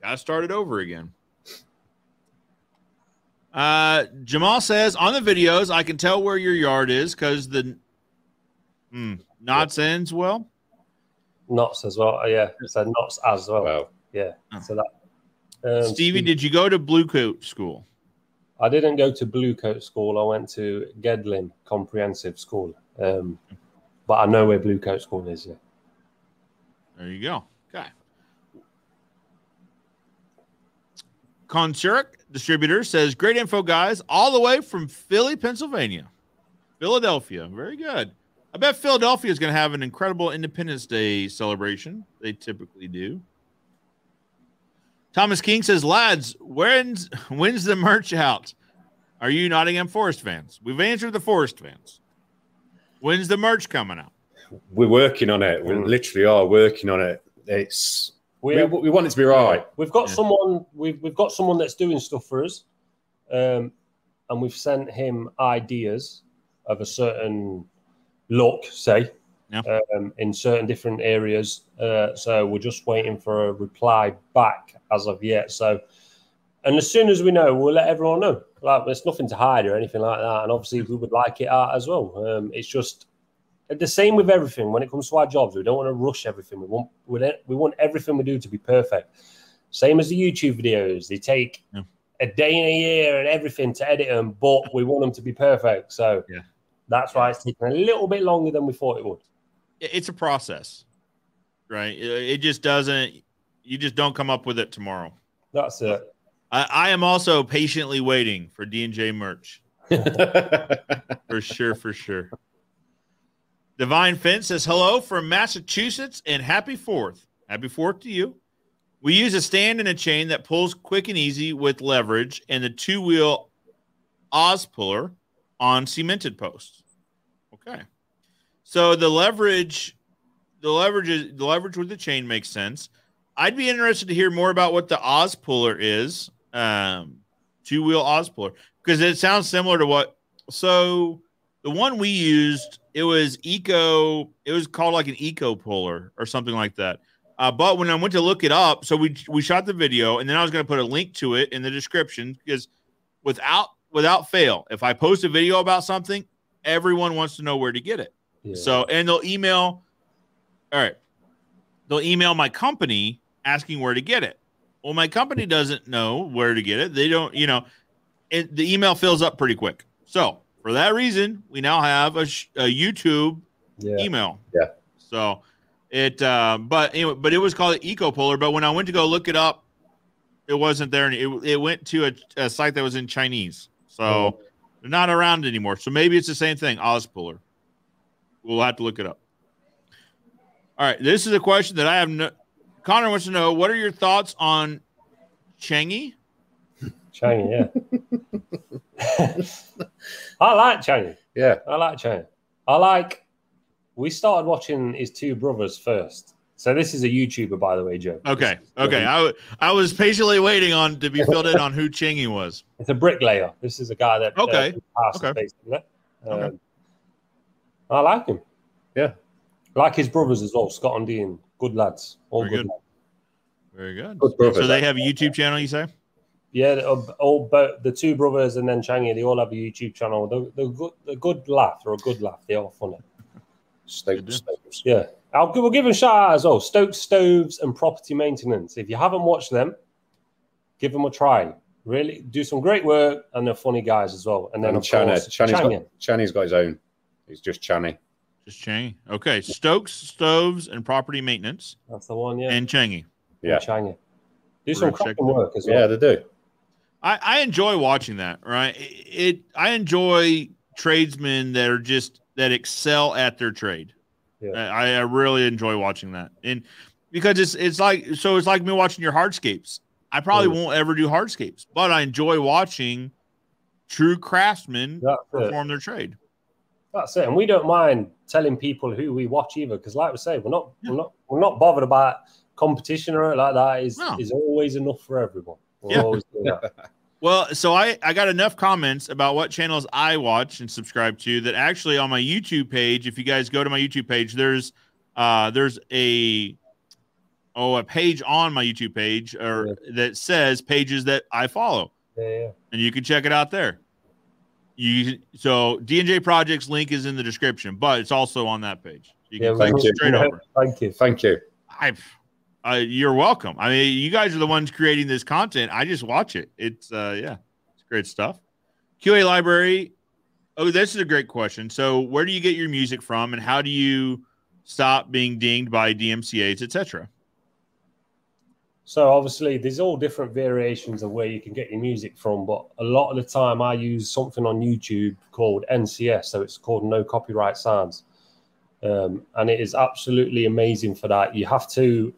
Speaker 1: I started over again. Uh, Jamal says on the videos, I can tell where your yard is because the hmm, knots ends well.
Speaker 2: Knots as well. Yeah. So knots as well.
Speaker 3: Well,
Speaker 2: Yeah.
Speaker 1: Oh.
Speaker 2: So that. Um,
Speaker 1: Stevie, did you go to Blue Coat School?
Speaker 2: I didn't go to Blue Coat School. I went to Gedling Comprehensive School. Um, but I know where Blue Coat School is. Yeah.
Speaker 1: There you go. Okay. Consurik distributor says great info, guys, all the way from Philly, Pennsylvania, Philadelphia. Very good. I bet Philadelphia is going to have an incredible Independence Day celebration. They typically do. Thomas King says, lads, when's when's the merch out? Are you Nottingham Forest fans? We've answered the Forest fans. When's the merch coming out?
Speaker 3: we're working on it. We
Speaker 2: Mm.
Speaker 3: literally are working on it. It's we,
Speaker 2: We,
Speaker 3: we want it to be right.
Speaker 2: we've got
Speaker 1: Yeah.
Speaker 2: someone. We've we've got someone that's doing stuff for us, um, and we've sent him ideas of a certain look, say,
Speaker 1: Yeah.
Speaker 2: um, in certain different areas. Uh, so we're just waiting for a reply back as of yet. So, and as soon as we know, we'll let everyone know. Like, there's nothing to hide or anything like that. And obviously, we would like it out as well. Um, it's just the same with everything when it comes to our jobs. We don't want to rush everything. We want we, want everything we do to be perfect. Same as the YouTube videos. They take
Speaker 1: Yeah.
Speaker 2: a day and a year and everything to edit them, but we want them to be perfect. So
Speaker 1: Yeah.
Speaker 2: that's why it's taking a little bit longer than we thought it would.
Speaker 1: it's a process, right? It just doesn't. You just don't come up with it tomorrow.
Speaker 2: That's it.
Speaker 1: I, I am also patiently waiting for D and J merch for sure, for sure. Divine Fence says hello from Massachusetts and happy Fourth. Happy Fourth to you. We use a stand and a chain that pulls quick and easy with leverage and the two wheel Oz puller on cemented posts. Okay. So the leverage, the leverage is the leverage with the chain makes sense. I'd be interested to hear more about what the Oz puller is, um, two wheel Oz puller, because it sounds similar to what. So the one we used, it was eco. It was called like an eco puller or something like that. Uh, but when I went to look it up, so we we shot the video, and then I was going to put a link to it in the description because without without fail, if I post a video about something, everyone wants to know where to get it.
Speaker 2: Yeah.
Speaker 1: So, and they'll email, all right, they'll email my company asking where to get it. Well, my company doesn't know where to get it. They don't, you know, it, the email fills up pretty quick. So, for that reason, we now have a, sh- a YouTube
Speaker 2: yeah.
Speaker 1: email.
Speaker 3: Yeah.
Speaker 1: So, it, uh, but anyway, but it was called Eco Puller. But when I went to go look it up, it wasn't there. And it, it went to a, a site that was in Chinese. So,
Speaker 2: Oh.
Speaker 1: they're not around anymore. So maybe it's the same thing, Ozpuller. We'll have to look it up. All right, this is a question that I have. No, Connor wants to know: What are your thoughts on Changi?
Speaker 2: China, yeah. I like China.
Speaker 3: yeah.
Speaker 2: I like China. I like. We started watching his two brothers first. So this is a YouTuber, by the way, Joe.
Speaker 1: Okay,
Speaker 2: This is-
Speaker 1: okay. I, w- I was patiently waiting on to be filled in on who Changi was.
Speaker 2: It's a bricklayer. This is a guy that
Speaker 1: Okay.
Speaker 2: uh, passed
Speaker 1: Okay.
Speaker 2: basically. Um,
Speaker 1: Okay.
Speaker 2: I like him. Like his brothers as well, Scott and Dean. Good lads. All
Speaker 1: Very
Speaker 2: good.
Speaker 1: good.
Speaker 2: lads.
Speaker 1: Very good.
Speaker 3: Good brothers,
Speaker 1: so they have a YouTube channel, you say?
Speaker 2: Yeah, uh, all, all both the two brothers and then Changi, they all have a YouTube channel. They're, they're good. They're good laugh. They're a good laugh. They are funny.
Speaker 3: Stokes, Stokes.
Speaker 2: Yeah. I'll give, we'll give them a shout out as well. Stoke Stoves and Property Maintenance. If you haven't watched them, give them a try. Really do some great work and they're funny guys as well. And then
Speaker 3: And
Speaker 2: of
Speaker 3: Channy,
Speaker 2: course,
Speaker 3: Channy's got,
Speaker 2: Changi.
Speaker 3: Channy's got his own. He's just Channy.
Speaker 1: Just Changi. Okay. Stokes, Stoves, and Property Maintenance.
Speaker 2: That's the one, yeah.
Speaker 1: And Changi.
Speaker 3: Yeah.
Speaker 2: Changi. Do some
Speaker 1: gonna
Speaker 2: cracking work as well.
Speaker 3: Yeah, they do.
Speaker 1: I, I enjoy watching that, right? It, it I enjoy tradesmen that are just that excel at their trade.
Speaker 2: Yeah.
Speaker 1: I, I really enjoy watching that. And because it's it's like so it's like me watching your hardscapes. I probably
Speaker 2: Mm.
Speaker 1: won't ever do hardscapes, but I enjoy watching true craftsmen
Speaker 2: That's it.
Speaker 1: perform their trade.
Speaker 2: That's it. And we don't mind telling people who we watch either, because like we say, we're not we're not we're not bothered about competition or like that. Is
Speaker 1: No.
Speaker 2: is always enough for everyone. We'll
Speaker 1: Yeah.
Speaker 2: always.
Speaker 1: Well, so I I got enough comments about what channels I watch and subscribe to that actually on my YouTube page, if you guys go to my YouTube page, there's uh there's a oh a page on my YouTube page or that says pages that I follow,
Speaker 2: Yeah, yeah.
Speaker 1: and you can check it out there. You so D&J Projects link is in the description, but it's also on that page. You
Speaker 2: Yeah,
Speaker 1: can
Speaker 3: Thank
Speaker 1: click
Speaker 3: you.
Speaker 1: straight over.
Speaker 2: Thank you.
Speaker 3: Thank you.
Speaker 1: I, uh, you're welcome. I mean, you guys are the ones creating this content. I just watch it. It's uh, yeah, it's great stuff. QA library. Oh, this is a great question. So, where do you get your music from, and how do you stop being dinged by DMCA's, etc.?
Speaker 2: So obviously, there's all different variations of where you can get your music from, but a lot of the time I use something on YouTube called NCS, so it's called No Copyright Sounds, um, and it is absolutely amazing for that. You have to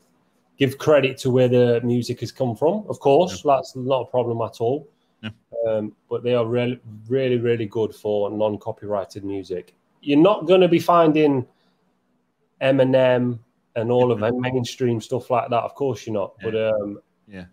Speaker 2: give credit to where the music has come from, of course. That's not a problem at all.
Speaker 1: Yeah.
Speaker 2: Um, but they are really, really, really good for non-copyrighted music. You're not going to be finding Eminem and all of that mainstream stuff like that. Of course, you're not. But um,
Speaker 1: Yeah.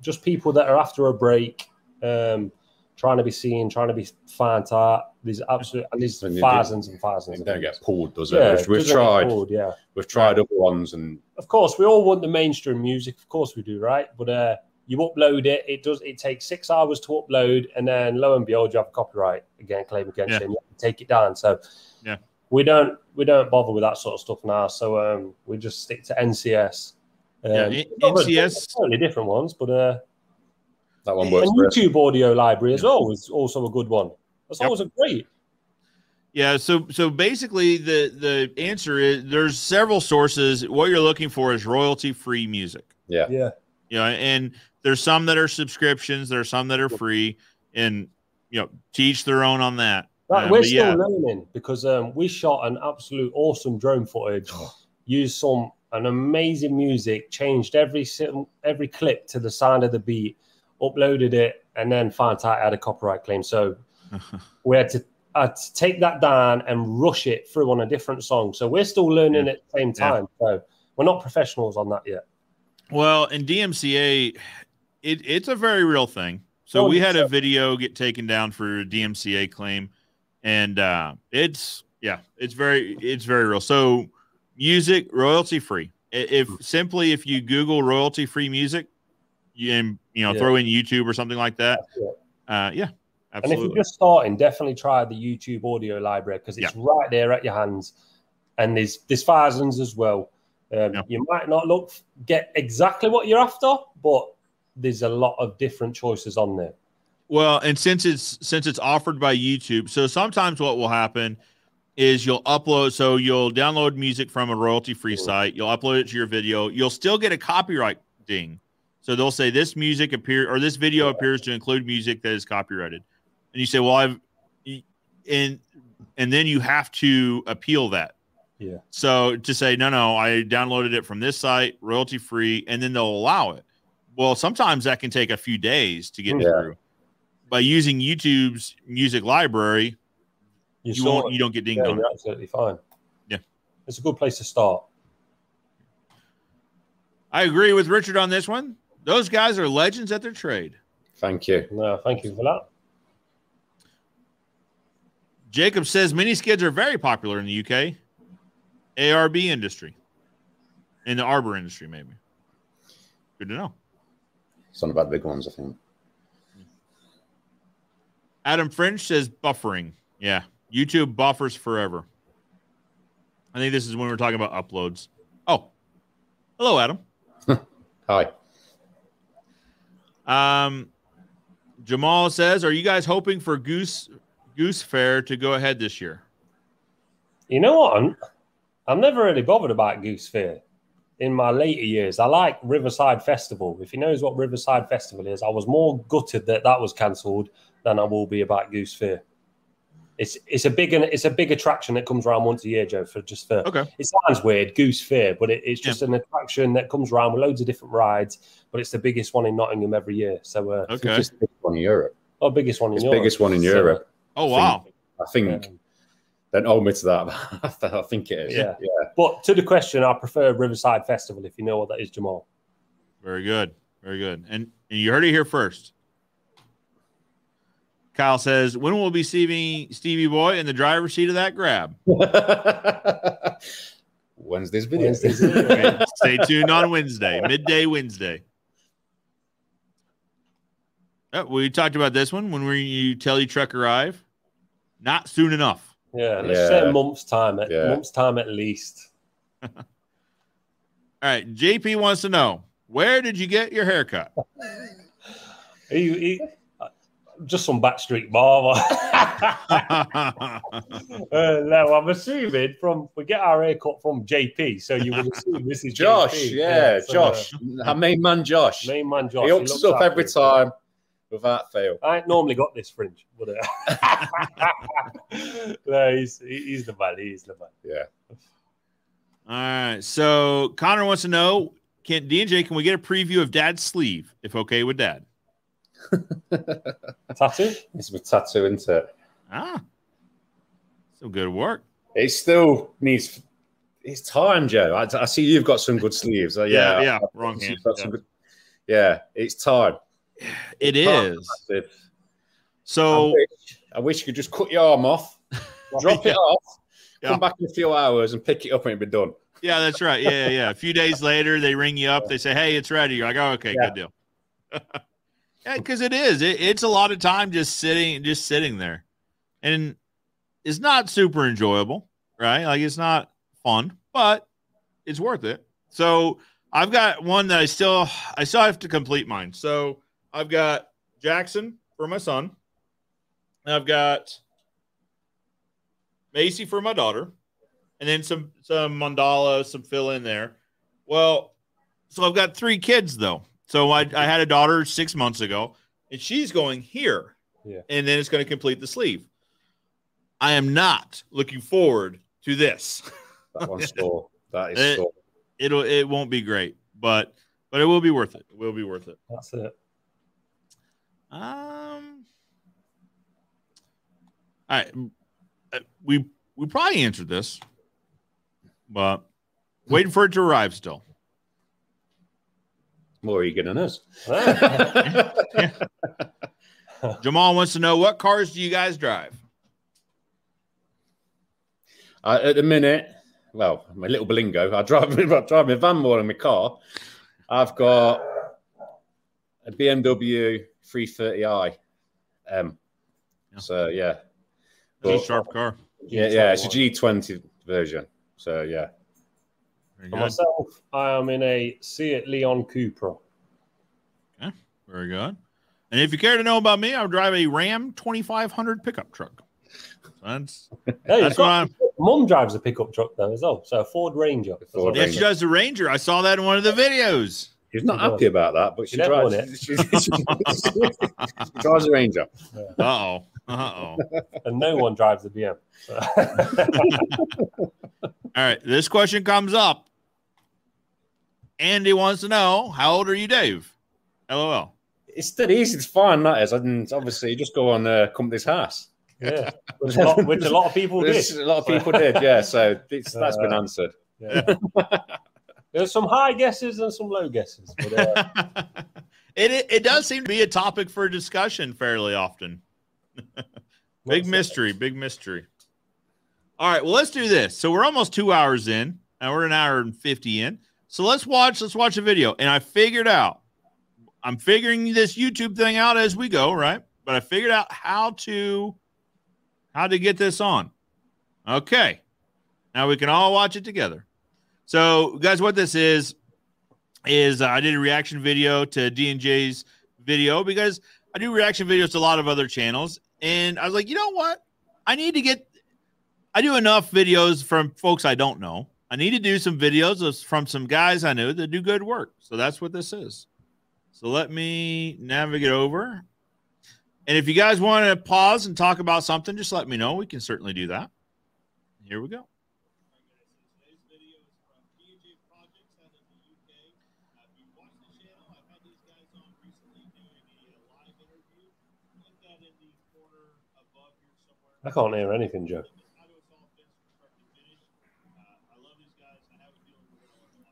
Speaker 2: just people that are after a break, um, trying to be seen, trying to be found art. There's absolutely and there's
Speaker 3: And
Speaker 2: thousands and thousands.
Speaker 3: Don't get pulled, does it?
Speaker 2: Yeah,
Speaker 3: we've we've tried.
Speaker 2: pulled, yeah.
Speaker 3: We've tried other ones, and
Speaker 2: Of course, we all want the mainstream music. Of course, we do, right? But uh, you upload it. It does. It takes six hours to upload, and then lo and behold, you have a copyright again claim against
Speaker 1: Yeah.
Speaker 2: you take it down. So
Speaker 1: Yeah.
Speaker 2: We don't we don't bother with that sort of stuff now. So um, we just stick to NCS. Um,
Speaker 1: Yeah, N-
Speaker 2: other-
Speaker 1: NCS
Speaker 2: totally different ones, but uh,
Speaker 3: that one works for us.
Speaker 2: YouTube audio library as well is also a good one. That's
Speaker 1: Yep.
Speaker 2: always a great.
Speaker 1: Yeah, so so basically the the answer is there's several sources. What you're looking for is royalty free music.
Speaker 3: Yeah.
Speaker 2: Yeah.
Speaker 1: You know, and there's some that are subscriptions, there are some that are free, and you know, teach their own on that.
Speaker 2: Right,
Speaker 1: Um,
Speaker 2: we're still
Speaker 1: yeah.
Speaker 2: learning because um, we shot an absolute awesome drone footage, used some an amazing music, changed every every clip to the sound of the beat, uploaded it, and then found out it had a copyright claim. So we had to, had to take that down and rush it through on a different song. So we're still learning at the same
Speaker 1: Yeah.
Speaker 2: time. So we're not professionals on that yet.
Speaker 1: Well, in DMCA, it, it's a very real thing. So
Speaker 2: Oh,
Speaker 1: we had a video get taken down for a DMCA claim, and uh, it's yeah, it's very it's very real. So music royalty free. If simply if you Google royalty free music, you and you know
Speaker 2: Yeah.
Speaker 1: throw in YouTube or something like that,
Speaker 2: Yeah.
Speaker 1: uh, yeah,
Speaker 2: And if you're just starting, definitely try the YouTube audio library because it's right there at your hands, and there's there's thousands as well. Um,
Speaker 1: Yeah.
Speaker 2: You might not look get exactly what you're after, but there's a lot of different choices on there.
Speaker 1: Well, and since it's since it's offered by YouTube, so sometimes what will happen is you'll upload so you'll download music from a royalty free site, you'll upload it to your video, you'll still get a copyright ding. So they'll say this music appear or this video appears to include music that is copyrighted. And you say, "Well, I've and and then you have to appeal that.
Speaker 2: Yeah.
Speaker 1: So to say, "No, no, I downloaded it from this site, royalty free," and then they'll allow it. Well, sometimes that can take a few days to get
Speaker 2: Yeah.
Speaker 1: through. By using YouTube's music library,
Speaker 2: You,
Speaker 1: you won't
Speaker 2: it.
Speaker 1: you don't get dinged
Speaker 2: Yeah,
Speaker 1: on
Speaker 2: you're absolutely fine.
Speaker 1: Yeah.
Speaker 2: it's a good place to start.
Speaker 1: I agree with Richard on this one. Those guys are legends at their trade.
Speaker 3: Thank you.
Speaker 2: No, thank you for that.
Speaker 1: Jacob says mini skids are very popular in the UK. ARB industry, in the arbor industry, maybe. Good to know.
Speaker 3: It's on about the big ones, I think.
Speaker 1: Adam Fringe says buffering. Yeah, YouTube buffers forever. I think this is when we're talking about uploads. Oh, hello, Adam.
Speaker 3: Hi.
Speaker 1: Um, Jamal says, "Are you guys hoping for Goose Goose Fair to go ahead this year?"
Speaker 2: You know what? I'm, I'm never really bothered about Goose Fair in my later years. I like Riverside Festival. If he knows what Riverside Festival is, I was more gutted that that was cancelled than I will be about Goose Fair. It's it's a big it's a big attraction that comes around once a year, Joe. For just for
Speaker 1: Okay.
Speaker 2: it sounds weird, Goose Fair, but it, it's just an attraction that comes around with loads of different rides. But it's the biggest one in Nottingham every year. So, uh,
Speaker 1: Okay.
Speaker 3: It's the biggest one in Europe.
Speaker 2: oh, biggest one in
Speaker 3: It's
Speaker 2: Europe.
Speaker 3: biggest one in
Speaker 2: So,
Speaker 3: Europe.
Speaker 1: Oh wow.
Speaker 3: I think.
Speaker 2: um,
Speaker 3: Don't hold me to that. I think it is.
Speaker 2: Yeah.
Speaker 3: yeah.
Speaker 2: but to the question, I prefer Riverside Festival. If you know what that is, Jamal.
Speaker 1: Very good. Very good. And, and you heard it here first. Kyle says, "When will we be seeing Stevie Boy in the driver's seat of that grab?"
Speaker 3: Wednesday's video.
Speaker 2: Wednesday's video.
Speaker 1: Stay tuned on Wednesday, midday Wednesday. Oh, we talked about this one when we you tell you truck arrive. Not soon enough.
Speaker 2: Yeah, let's
Speaker 3: Yeah.
Speaker 2: say a month's time. At
Speaker 3: Yeah.
Speaker 2: month's time at least.
Speaker 1: All right. JP wants to know where did you get your haircut?
Speaker 2: He, he, uh, just some backstreet barber. uh, no, I'm assuming from we get our haircut from JP, so you would assume this is
Speaker 3: Josh,
Speaker 2: JP.
Speaker 3: yeah,
Speaker 2: so,
Speaker 3: Josh, our main man Josh.
Speaker 2: uh, main man Josh.
Speaker 3: he hooks us
Speaker 2: looks
Speaker 3: up every
Speaker 2: it.
Speaker 3: time without fail.
Speaker 2: I ain't normally got this fringe, but uh, no, he's he's the man. He's the man.
Speaker 3: Yeah.
Speaker 1: All right. So Connor wants to know can DJ, can we get a preview of dad's sleeve if okay with dad?
Speaker 2: Tattoo.
Speaker 3: It's my tattoo, isn't it?
Speaker 1: Ah. So good work.
Speaker 3: It still needs. It's time, Joe. I, I see you've got some good sleeves. Uh,
Speaker 1: Yeah,
Speaker 3: yeah,
Speaker 1: yeah.
Speaker 3: I-
Speaker 1: Wrong hand.
Speaker 3: some good- yeah, it's time.
Speaker 1: It
Speaker 3: Time.
Speaker 1: is.
Speaker 3: I
Speaker 1: So
Speaker 3: wish, I wish you could just cut your arm off, drop
Speaker 1: Yeah.
Speaker 3: it off,
Speaker 1: Yeah.
Speaker 3: come back in a few hours and pick it up and it'd be done.
Speaker 1: Yeah, that's right. Yeah, yeah, yeah. A few days later, they ring you up. They say, "Hey, it's ready." You're like, "Oh, okay,
Speaker 3: Yeah.
Speaker 1: good deal." Yeah, because it is. It, it's a lot of time just sitting, just sitting there, and it's not super enjoyable, right? Like it's not fun, but it's worth it. So I've got one that I still, I still have to complete mine. So I've got Jackson for my son. I've got Macy for my daughter and then some some mandala, some fill in there. Well, so I've got three kids though. So I, I had a daughter six months ago, and she's going here,
Speaker 2: Yeah.
Speaker 1: and then it's going to complete the sleeve. I am not looking forward to this.
Speaker 3: That one's sore. That is sore.
Speaker 1: It'll it won't be great, but but it will be worth it. It will be worth it.
Speaker 2: That's it.
Speaker 1: Um. All right, Uh, we we probably answered this, but waiting for it to arrive still.
Speaker 3: More eager than us.
Speaker 1: Jamal wants to know what cars do you guys drive?
Speaker 3: I, at the minute, well, my little blingo. I drive, I drive my van more than my car. I've got a BMW 330i. Um,
Speaker 1: Yeah.
Speaker 3: so yeah,
Speaker 1: That's
Speaker 3: But-
Speaker 1: a sharp car.
Speaker 3: yeah, yeah. It's a G20 version. So yeah,
Speaker 1: Very
Speaker 2: For
Speaker 1: good.
Speaker 2: myself, I am in a Seat Leon Cupra.
Speaker 1: Very good. And if you care to know about me, I drive a Ram 2500 pickup truck. So that's
Speaker 2: Hey,
Speaker 1: that's
Speaker 2: you've
Speaker 1: what I'm.
Speaker 2: Mum drives a pickup truck though as well, so a Ford Ranger. as
Speaker 3: Ford
Speaker 2: well.
Speaker 1: Yeah, she does the Ranger. I saw that in one of the videos.
Speaker 3: she's not
Speaker 2: She does.
Speaker 3: happy about that, but she
Speaker 2: She
Speaker 3: drives.
Speaker 2: it.
Speaker 3: She, she- she drives a Ranger.
Speaker 1: Uh oh. Uh oh.
Speaker 2: and no one drives a BM.
Speaker 1: All right. This question comes up. Andy wants to know how old are you, Dave? LOL.
Speaker 3: It's dead easy to find that is, and obviously you just go on uh, Companies House.
Speaker 2: yeah, which a lot, which a lot of people did.
Speaker 3: A lot of people did, yeah. So it's, that's been answered.
Speaker 2: Yeah. There's some high guesses and some low guesses. But, uh,
Speaker 1: it, it it does seem to be a topic for discussion fairly often. big
Speaker 2: what's-
Speaker 1: mystery, big mystery. All right, well, let's do this. So we're almost two hours in, and we're an hour and 50 in. So let's watch, let's watch a video. And I figured out, I'm figuring this YouTube thing out as we go, right? But I figured out how to how to get this on. Okay. Now we can all watch it together. So, guys, what this is is I did a reaction video to D&J's video because I do reaction videos to a lot of other channels and I was like, "You know what? I need to get I do enough videos from folks I don't know. I need to do some videos of, from some guys I know that do good work. So that's what this is. So let me navigate over. And if you guys want to pause and talk about something, just let me know. We can certainly do that. Here we go.
Speaker 2: I can't hear anything, Joe.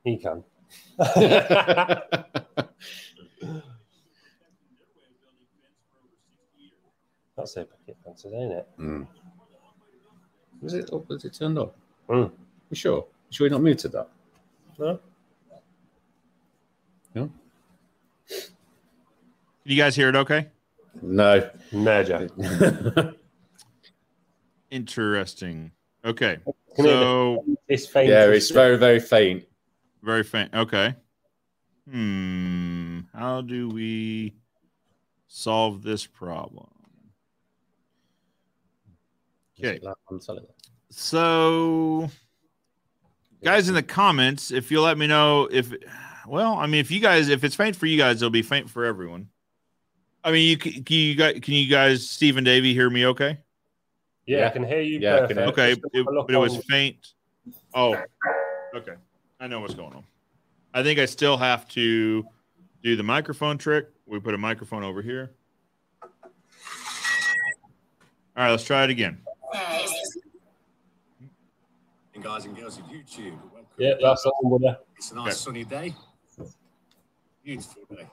Speaker 2: He can. That's a picket fences, ain't it?
Speaker 3: Mm. Was it? Or was it turned on?
Speaker 2: Mm.
Speaker 3: You sure? You sure you're not muted that?
Speaker 2: No?
Speaker 3: No.
Speaker 1: Can you guys hear it okay?
Speaker 3: No.
Speaker 2: No, Joe.
Speaker 1: Interesting. Okay.
Speaker 2: Can
Speaker 1: So
Speaker 2: It's faint.
Speaker 3: yeah, it's very, very faint.
Speaker 1: Very faint. Okay. Hmm. How do we solve this problem? Okay. So, guys in the comments, if you'll let me know if, well, I mean, if you guys, if it's faint for you guys, it'll be faint for everyone. I mean, you can, can you guys, can you guys, Steve and Davey, hear me? Okay.
Speaker 2: Yeah,
Speaker 3: Yeah.
Speaker 2: I can hear you.
Speaker 3: Yeah,
Speaker 2: perfect.
Speaker 1: Okay, it, but it was faint. Oh, okay. I know what's going on. I think I still have to do the microphone trick. We put a microphone over here. All right, let's try it again.
Speaker 5: And guys and girls of YouTube, welcome.
Speaker 2: Yeah, that's the one, buddy.
Speaker 5: It's a nice
Speaker 1: Okay.
Speaker 5: sunny day. Beautiful day.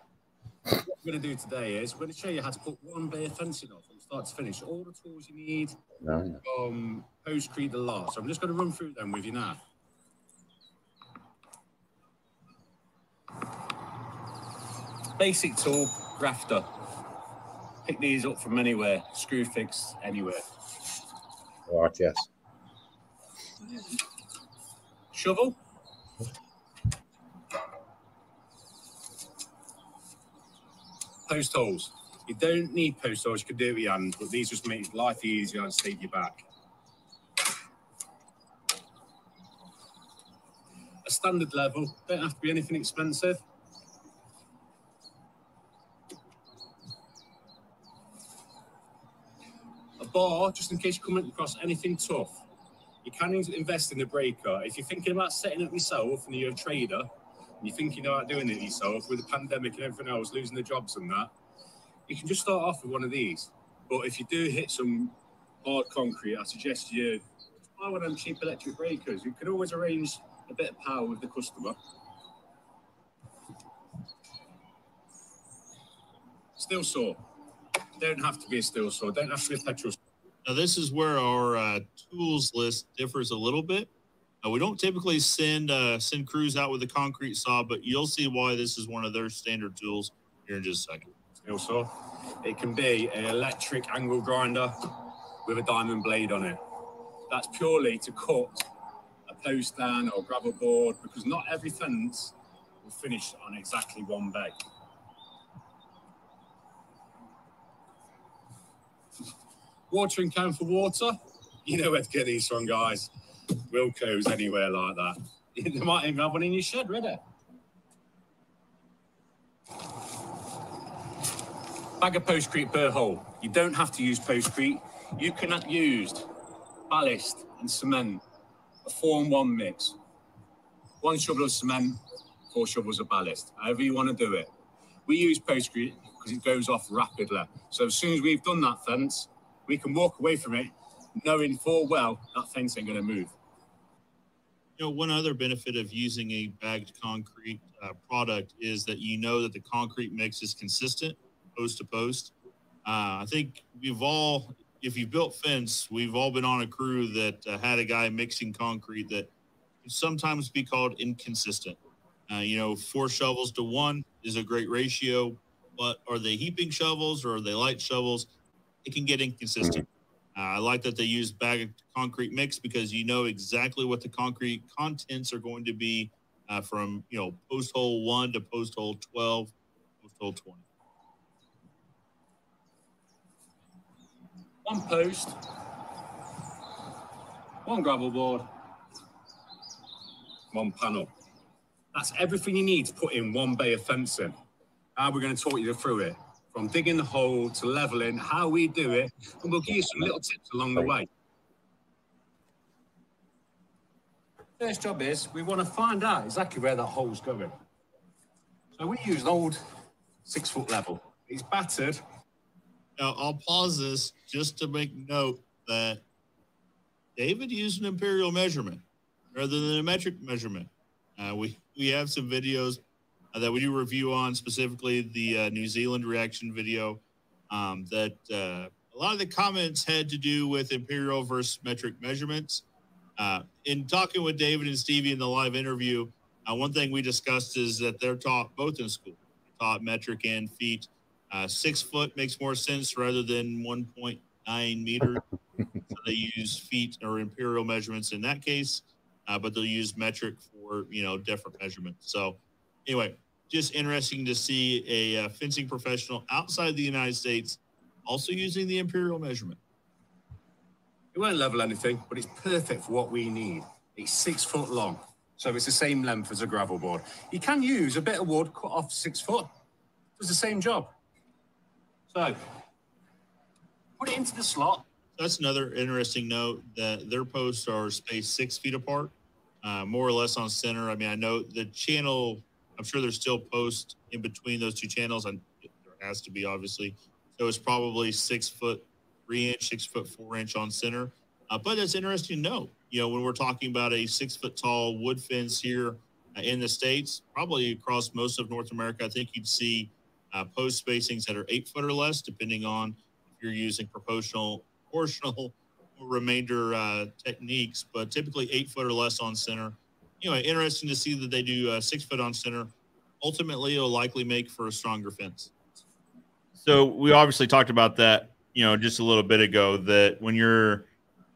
Speaker 5: What we're going to do today is we're going to show you how to put one bay of fencing off from start to finish. All the tools you need
Speaker 3: No, no.
Speaker 5: from postcrete the lot. So I'm just going to run through them with you now. Basic tool, grafter. Pick these up from anywhere. Screwfix anywhere.
Speaker 3: Right, yes.
Speaker 5: Shovel. Post holes. You don't need post holes. You can do it with your hands, but these just make life easier and save your back. Standard level. Don't have to be anything expensive. A bar, just in case you come across anything tough. You can invest in the breaker. If you're thinking about setting up yourself and you're a trader and you're thinking about doing it yourself with the pandemic and everything else, losing the jobs and that, you can just start off with one of these. But if you do hit some hard concrete, I suggest you buy one of them cheap electric breakers. You can always arrange a bit of power with the customer. Steel saw. Don't have to be a steel saw. Don't have to be a petrol
Speaker 1: Now, this is where our uh, tools list differs a little bit. Uh, we don't typically send uh, send crews out with a concrete saw, but you'll see why this is one of their standard tools here in just a second.
Speaker 5: steel saw. It can be an electric angle grinder with a diamond blade on it. That's purely to cut post down or gravel board because not every fence will finish on exactly one bay. Watering can for water. You know where to get these from, guys. Wilko's anywhere like that. You might even have one in your shed, ready. Bag of postcrete per hole. You don't have to use postcrete. You can use ballast and cement, a four and one mix. One shovel of cement, four shovels of ballast. However you want to do it. We use postcrete because it goes off rapidly. So as soon as we've done that fence, we can walk away from it knowing full well that fence ain't going to move.
Speaker 1: You know, one other benefit of using a bagged concrete uh, product is that you know that the concrete mix is consistent post to post. Uh, I think we've all if you built fence, we've all been on a crew that uh, had a guy mixing concrete that can sometimes be called inconsistent. Uh, you know, four shovels to one is a great ratio, but are they heaping shovels or are they light shovels? It can get inconsistent. Uh, I like that they use bag of concrete mix because you know exactly what the concrete contents are going to be uh, from you know post hole one to post hole twelve, post hole twenty.
Speaker 5: One post, one gravel board, one panel. That's everything you need to put in one bay of fencing. Now we're going to talk you through it from digging the hole to leveling, how we do it, and we'll give you some little tips along the way. First job is we want to find out exactly where that hole's going. So we use an old six foot level. It's battered.
Speaker 1: Now I'll pause this just to make note that David used an imperial measurement rather than a metric measurement. Uh, we we have some videos uh, that we do review on, specifically the uh, New Zealand reaction video. Um, that uh, a lot of the comments had to do with imperial versus metric measurements. Uh, in talking with David and Stevie in the live interview, uh, one thing we discussed is that they're taught both in school, taught metric and feet. Uh, six foot makes more sense rather than 1.9 meters. so they use feet or imperial measurements in that case, uh, but they'll use metric for you know different measurements. So anyway, just interesting to see a uh, fencing professional outside the United States also using the imperial measurement.
Speaker 5: It won't level anything, but it's perfect for what we need. It's six foot long, so it's the same length as a gravel board. You can use a bit of wood cut off six foot. Does the same job. So put it into the slot.
Speaker 1: That's another interesting note that their posts are spaced six feet apart, uh, more or less on center. I mean, I know the channel. I'm sure there's still posts in between those two channels, and there has to be obviously. So it's probably six foot three inch, six foot four inch on center. Uh, but it's interesting to note, you know, when we're talking about a six foot tall wood fence here uh, in the states, probably across most of North America, I think you'd see uh, post spacings that are eight foot or less, depending on if you're using proportional, proportional or remainder uh, techniques, but typically eight foot or less on center. Anyway, interesting to see that they do uh, six foot on center. Ultimately, it'll likely make for a stronger fence. So we obviously talked about that, you know, just a little bit ago. That when you're,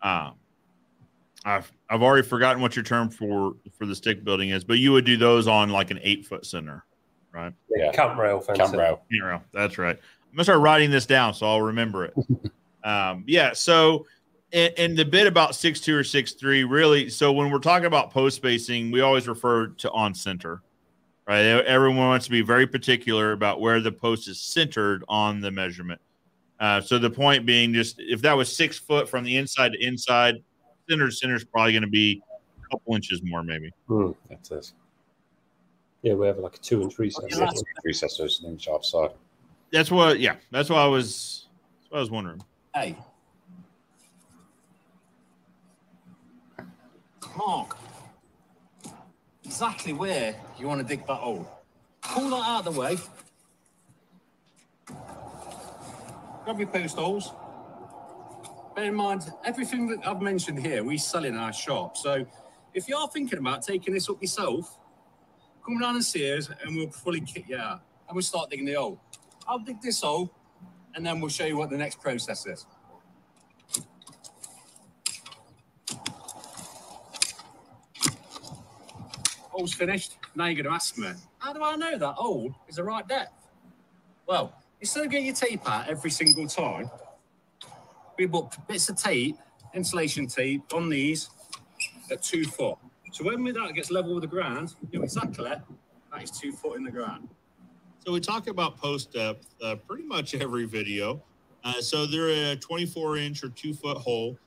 Speaker 1: um, I've I've already forgotten what your term for for the stick building is, but you would do those on like an eight foot center, right?
Speaker 3: Yeah.
Speaker 2: Cant rail fencing.
Speaker 3: Cant rail.
Speaker 1: You know, that's right. I'm gonna start writing this down so I'll remember it. um, yeah. So, and, and the bit about six two or six three really. So when we're talking about post spacing, we always refer to on center, right? Everyone wants to be very particular about where the post is centered on the measurement. Uh, so the point being, just if that was six foot from the inside to inside, center to center is probably going to be a couple inches more, maybe.
Speaker 2: Hmm.
Speaker 3: That's it.
Speaker 2: Yeah, we have like a two inch recess.
Speaker 5: Oh, yeah, that's-
Speaker 3: Recess is an inch offside.
Speaker 1: That's what. Yeah, that's what I was. That's what I was wondering.
Speaker 5: Hey. Mark. Exactly where you want to dig that hole. Pull that out of the way. Grab your post holes. Bear in mind, everything that I've mentioned here, we sell in our shop. So if you are thinking about taking this up yourself, come down and see us and we'll fully kick you out. And we'll start digging the hole. I'll dig this hole and then we'll show you what the next process is. Hole's finished. Now you're going to ask me, how do I know that hole is the right depth? Well, instead of getting your tape out every single time, we put bits of tape, insulation tape on these at two foot. So when that gets level with the ground, you know exactly that is two foot in the ground.
Speaker 1: So we talk about post depth uh, pretty much every video. Uh, so they're a 24 inch or two foot hole,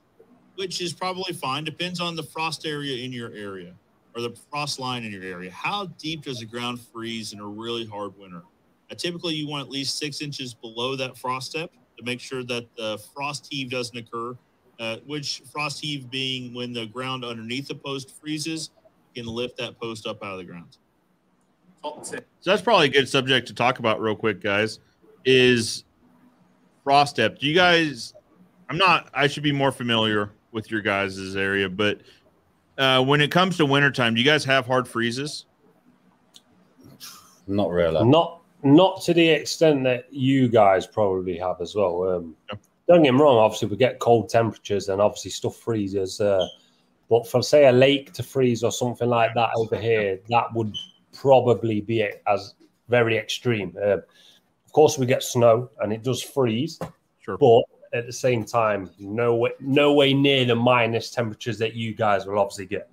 Speaker 1: which is probably fine. Depends on the frost area in your area or the frost line in your area. How deep does the ground freeze in a really hard winter? Uh, typically, you want at least six inches below that frost step to make sure that the frost heave doesn't occur. Uh, which frost heave being when the ground underneath the post freezes, you can lift that post up out of the ground. So that's probably a good subject to talk about real quick, guys. Is frost depth. Do you guys I'm not. I should be more familiar with your guys' area, but uh, when it comes to wintertime, do you guys have hard freezes?
Speaker 3: Not really.
Speaker 2: Not not to the extent that you guys probably have as well. Um, Don't get me wrong. Obviously, we get cold temperatures and obviously stuff freezes. Uh, but for say a lake to freeze or something like that over here, that would probably be it as very extreme. Uh, of course, we get snow and it does freeze,
Speaker 1: Sure.
Speaker 2: but at the same time, no way, no way near the minus temperatures that you guys will obviously get.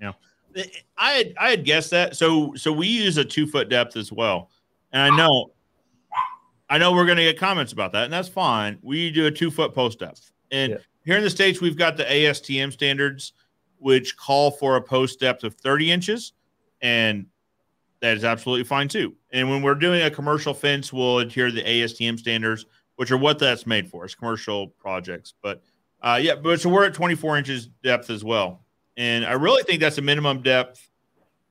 Speaker 1: Yeah, I had I had guessed that. So so we use a two foot depth as well, and I know I know we're going to get comments about that, and that's fine. We do a two foot post depth, and
Speaker 2: Yeah.
Speaker 1: here in the states we've got the ASTM standards, which call for a post depth of thirty inches, and that is absolutely fine too. And when we're doing a commercial fence, we'll adhere to the ASTM standards, which are what that's made for. It's commercial projects, but uh, yeah, but so we're at twenty four inches depth as well. And I really think that's a minimum depth.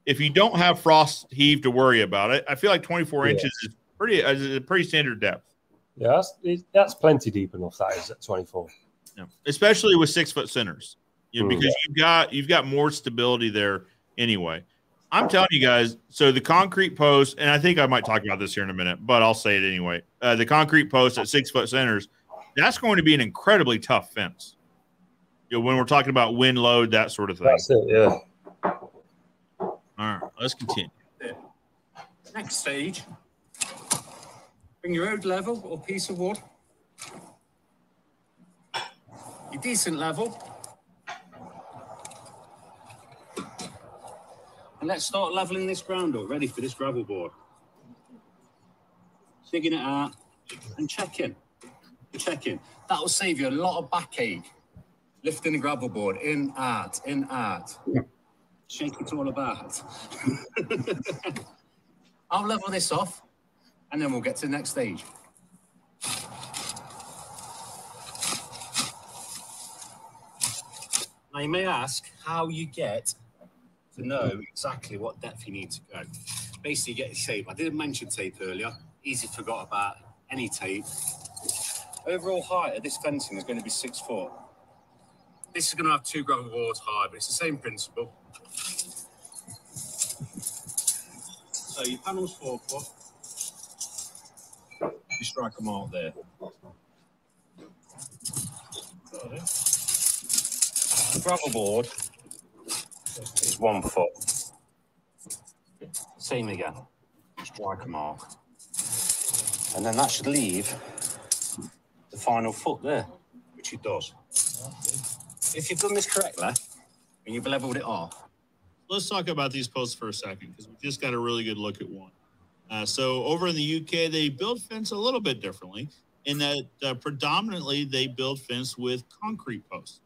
Speaker 1: If you don't have frost heave to worry about it, I feel like 24
Speaker 2: Yeah.
Speaker 1: inches is pretty is a pretty standard depth.
Speaker 2: Yeah, that's it- that's plenty deep enough. That is at twenty four.
Speaker 1: Yeah. Especially with six foot centers. You know,
Speaker 2: Mm.
Speaker 1: because you've got you've got more stability there anyway. I'm telling you guys, so the concrete post, and I think I might talk about this here in a minute, but I'll say it anyway. Uh, the concrete post at six foot centers, that's going to be an incredibly tough fence. You know, when we're talking about wind load, that sort of thing.
Speaker 2: That's it. Yeah.
Speaker 1: All right, let's continue.
Speaker 5: Next stage, bring your road level or piece of wood. Your decent level. And let's start leveling this ground up, ready for this gravel board. Digging it out and checking. Checking. That will save you a lot of backache. Lifting the gravel board in, out, in, out. Shake it all about. I'll level this off and then we'll get to the next stage. Now you may ask how you get to know exactly what depth you need to go. Basically, you get your tape. I didn't mention tape earlier. Easy forgot about any tape. Overall height of this fencing is going to be six foot. This is going to have two gravel boards high, but it's the same principle. So your panel's four foot. You strike a mark there. The gravel board is one foot. Same again. Strike a mark. And then that should leave the final foot there, which it does. If you've done this correctly and you've leveled it off,
Speaker 1: let's talk about these posts for a second because we just got a really good look at one. Uh, so over in the UK, they build fence a little bit differently in that uh, predominantly they build fence with concrete posts.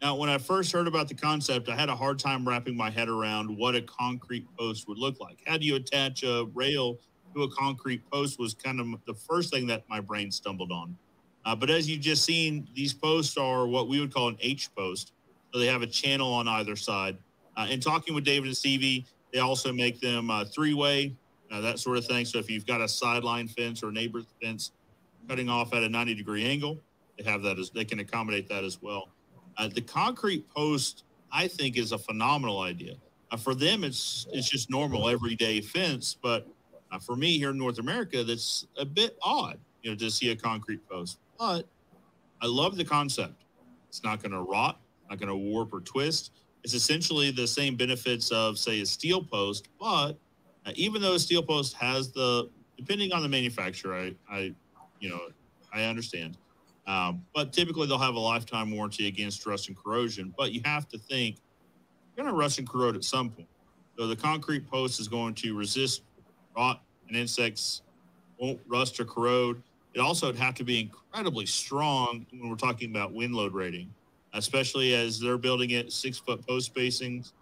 Speaker 1: Now, when I first heard about the concept, I had a hard time wrapping my head around what a concrete post would look like. How do you attach a rail to a concrete post was kind of the first thing that my brain stumbled on. Uh, but as you just seen, these posts are what we would call an H post. So they have a channel on either side. Uh, in talking with David and Stevie, they also make them uh, three way, uh, that sort of thing. So if you've got a sideline fence or neighbor fence cutting off at a 90 degree angle, they have that as they can accommodate that as well. Uh, the concrete post, I think, is a phenomenal idea. Uh, for them, it's it's just normal everyday fence, but uh, for me here in North America, that's a bit odd, you know, to see a concrete post. But I love the concept. It's not going to rot, not going to warp or twist. It's essentially the same benefits of, say, a steel post, but even though steel post has the, depending on the manufacturer, I, I you know, I understand. Um, but typically they'll have a lifetime warranty against rust and corrosion. But you have to think you're going to rust and corrode at some point. So the concrete post is going to resist rot and insects, won't rust or corrode. It also would have to be incredibly strong when we're talking about wind load rating, especially as they're building it six foot post spacings.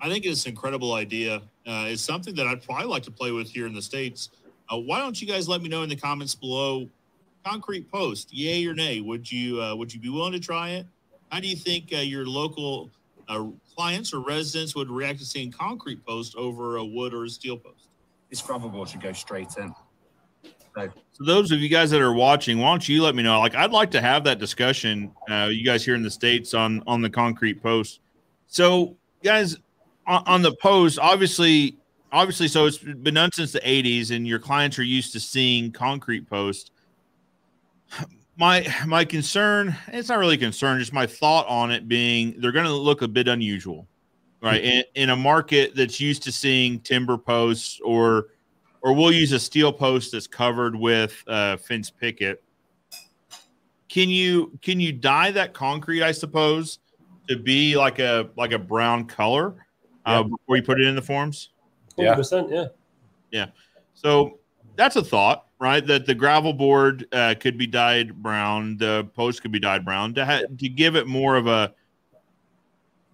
Speaker 1: I think it's an incredible idea. Uh, it's something that I'd probably like to play with here in the States. Uh, why don't you guys let me know in the comments below? Concrete post, yay or nay? Would you uh, would you be willing to try it? How do you think uh, your local uh, clients or residents would react to seeing concrete post over a wood or a steel post?
Speaker 5: this gravel board should go straight in.
Speaker 1: So those of you guys that are watching, why don't you let me know? Like, I'd like to have that discussion. Uh, you guys here in the states on on the concrete post. So, guys, on, on the post, obviously, obviously, so it's been done since the '80s, and your clients are used to seeing concrete posts. My my concern, it's not really a concern, just my thought on it being they're going to look a bit unusual, right? in, in a market that's used to seeing timber posts or or we'll use a steel post that's covered with uh, fence picket. Can you can you dye that concrete? I suppose to be like a like a brown color uh, before you put it in the forms.
Speaker 3: Yeah.
Speaker 2: 100%, yeah.
Speaker 1: So that's a thought, right? That the gravel board uh, could be dyed brown, the post could be dyed brown to ha- to give it more of a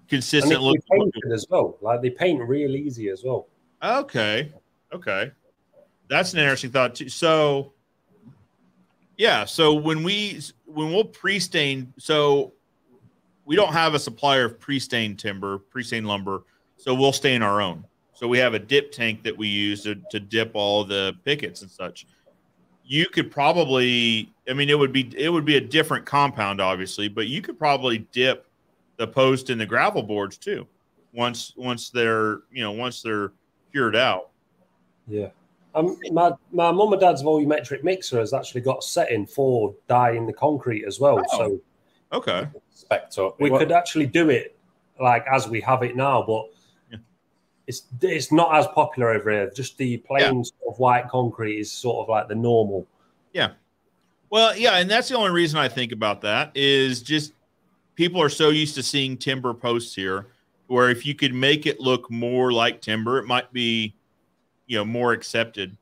Speaker 1: consistent look.
Speaker 2: they paint it as well. Like they paint real easy as well.
Speaker 1: Okay. Okay. That's an interesting thought too. So yeah, so when we when we'll pre-stain, so we don't have a supplier of pre-stained timber, pre-stained lumber, so we'll stay in our own. So we have a dip tank that we use to, to dip all the pickets and such. You could probably, I mean, it would be it would be a different compound, obviously, but you could probably dip the post and the gravel boards too. Once once they're you know once they're cured out.
Speaker 2: Yeah. Um, my my mum and dad's volumetric mixer has actually got setting for dyeing the concrete as well.
Speaker 1: Oh.
Speaker 2: So
Speaker 1: Okay.
Speaker 3: Spec
Speaker 2: we
Speaker 3: It
Speaker 2: could actually do it like as we have it now, but
Speaker 1: Yeah.
Speaker 2: It's it's not as popular over here. Just the plain sort of white concrete is sort of like the normal. Yeah.
Speaker 1: Well, yeah, and that's the only reason I think about that is just people are so used to seeing timber posts here, where if you could make it look more like timber, it might be, you know, more accepted.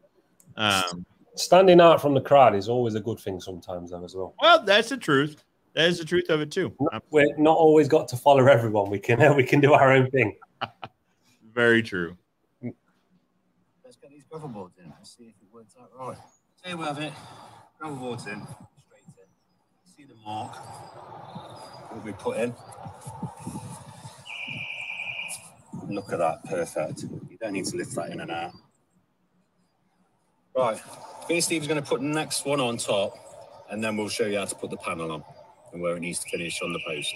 Speaker 1: Um,
Speaker 2: Standing out from the crowd is always a good thing sometimes, though, as well.
Speaker 1: well, that's the truth. That is the truth of it too.
Speaker 2: We're not always got to follow everyone. We can we can do our own thing.
Speaker 1: Very true.
Speaker 5: Let's get these gravel boards in and see if it works out right. There we have it. Gravel boards in, straight in. See the mark. What we put in. Look at that, perfect. You don't need to lift that in and out. Right, me and Steve's going to put the next one on top, and then we'll show you how to put the panel on and where it needs to finish on the post.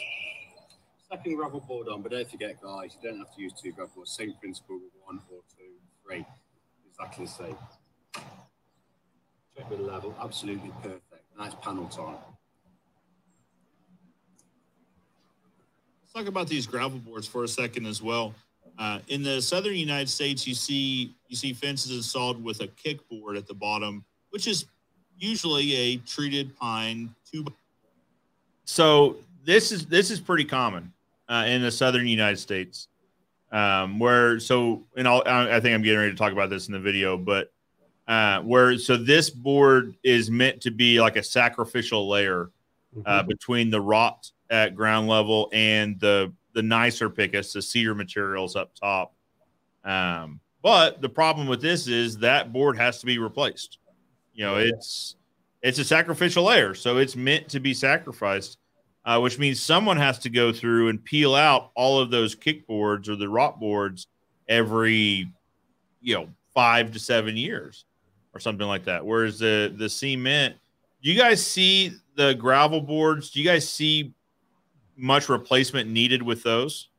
Speaker 5: Second gravel board on, but don't forget, guys, you don't have to use two gravel boards. Same principle with one or two, three. Exactly the same. Check with the level, absolutely perfect. Nice panel time.
Speaker 1: Let's talk about these gravel boards for a second as well. Uh, in the southern United States, you see you see fences installed with a kickboard at the bottom, which is usually a treated pine two. So this is this is pretty common uh, in the southern United States, um, where so and I'll, I I think I'm getting ready to talk about this in the video, but uh, where so this board is meant to be like a sacrificial layer uh, between the rot at ground level and the the nicer pickets, the cedar materials up top. Um, but the problem with this is that board has to be replaced. You know, it's it's a sacrificial layer, so it's meant to be sacrificed, uh, which means someone has to go through and peel out all of those kickboards or the rot boards every, you know, five to seven years or something like that. Whereas the the cement, do you guys see the gravel boards? Do you guys see much replacement needed with those?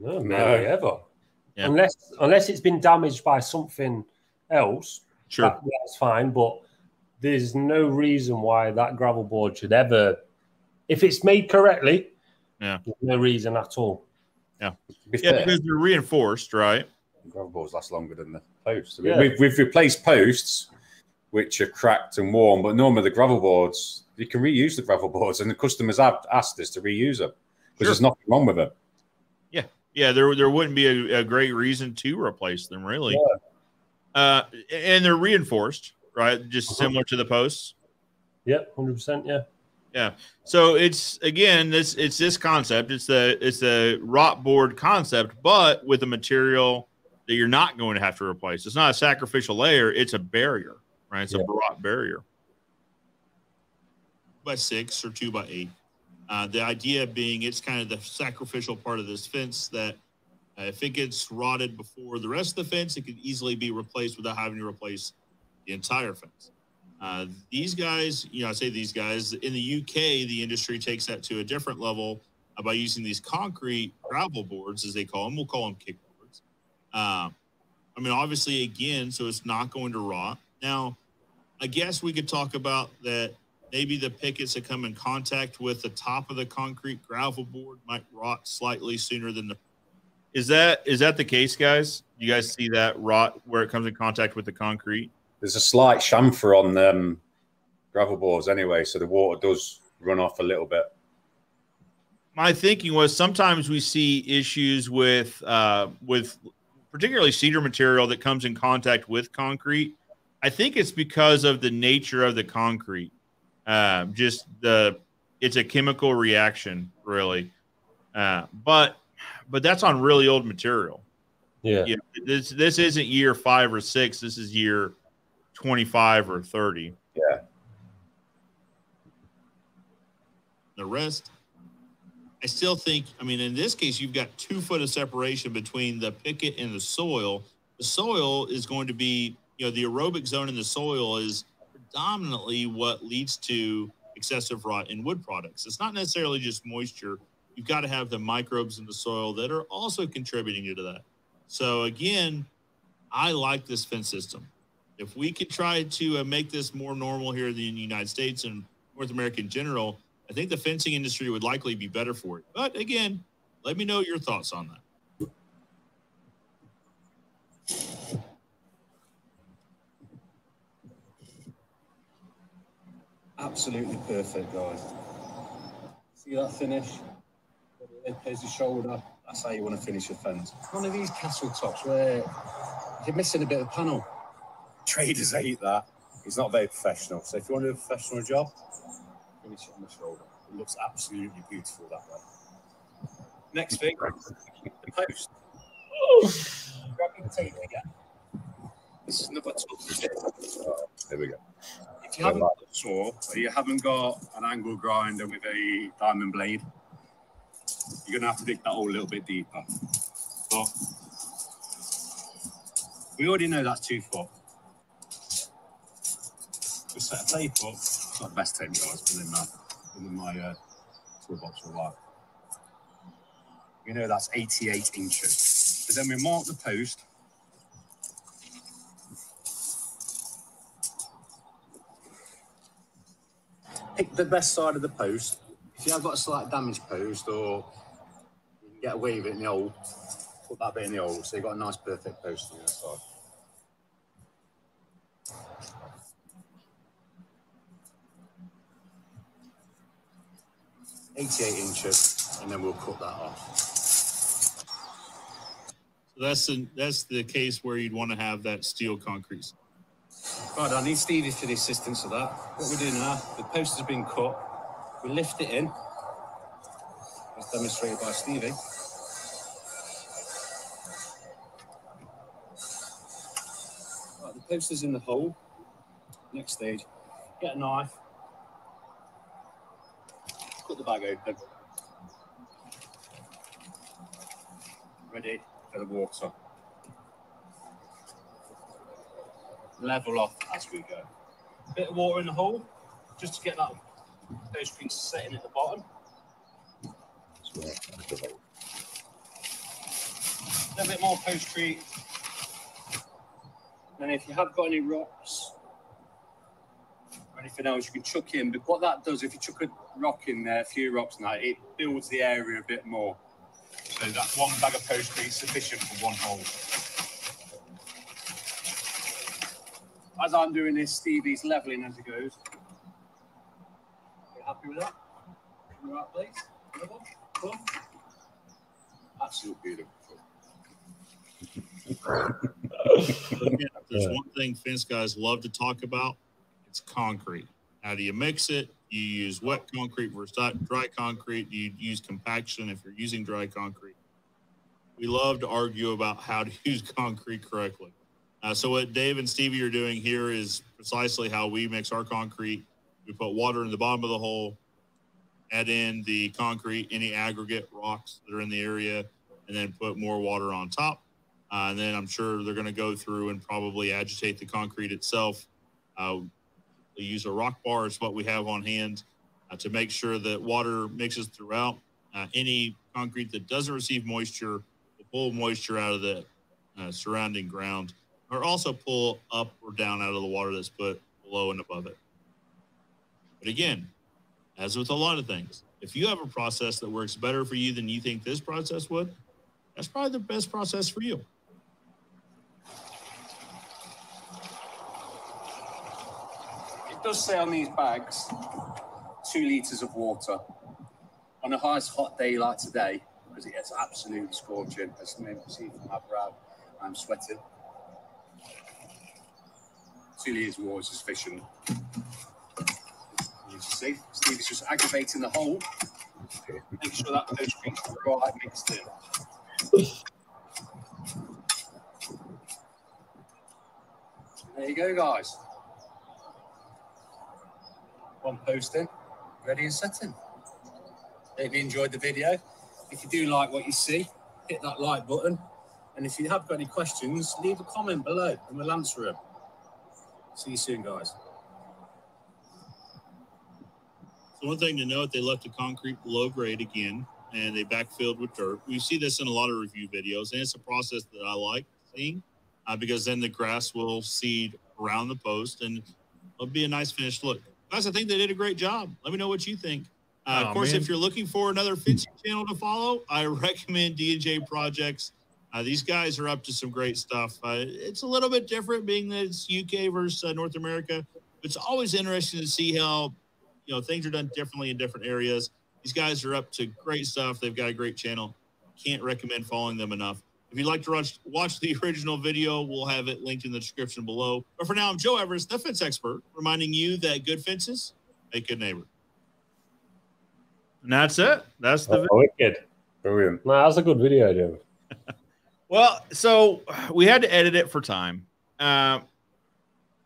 Speaker 2: No,
Speaker 3: No.
Speaker 2: never ever.
Speaker 1: Yeah.
Speaker 2: Unless unless it's been damaged by something else,
Speaker 1: Sure.
Speaker 2: that- that's fine. But there's no reason why that gravel board should ever, if it's made correctly,
Speaker 1: Yeah.
Speaker 2: no reason at all.
Speaker 3: To be
Speaker 1: Yeah,
Speaker 3: fair,
Speaker 1: because they're reinforced, right?
Speaker 3: gravel boards last longer than the posts. I mean,
Speaker 2: Yeah.
Speaker 3: we've, we've replaced posts which are cracked and worn, but normally the gravel boards, you can reuse the gravel boards, and the customers have asked us to reuse them because
Speaker 1: Sure.
Speaker 3: there's nothing wrong with them.
Speaker 1: Yeah, yeah, there there wouldn't be a, a great reason to replace them, really. Uh, and they're reinforced, right? Just
Speaker 2: Uh-huh.
Speaker 1: similar to the posts.
Speaker 2: Yep, hundred percent. Yeah.
Speaker 1: So it's again this it's this concept. It's the it's the rot board concept, but with a material that you're not going to have to replace. It's not a sacrificial layer. It's a barrier, right? It's
Speaker 2: Yeah.
Speaker 1: a rot barrier. By six or two by eight. Uh, the idea being it's kind of the sacrificial part of this fence that uh, if it gets rotted before the rest of the fence, it could easily be replaced without having to replace the entire fence. Uh, these guys, you know, I say these guys in the UK, the industry takes that to a different level uh, by using these concrete gravel boards, as they call them. We'll call them kickboards. Uh, I mean, obviously, again, so it's not going to rot. Now, I guess we could talk about that. Maybe the pickets that come in contact with the top of the concrete gravel board might rot slightly sooner than the
Speaker 6: Is that is that the case, guys? You guys see that rot where it comes in contact with the concrete?
Speaker 3: There's a slight chamfer on um, gravel boards anyway, so the water does run off a little bit.
Speaker 6: My thinking was sometimes we see issues with uh, with particularly cedar material that comes in contact with concrete. I think it's because of the nature of the concrete. Uh, just the it's a chemical reaction, really. Uh, but but that's on really old material.
Speaker 2: Yeah.
Speaker 6: Yeah, this this isn't year five or six. This is year twenty five or thirty.
Speaker 3: Yeah.
Speaker 1: the rest. I still think, I mean, in this case, you've got two foot of separation between the picket and the soil. The soil is going to be, you know, the aerobic zone in the soil is predominantly what leads to excessive rot in wood products. It's not necessarily just moisture. You've got to have the microbes in the soil that are also contributing to that. So, again, I like this fence system. If we could try to uh, make this more normal here in the United States and North America in general, I think the fencing industry would likely be better for it. But again, let me know your thoughts on that.
Speaker 5: Absolutely perfect, guys. See that finish? Plays the shoulder. That's how you want to finish a fence. One of these castle tops where you're missing a bit of panel.
Speaker 3: Traders hate that. It's not very professional. So if you want to do a professional job,
Speaker 5: Finish it on the shoulder. It looks absolutely beautiful that way. Next thing, the post. Grab your potato again. This is another tough bit.
Speaker 3: there we go.
Speaker 5: If you haven't got a saw or you haven't got an angle grinder with a diamond blade, you're gonna have to dig that hole a little bit deeper. But we already know that's two foot. We set a tape up. It's not the best tape, guys. Been in my been in my uh, toolbox for a while. We know that's 88 inches. But then we mark the post pick the best side of the post. If you have got a slight damaged post or you can get away with it in the hole, put that bit in the hole so you've got a nice perfect post on your side. Eighty-eight inches, and then we'll cut that off.
Speaker 1: So that's the, that's the case where you'd want to have that steel concrete.
Speaker 5: Right, I need Stevie for the assistance of that. What we're doing now, the post has been cut. We lift it in, as demonstrated by Stevie. Right, the post is in the hole. Next stage, get a knife, cut the bag open. Ready for the water. level off as we go. Bit of water in the hole, just to get that those pieces setting at the bottom. A little bit more postcrete. And if you have got any rocks anything else, you can chuck in. But what that does, if you chuck a rock in there, a few rocks that, it builds the area a bit more. So that one bag of post is sufficient for one hole. as I'm doing this, Stevie's leveling as he goes. You happy with that? In the right place? Level? Cool. Absolutely beautiful.
Speaker 1: Again, there's one thing fence guys love to talk about, it's concrete. How do you mix it? You use wet concrete versus dry- concrete. You use compaction if you're using dry concrete. We love to argue about how to use concrete correctly. Uh, so what Dave and Stevie are doing here is precisely how we mix our concrete. We put water in the bottom of the hole, add in the concrete, any aggregate rocks that are in the area, and then put more water on top. Uh, and then I'm sure they're going to go through and probably agitate the concrete itself
Speaker 7: Uh, we use a rock bar is what we have on hand uh, to make sure that water mixes throughout. Uh, any concrete that doesn't receive moisture will pull moisture out of the uh, surrounding ground, or also pull up or down out of the water that's put below and above it. But again, as with a lot of things, if you have a process that works better for you than you think this process would, that's probably the best process for you.
Speaker 8: Does say on these bags two litres of water. On a nice hot day like today, because it gets absolutely scorching, as you may see from my brow, I'm sweating. Two litres of water is sufficient. You see, Steve is just aggravating the hole. Make sure that postcrete's right mixed in. There you go, guys. One post in, ready and setting. Hope you enjoyed the video. If you do like what you see, hit that like button. And if you have got any questions, leave a comment below and we'll answer them. See you soon, guys.
Speaker 7: So one thing to note, they left the concrete below grade again, and they backfilled with dirt. We see this in a lot of review videos, and it's a process that I like seeing uh, because then the grass will seed around the post, and it'll be a nice finished look. Guys, I think they did a great job. Let me know what you think. Uh,
Speaker 1: Oh,
Speaker 7: of course,
Speaker 1: man.
Speaker 7: if you're looking for another fencing channel to follow, I recommend D&J Projects. Uh, these guys are up to some great stuff. Uh, it's a little bit different, being that it's UK versus uh, North America. It's always interesting to see how you know things are done differently in different areas. These guys are up to great stuff. They've got a great channel. Can't recommend following them enough. If you'd like to watch, watch the original video, we'll have it linked in the description below. But for now, I'm Joe Everest, the fence expert, reminding you that good fences make good neighbor.
Speaker 1: And that's it. That's the
Speaker 2: Oh, wicked.
Speaker 3: Brilliant.
Speaker 2: No, that's a good video, Joe.
Speaker 1: Well, so we had to edit it for time. Uh,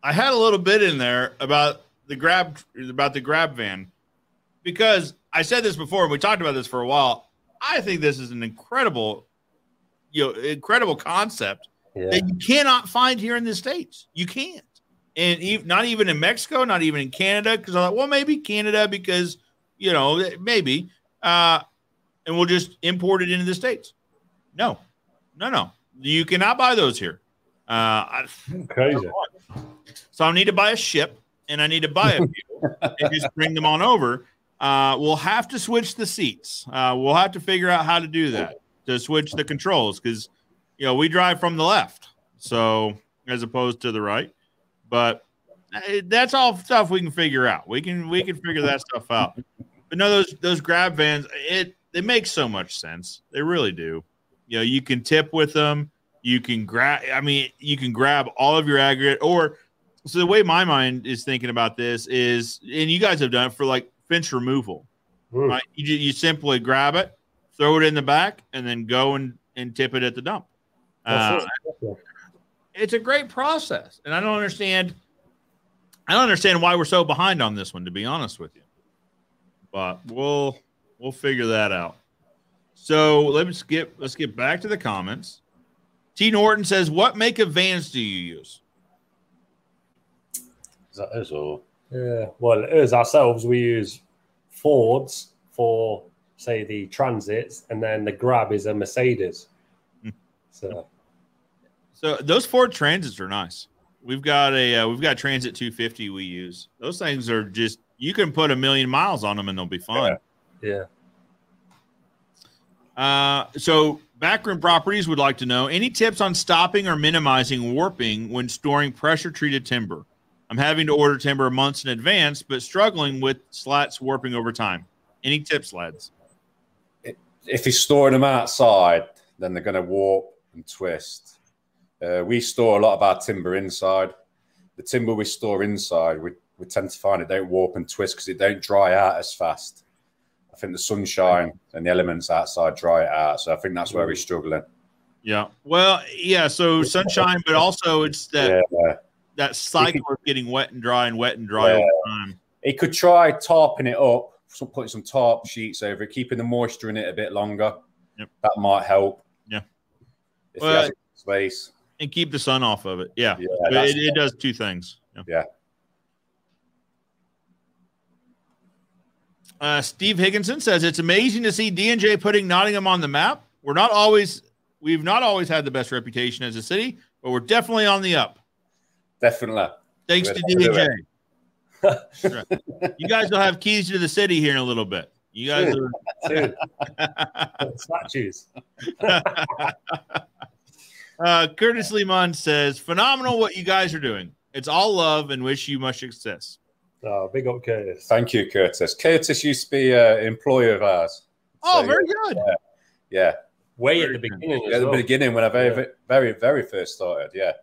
Speaker 1: I had a little bit in there about the grab about the grab van because I said this before and we talked about this for a while. I think this is an incredible, you know, incredible concept
Speaker 2: Yeah.
Speaker 1: that you cannot find here in the states. You can't, and not even in Mexico, not even in Canada. Because I thought, well, maybe Canada because you know maybe, uh, and we'll just import it into the states. No, no, no. You cannot buy those here. Uh,
Speaker 2: Crazy.
Speaker 1: so I need to buy a ship and I need to buy a few and just bring them on over. Uh, we'll have to switch the seats. Uh, we'll have to figure out how to do that to switch the controls because you know we drive from the left, so as opposed to the right. But uh, that's all stuff we can figure out. We can we can figure that stuff out. But no, those those grab vans, it they make so much sense. They really do. You know, you can tip with them. You can grab. I mean, you can grab all of your aggregate. Or so the way my mind is thinking about this is, and you guys have done it for like fence removal. Right? You you simply grab it, throw it in the back, and then go and and tip it at the dump. Uh, it's a great process, and I don't understand. I don't understand why we're so behind on this one, to be honest with you. But we'll we'll figure that out. So let's get let's get back to the comments. T Norton says, "What make of vans do you use?"
Speaker 3: Is that us or?
Speaker 2: Yeah. Well, us ourselves, we use Fords for, say, the Transits, and then the Grab is a Mercedes.
Speaker 1: Hmm.
Speaker 2: So,
Speaker 1: So those Ford Transits are nice. We've got a uh, we've got Transit 250 we use. Those things are just you can put a million miles on them and they'll be fine.
Speaker 2: yeah.
Speaker 1: Uh, so backroom properties would like to know any tips on stopping or minimizing warping when storing pressure treated timber. I'm having to order timber months in advance, but struggling with slats warping over time. Any tips, lads?
Speaker 3: If you're storing them outside, then they're going to warp and twist. Uh, we store a lot of our timber inside. The timber we store inside, we, we tend to find it don't warp and twist because it don't dry out as fast. I think the sunshine and the elements outside dry it out. So I think that's where we're struggling.
Speaker 1: Yeah. Well, yeah. So sunshine, but also it's that
Speaker 3: Yeah.
Speaker 1: that cycle of getting wet and dry and wet and dry
Speaker 3: Yeah.
Speaker 1: over time.
Speaker 3: It could try tarping it up, some, putting some tarp sheets over it, keeping the moisture in it a bit longer.
Speaker 1: Yep.
Speaker 3: That might help.
Speaker 1: Yeah.
Speaker 3: If
Speaker 1: well,
Speaker 3: space.
Speaker 1: And keep the sun off of it. Yeah.
Speaker 3: yeah
Speaker 1: it, it, does two things. Yeah.
Speaker 3: yeah.
Speaker 1: Uh, Steve Higginson says it's amazing to see D&J putting Nottingham on the map. We're not always we've not always had the best reputation as a city, but we're definitely on the up.
Speaker 3: Definitely.
Speaker 1: Thanks
Speaker 3: we're
Speaker 1: to
Speaker 3: D&J do
Speaker 1: You guys will have keys to the city here in a little bit. You guys
Speaker 2: Dude. Dude,
Speaker 1: are.
Speaker 2: statues.
Speaker 1: uh, Curtis Limon says, phenomenal what you guys are doing. It's all love and wish you much success.
Speaker 2: Oh, big up Curtis.
Speaker 3: Thank you, Curtis. Curtis used to be an employer of ours.
Speaker 1: Oh,
Speaker 3: So,
Speaker 1: very good.
Speaker 3: Yeah.
Speaker 2: Way
Speaker 1: Very
Speaker 2: at the beginning
Speaker 3: At
Speaker 2: as
Speaker 3: the beginning, when I very,
Speaker 2: Yeah.
Speaker 3: very, very first started. Yeah.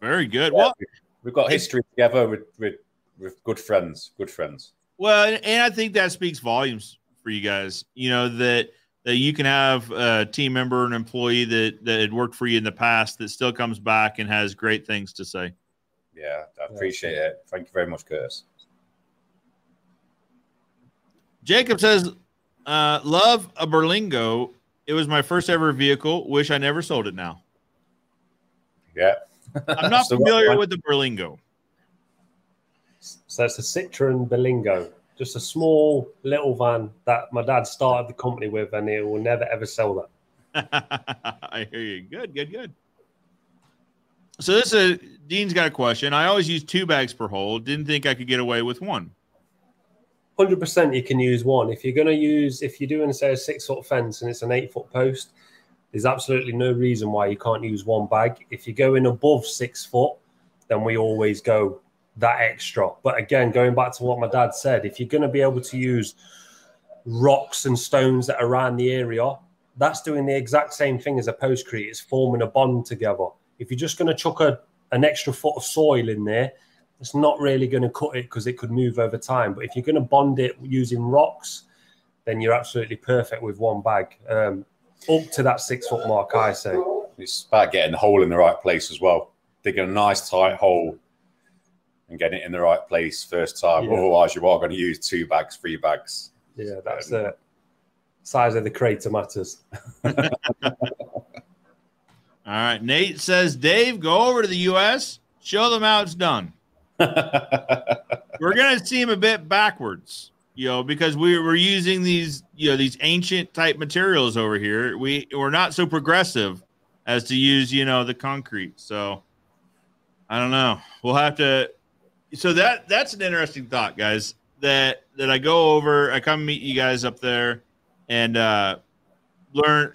Speaker 1: Very good.
Speaker 3: Yeah,
Speaker 1: Well,
Speaker 3: we- We've got history together with, with, with good friends. Good friends.
Speaker 1: Well, and- I think that speaks volumes for you guys. You know that that you can have a team member, an employee that that had worked for you in the past that still comes back and has great things to say.
Speaker 3: Yeah. I appreciate it. Thank you very much, Curtis.
Speaker 1: Jacob says, uh, "Love a Berlingo. It was my first ever vehicle. Wish I never sold it now.
Speaker 3: Yeah.
Speaker 1: I'm not familiar with the Berlingo.
Speaker 2: So it's a Citroen Berlingo, just a small little van that my dad started the company with, and he will never ever sell that.
Speaker 1: I hear you. Good, good, good. So this is Dean's got a question. I always use two bags per hole. Didn't think I could get away with one.
Speaker 2: Hundred percent, you can use one. If you're going to use, if you're doing say a six foot fence and it's an eight foot post, there's absolutely no reason why you can't use one bag. If you're going above six foot, then we always go that extra. But again, going back to what my dad said, if you're going to be able to use rocks and stones that are around the area, that's doing the exact same thing as a postcrete. It's forming a bond together. If you're just going to chuck a, an extra foot of soil in there, it's not really going to cut it because it could move over time. But if you're going to bond it using rocks, then you're absolutely perfect with one bag. Um, up to that six foot mark, I say.
Speaker 3: It's about getting the hole in the right place as well. Digging a nice tight hole and getting it in the right place first time.
Speaker 2: Yeah.
Speaker 3: Otherwise, you are going to use two bags, three bags.
Speaker 2: Yeah, that's um, the size of the crater matters.
Speaker 1: All right. Nate says, Dave, go over to the U.S., show them how it's done. We're going to seem a bit backwards, you know, because we, we're using these, you know, these ancient type materials over here. We, we're not so progressive as to use, you know, the concrete. So I don't know. We'll have to. So that that's an interesting thought, guys. That that I go over, I come meet you guys up there, and uh, learn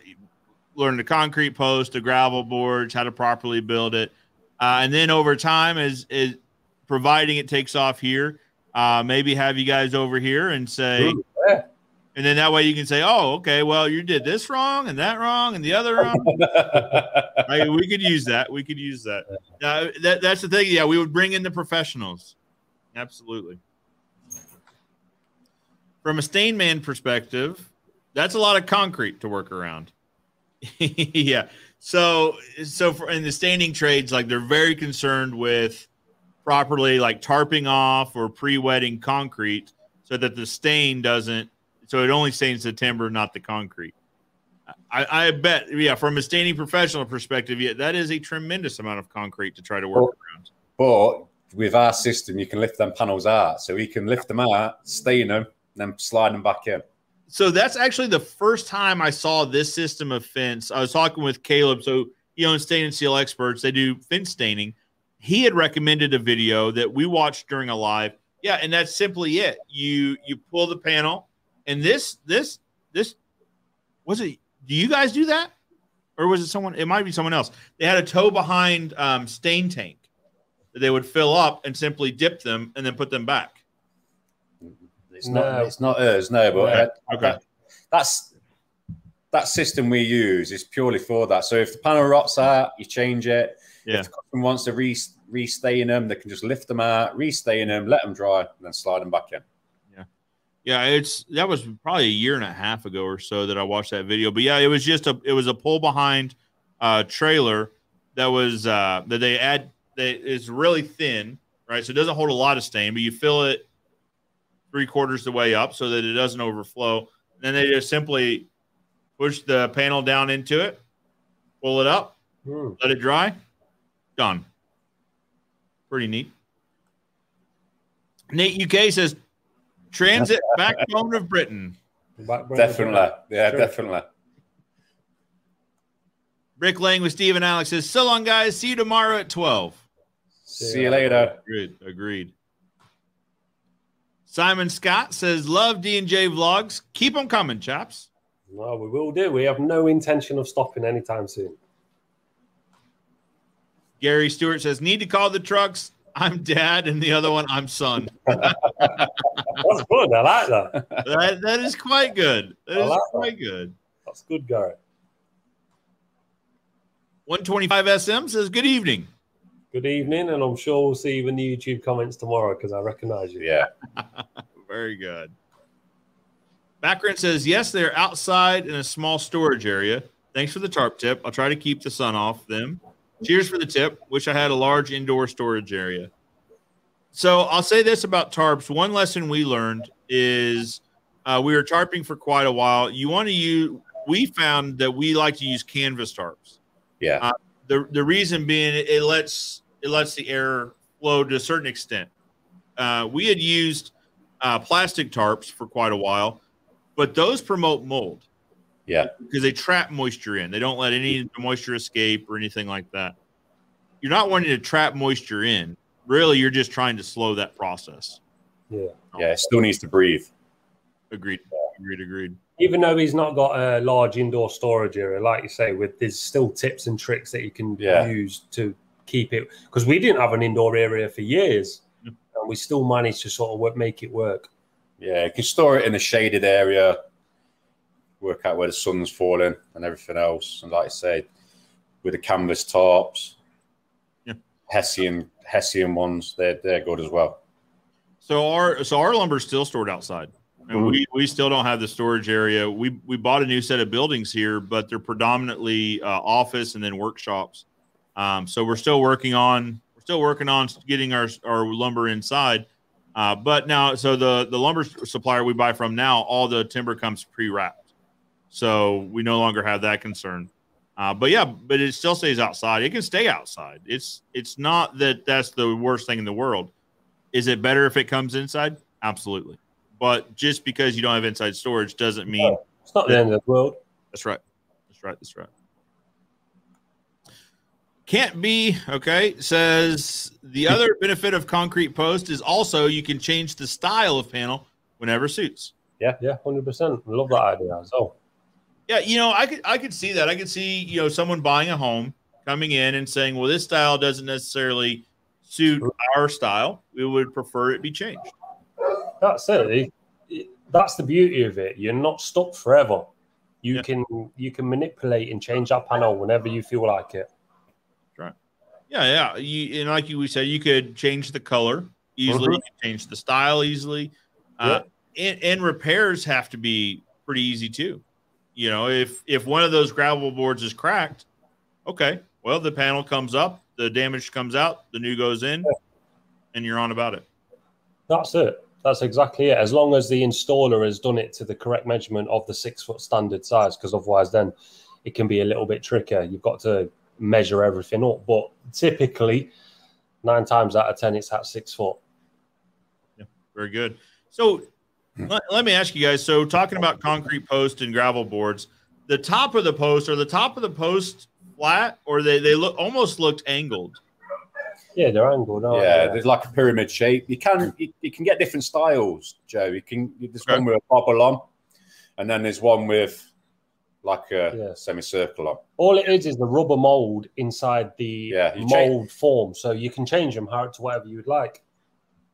Speaker 1: learn the concrete post, the gravel boards, how to properly build it, uh, and then over time, as is providing it takes off here, uh, maybe have you guys over here and say,
Speaker 2: Ooh,
Speaker 1: and then that way you can say, oh, okay, well you did this wrong and that wrong and the other wrong. I, we could use that. We could use that. Uh, that. That's the thing. Yeah, we would bring in the professionals. Absolutely. From a stain man perspective, that's a lot of concrete to work around. yeah. So, so for in the staining trades, like they're very concerned with properly like tarping off or pre-wetting concrete so that the stain doesn't. So it only stains the timber, not the concrete. I, I bet, yeah, from a staining professional perspective, yeah, that is a tremendous amount of concrete to try to work
Speaker 3: Well-
Speaker 1: around.
Speaker 3: but with our system, you can lift them panels out. So we can lift them out, stain them, then slide them back in.
Speaker 1: So that's actually the first time I saw this system of fence. I was talking with Caleb, so you know, in stain and seal experts, they do fence staining. He had recommended a video that we watched during a live. Yeah, and that's simply it. You you pull the panel, and this this this was it. Do you guys do that, or was it someone? It might be someone else. They had a tow behind um, stain tank that they would fill up and simply dip them and then put them back.
Speaker 3: It's not. It's not us, no. But
Speaker 1: Yeah,
Speaker 3: uh,
Speaker 1: okay.
Speaker 3: that- that's that system we use is purely for that. So if the panel rots out, you change it.
Speaker 1: Yeah.
Speaker 3: If the customer wants to re restain them, they can just lift them out, restain them, let them dry, and then slide them back in.
Speaker 1: Yeah, it's that was probably a year and a half ago or so that I watched that video. But yeah, it was just a it was a pull behind uh trailer that was uh that they add that is really thin, right? So it doesn't hold a lot of stain, but you fill it three quarters the way up so that it doesn't overflow. then they just simply push the panel down into it, pull it up,
Speaker 2: Hmm.
Speaker 1: let it dry, done. Pretty neat. Nate UK says Transit backbone of Britain.
Speaker 2: Backbone
Speaker 3: Definitely. Yeah,
Speaker 2: Sure.
Speaker 3: definitely.
Speaker 1: Rick Lang with Steve and Alex says, So long, guys. See you tomorrow at 12.
Speaker 3: See you later.
Speaker 1: Agreed. Agreed. Simon Scott says, Love D&J vlogs. Keep them coming, chaps.
Speaker 2: No, we will do. We have no intention of stopping anytime soon.
Speaker 1: Gary Stewart says, Need to call the trucks. I'm dad, and the other one, I'm son.
Speaker 2: That's good. I like that.
Speaker 1: that, that is quite good. That
Speaker 2: I
Speaker 1: is
Speaker 2: like that.
Speaker 1: quite good.
Speaker 2: That's good, Garrett.
Speaker 1: 125 SM says, Good evening.
Speaker 2: Good evening, and I'm sure we'll see you in the YouTube comments tomorrow because I recognize you.
Speaker 3: Yeah.
Speaker 1: Very good. Background says, yes, they're outside in a small storage area. Thanks for the tarp tip. I'll try to keep the sun off them. Cheers for the tip. Wish I had a large indoor storage area. So I'll say this about tarps. One lesson we learned is uh, we were tarping for quite a while. You want to use, we found that we like to use canvas tarps.
Speaker 3: Yeah.
Speaker 1: Uh, the, the reason being it, it lets it lets the air flow to a certain extent. Uh, we had used uh, plastic tarps for quite a while, but those promote mold
Speaker 3: Yeah.
Speaker 1: because they trap moisture in. They don't let any moisture escape or anything like that. You're not wanting to trap moisture in. Really, you're just trying to slow that process.
Speaker 2: Yeah. Oh.
Speaker 3: Yeah. It still needs to breathe.
Speaker 1: Agreed. Agreed. Agreed.
Speaker 2: Even though he's not got a large indoor storage area, like you say, with there's still tips and tricks that you can
Speaker 3: Yeah.
Speaker 2: use to keep it. Because we didn't have an indoor area for years,
Speaker 1: Yep.
Speaker 2: and we still managed to sort of work, make it work.
Speaker 3: Yeah. You can store it in a shaded area, work out where the sun's falling and everything else. And like I say, with the canvas tarps,
Speaker 1: Yeah.
Speaker 3: Hessian Hessian ones, they're they're good as well.
Speaker 1: So our so our lumber's still stored outside. And we, we still don't have the storage area. We we bought a new set of buildings here, but they're predominantly uh, office and then workshops. Um, so we're still working on we're still working on getting our our lumber inside. Uh, but now, so the the lumber supplier we buy from now, all the timber comes pre wrapped, so we no longer have that concern. Uh, but yeah, but it still stays outside. It can stay outside. It's it's not that that's the worst thing in the world. Is it better if it comes inside? Absolutely. But just because you don't have inside storage doesn't mean
Speaker 2: It's not the end of the world.
Speaker 1: that's right. That's right. That's right. Can't be okay. Says the other benefit of concrete post is also you can change the style of panel whenever suits.
Speaker 2: Yeah, yeah, hundred percent. Love that idea as well.
Speaker 1: Yeah, you know, I could I could see that. I could see you know someone buying a home coming in and saying, "Well, this style doesn't necessarily suit our style. We would prefer it be changed."
Speaker 2: That's it. That's the beauty of it. You're not stuck forever. You
Speaker 1: Yeah.
Speaker 2: can you can manipulate and change that panel whenever you feel like it. Right.
Speaker 1: Yeah, yeah. You and like you we said, you could change the color easily.
Speaker 2: Mhm.
Speaker 1: You could change the style easily. Uh, and, and repairs have to be pretty easy too. You know, if if one of those gravel boards is cracked, okay, well the panel comes up, the damage comes out, the new goes in, and you're on about it.
Speaker 2: That's it. That's exactly it. As long as the installer has done it to the correct measurement of the six foot standard size, because otherwise, then it can be a little bit trickier. You've got to measure everything up. But typically, nine times out of ten, it's at six foot.
Speaker 1: Yeah, very good. So Hmm. let, let me ask you guys. So talking about concrete post and gravel boards, the top of the post or the top of the post flat, or they they look almost looked angled.
Speaker 2: Yeah, they're angled. Aren't
Speaker 3: yeah,
Speaker 2: they?
Speaker 3: there's like a pyramid shape. You can you, you can get different styles, Joe. You can there's
Speaker 1: Okay.
Speaker 3: one with a bobble on, and then there's one with like a
Speaker 2: Yeah.
Speaker 3: semicircle on.
Speaker 2: All it is is the rubber mold inside the
Speaker 3: Yeah, you
Speaker 2: mold form, so you can change them how to whatever you would like.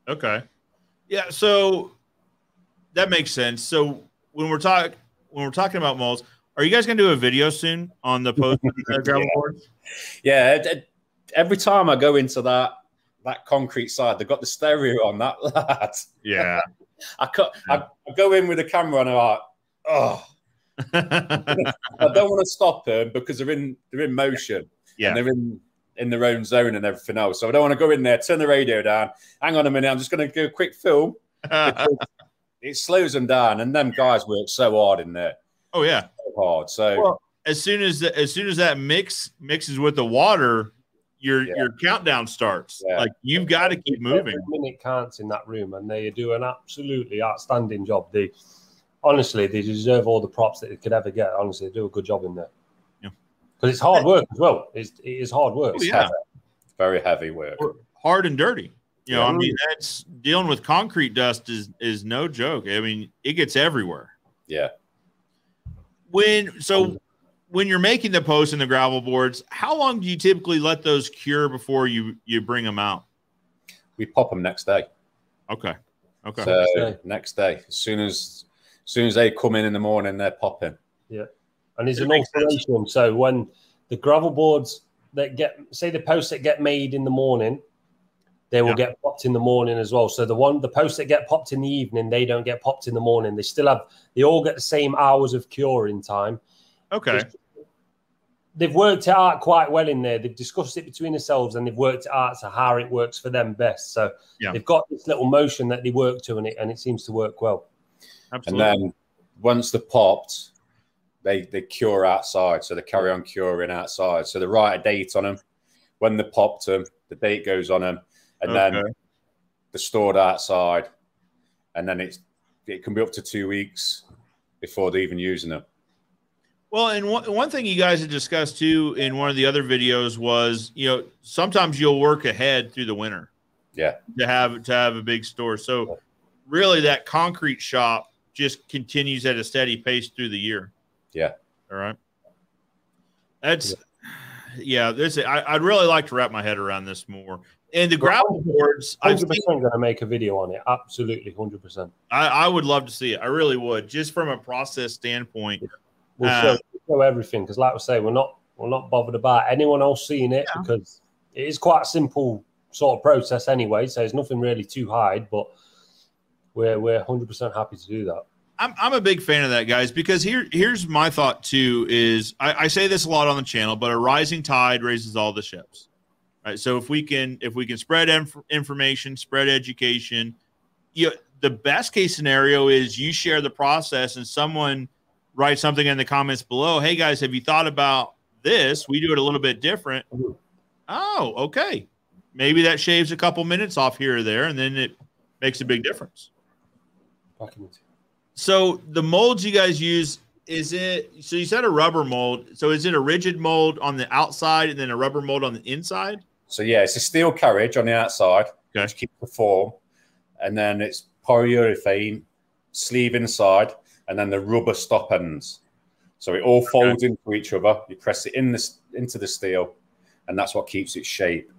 Speaker 1: Okay. Yeah, so that makes sense. So when we're talking when we're talking about molds, are you guys gonna do a video soon on the post gravel
Speaker 3: Yeah.
Speaker 1: boards?
Speaker 3: Yeah, every time I go into that that concrete side, they've got the stereo on that lad.
Speaker 1: Yeah.
Speaker 3: I, cut, I, I go in with the camera and I'm like, oh, I don't want to stop them because they're in they're in motion.
Speaker 1: Yeah.
Speaker 3: And they're in in their own zone and everything else. So I don't want to go in there, turn the radio down. Hang on a minute, I'm just going to do a quick film. Because it slows them down, and them guys work so hard in there,
Speaker 1: oh yeah.
Speaker 3: so hard. So
Speaker 1: Well, as soon as as soon as that mix mixes with the water, your
Speaker 3: Yeah.
Speaker 1: your countdown starts.
Speaker 3: Yeah.
Speaker 1: Like you've got to keep moving.
Speaker 2: Every minute counts in that room, and they do an absolutely outstanding job. They honestly, they deserve all the props that they could ever get. Honestly, they do a good job in there.
Speaker 1: Yeah.
Speaker 2: because it's hard work as well. It's, it is hard work.
Speaker 1: Oh, yeah.
Speaker 3: Very heavy work.
Speaker 1: hard and dirty. You know, I mean, that's dealing with concrete dust is is no joke. I mean, it gets everywhere.
Speaker 3: Yeah.
Speaker 1: When so um, when you're making the posts and the gravel boards, how long do you typically let those cure before you you bring them out?
Speaker 3: We pop them next day.
Speaker 1: Okay. Okay.
Speaker 3: So
Speaker 2: Next day.
Speaker 3: next day, as soon as as soon as they come in in the morning, they're popping. Yeah.
Speaker 2: And it's
Speaker 1: It
Speaker 2: an
Speaker 1: makes
Speaker 2: alteration. So when the gravel boards that get, say, the posts that get made in the morning, they will
Speaker 1: Yeah.
Speaker 2: get popped in the morning as well. So the one, the posts that get popped in the evening, they don't get popped in the morning. They still have, they all get the same hours of curing time.
Speaker 1: okay.
Speaker 2: They've worked it out quite well in there. They've discussed it between themselves and they've worked it out to how it works for them best. So
Speaker 1: Yeah.
Speaker 2: they've got this little motion that they work to, and it and it seems to work well.
Speaker 1: Absolutely.
Speaker 3: And then once they're popped, they they cure outside. So they carry on curing outside. So they write a date on them. When they popped them, the date goes on them, and then
Speaker 1: Okay.
Speaker 3: they're stored outside. And then it's it can be up to two weeks before they're even using them.
Speaker 1: Well, and one, one thing you guys had discussed too in one of the other videos was, you know, sometimes you'll work ahead through the winter.
Speaker 3: Yeah.
Speaker 1: To have to have a big store. So really that concrete shop just continues at a steady pace through the year.
Speaker 3: Yeah.
Speaker 1: All right. That's yeah, this I, I'd really like to wrap my head around this more. And the gravel boards, I'm
Speaker 2: Hundred going to make a video on it. Absolutely, hundred percent.
Speaker 1: I, I would love to see it. I really would, just from a process standpoint.
Speaker 2: We'll
Speaker 1: Uh,
Speaker 2: show, show everything because, like we say, we're not we're not bothered about anyone else seeing it
Speaker 1: Yeah.
Speaker 2: because it is quite a simple sort of process anyway. So there's nothing really to hide, but we're we're hundred percent happy to do that.
Speaker 1: I'm, I'm a big fan of that, guys, because here here's my thought too. Is I, I say this a lot on the channel, but a rising tide raises all the ships. Right. So if we can if we can spread inf- information, spread education, you know, the best case scenario is you share the process and someone writes something in the comments below. Hey guys, have you thought about this? We do it a little bit different.
Speaker 2: Mhm.
Speaker 1: Oh, okay. Maybe that shaves a couple minutes off here or there, and then it makes a big difference.
Speaker 2: Back in the-
Speaker 1: So the molds you guys use is it? So you said a rubber mold. So is it a rigid mold on the outside and then a rubber mold on the inside?
Speaker 3: So yeah, it's a steel carriage on the outside,
Speaker 1: Okay.
Speaker 3: which keeps the form, and then it's polyurethane sleeve inside, and then the rubber stop ends. So it all folds into each other. You press it in this into the steel, and that's what keeps its shape.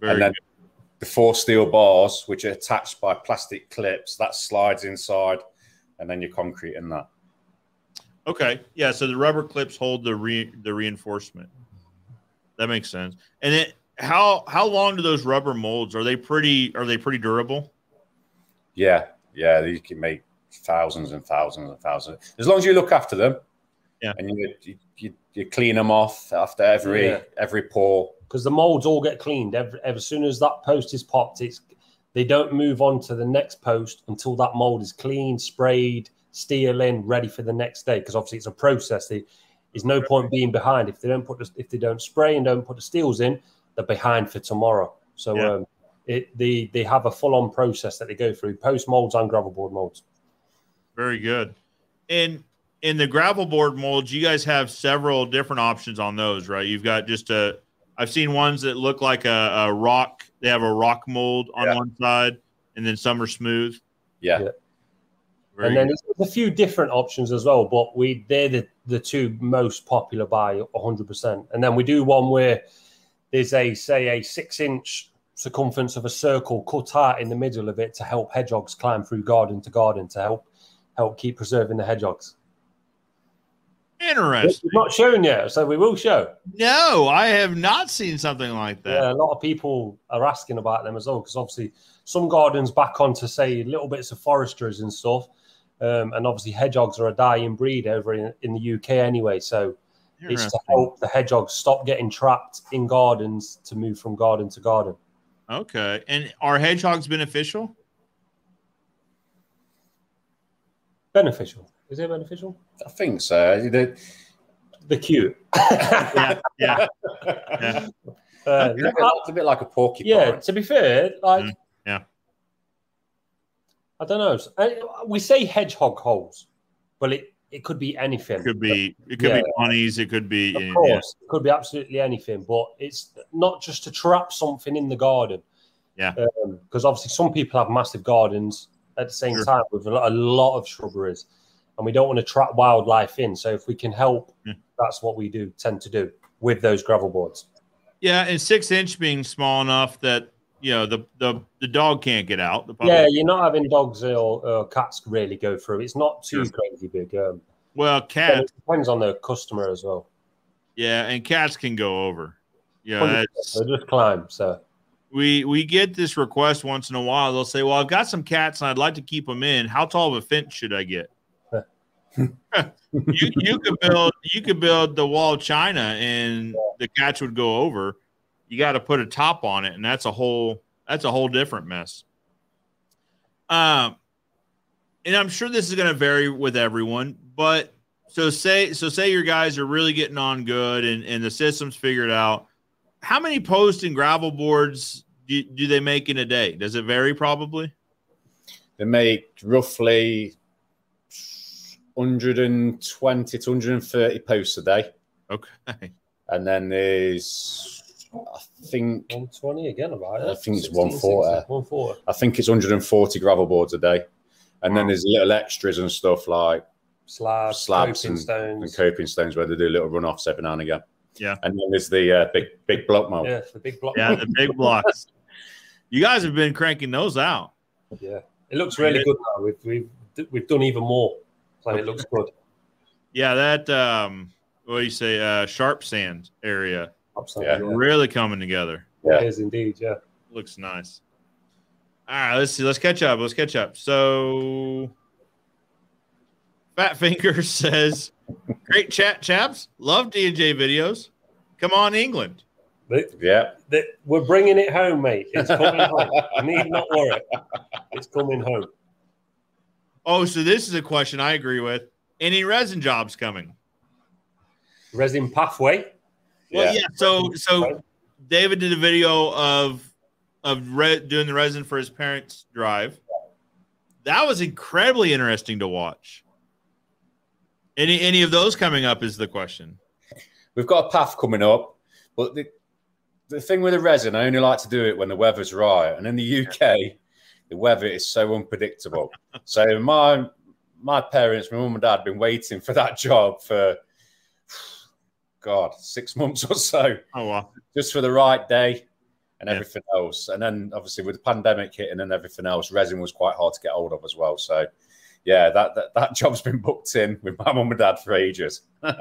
Speaker 1: Very
Speaker 3: and then
Speaker 1: good.
Speaker 3: the four steel bars, which are attached by plastic clips, that slides inside, and then your concrete in that.
Speaker 1: Okay. Yeah. So the rubber clips hold the re, the reinforcement. That makes sense. And then how how long do those rubber molds? Are they pretty? Are they pretty durable?
Speaker 3: Yeah, yeah, you can make thousands and thousands and thousands as long as you look after them.
Speaker 1: Yeah.
Speaker 3: and you you, you, you clean them off after every
Speaker 2: Yeah.
Speaker 3: every pour.
Speaker 2: because the molds all get cleaned every, as soon as that post is popped. It's they don't move on to the next post until that mold is clean, sprayed, steel in, ready for the next day. Because obviously it's a process. They, there's no point being behind if they don't put the, if they don't spray and don't put the steels in, they're behind for tomorrow. So
Speaker 1: Yeah.
Speaker 2: um, it they they have a full on process that they go through post molds and gravel board molds.
Speaker 1: Very good. And in the gravel board molds, you guys have several different options on those, right? You've got just a. I've seen ones that look like a, a rock. They have a rock mold on
Speaker 3: Yeah.
Speaker 1: one side, and then some are smooth.
Speaker 3: Yeah,
Speaker 2: Yeah.
Speaker 1: Very
Speaker 2: and then
Speaker 1: good.
Speaker 2: there's a few different options as well, but we they're the, the two most popular by 100%. And then we do one where there's a say a six inch circumference of a circle cut out in the middle of it to help hedgehogs climb through garden to garden to help help keep preserving the hedgehogs.
Speaker 1: interesting.
Speaker 2: We've not shown yet, so we will show.
Speaker 1: No, I have not seen something like that.
Speaker 2: Yeah, a lot of people are asking about them as well because obviously some gardens back onto say little bits of foresters and stuff. Um, and obviously hedgehogs are a dying breed over in, in the UK anyway. So it's to help the hedgehogs stop getting trapped in gardens to move from garden to garden.
Speaker 1: Okay. And are hedgehogs beneficial?
Speaker 2: Beneficial. Is it beneficial?
Speaker 3: I think so. The-
Speaker 2: The cute.
Speaker 1: Yeah. Yeah. yeah.
Speaker 2: Uh,
Speaker 3: It's a bit, it's a bit like a porcupine.
Speaker 2: yeah, to be fair, like,
Speaker 1: Mm, yeah.
Speaker 2: I don't know. We say hedgehog holes, but it, it could be anything.
Speaker 1: It could be it could
Speaker 2: Yeah.
Speaker 1: be bunnies. It could be
Speaker 2: Of
Speaker 1: yeah.
Speaker 2: course, it could be absolutely anything, but it's not just to trap something in the garden.
Speaker 1: Yeah.
Speaker 2: Um, because obviously, some people have massive gardens at the same
Speaker 1: Sure.
Speaker 2: time with a lot, a lot of shrubberies, and we don't want to trap wildlife in. So if we can help,
Speaker 1: Yeah.
Speaker 2: that's what we do tend to do with those gravel boards.
Speaker 1: Yeah, and six inch being small enough that you know the the, the dog can't get out. The
Speaker 2: Yeah, you're not having dogs or, or cats really go through. It's not too
Speaker 1: Sure.
Speaker 2: crazy big. Um,
Speaker 1: Well, cats.
Speaker 2: it depends on the customer as well.
Speaker 1: Yeah, and cats can go over. Yeah,
Speaker 2: They just climb. So
Speaker 1: we we get this request once in a while. They'll say, "Well, I've got some cats and I'd like to keep them in. How tall of a fence should I get?" you you could build you could build the wall of China and the cats would go over. You got to put a top on it, and that's a whole that's a whole different mess. Um, and I'm sure this is going to vary with everyone, but so say so say your guys are really getting on good and and the system's figured out. How many post and gravel boards do, do they make in a day? Does it vary? Probably.
Speaker 3: They make roughly 120 to 130 posts a day.
Speaker 1: Okay.
Speaker 3: And then there's, I think,
Speaker 2: 120 again about it.
Speaker 3: I think it's
Speaker 2: 16,
Speaker 3: 140.
Speaker 2: 16, 140.
Speaker 3: I think it's 140 gravel boards a day. And then there's little extras and stuff like
Speaker 2: Slabs,
Speaker 3: Slabs
Speaker 2: coping
Speaker 3: and-
Speaker 2: stones.
Speaker 3: and coping stones where they do little runoffs every now and again.
Speaker 1: Yeah.
Speaker 3: And then there's the uh, big big block mold.
Speaker 2: Yeah, the big block.
Speaker 1: Yeah, the big blocks. You guys have been cranking those out.
Speaker 2: Yeah, it looks really good now. We've we've we've done even more, so it looks good.
Speaker 1: Yeah, that um, what do you say? Uh, sharp sand area
Speaker 2: Absolutely, yeah.
Speaker 1: really coming together.
Speaker 3: Yeah.
Speaker 2: It is indeed. Yeah,
Speaker 1: Looks nice. All right, let's see. Let's catch up. Let's catch up. So, Fat Finger says, "Great chat, chaps. Love D and J videos. Come on, England.
Speaker 2: They-
Speaker 3: Yeah.
Speaker 2: they- we're bringing it home, mate. It's coming home. You need not worry. It's coming home.
Speaker 1: Oh, so this is a question I agree with. Any resin jobs coming?
Speaker 2: Resin pathway.
Speaker 1: Well,
Speaker 3: Yeah.
Speaker 1: yeah. So, so David did a video of of re- doing the resin for his parents' drive. That was incredibly interesting to watch. Any any of those coming up is the question.
Speaker 3: We've got a path coming up, but the, the thing with the resin, I only like to do it when the weather's right. And in the UK, the weather is so unpredictable. so my my parents, my mum and dad, have been waiting for that job for God six months or so,
Speaker 1: Oh wow.
Speaker 3: just for the right day and
Speaker 1: Yeah.
Speaker 3: everything else. And then obviously with the pandemic hitting and everything else, resin was quite hard to get hold of as well. So yeah, that that, that job's been booked in with my mum and dad for ages.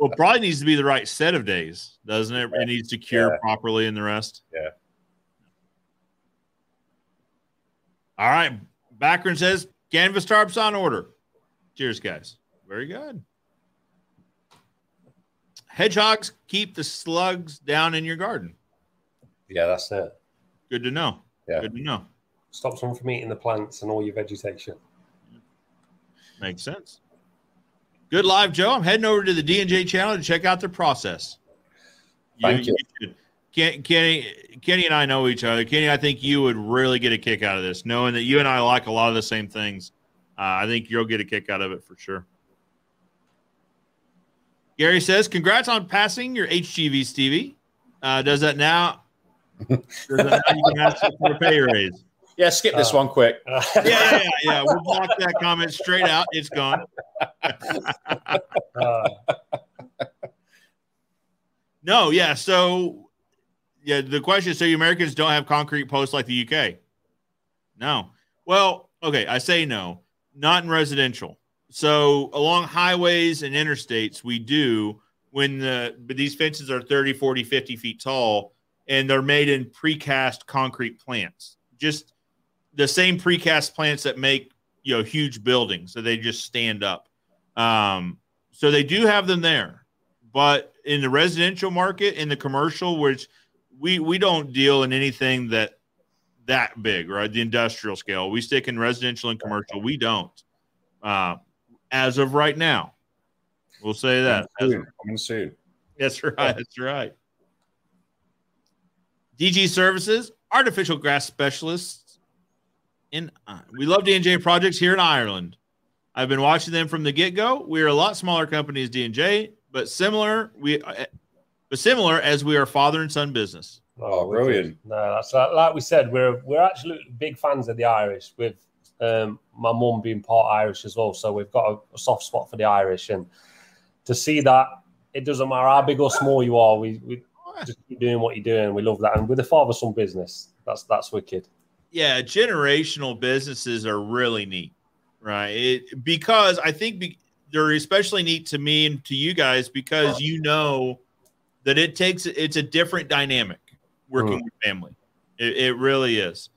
Speaker 1: Well, probably needs to be the right set of days, doesn't it? It needs to cure
Speaker 3: Yeah.
Speaker 1: properly in the rest.
Speaker 3: Yeah.
Speaker 1: All right. Backroom says canvas tarps on order. Cheers, guys. Very good. Hedgehogs keep the slugs down in your garden.
Speaker 3: yeah, that's
Speaker 2: it.
Speaker 1: Good to know.
Speaker 3: Yeah.
Speaker 1: Good to know.
Speaker 2: Stops them from eating the plants and all your vegetation.
Speaker 1: Makes sense. Good live, Joe. I'm heading over to the D and J channel to check out their process.
Speaker 3: Thank you.
Speaker 1: should. Ken, Kenny, Kenny, and I know each other. Kenny, I think you would really get a kick out of this, knowing that you and I like a lot of the same things. Uh, I think you'll get a kick out of it for sure. Gary says, "Congrats on passing your HGV, Stevie. Uh, does that now? Does that now you can ask for a pay raise?
Speaker 3: Yeah, skip this
Speaker 2: Uh,
Speaker 3: one quick.
Speaker 1: Yeah, yeah, yeah. yeah. We'll block that comment straight out. It's gone.
Speaker 2: Uh,
Speaker 1: No, yeah. So, yeah, the question is so you Americans don't have concrete posts like the UK? No. Well, okay, I say no, not in residential. So, along highways and interstates, we do when the but these fences are 30, 40, 50 feet tall and they're made in precast concrete plants. Just the same precast plants that make, you know, huge buildings. So they just stand up. Um, so they do have them there but in the residential market in the commercial which we we don't deal in anything that that big right the industrial scale we stick in residential and commercial we don't uh, as of right now we'll say that As-
Speaker 3: Soon, coming soon.
Speaker 1: that's right that's right DG Services, artificial grass specialists. In uh, we love D&J projects here in Ireland. I've been watching them from the get-go. We are a lot smaller company as D&J, but similar we uh, but similar as we are father and son business.
Speaker 3: Oh,
Speaker 2: wicked.
Speaker 3: brilliant.
Speaker 2: No, that's like, like we said, we're we're actually big fans of the Irish. With um, my mum being part Irish as well, so we've got a, a soft spot for the Irish, and to see that it doesn't matter how big or small you are, we, we just keep doing what you're doing. We love that, and with the father son business, that's that's wicked.
Speaker 1: yeah, generational businesses are really neat, right? It, because I think be, they're especially neat to me and to you guys because you know that it takes it's a different dynamic working
Speaker 2: Mm.
Speaker 1: with family. It, it really is.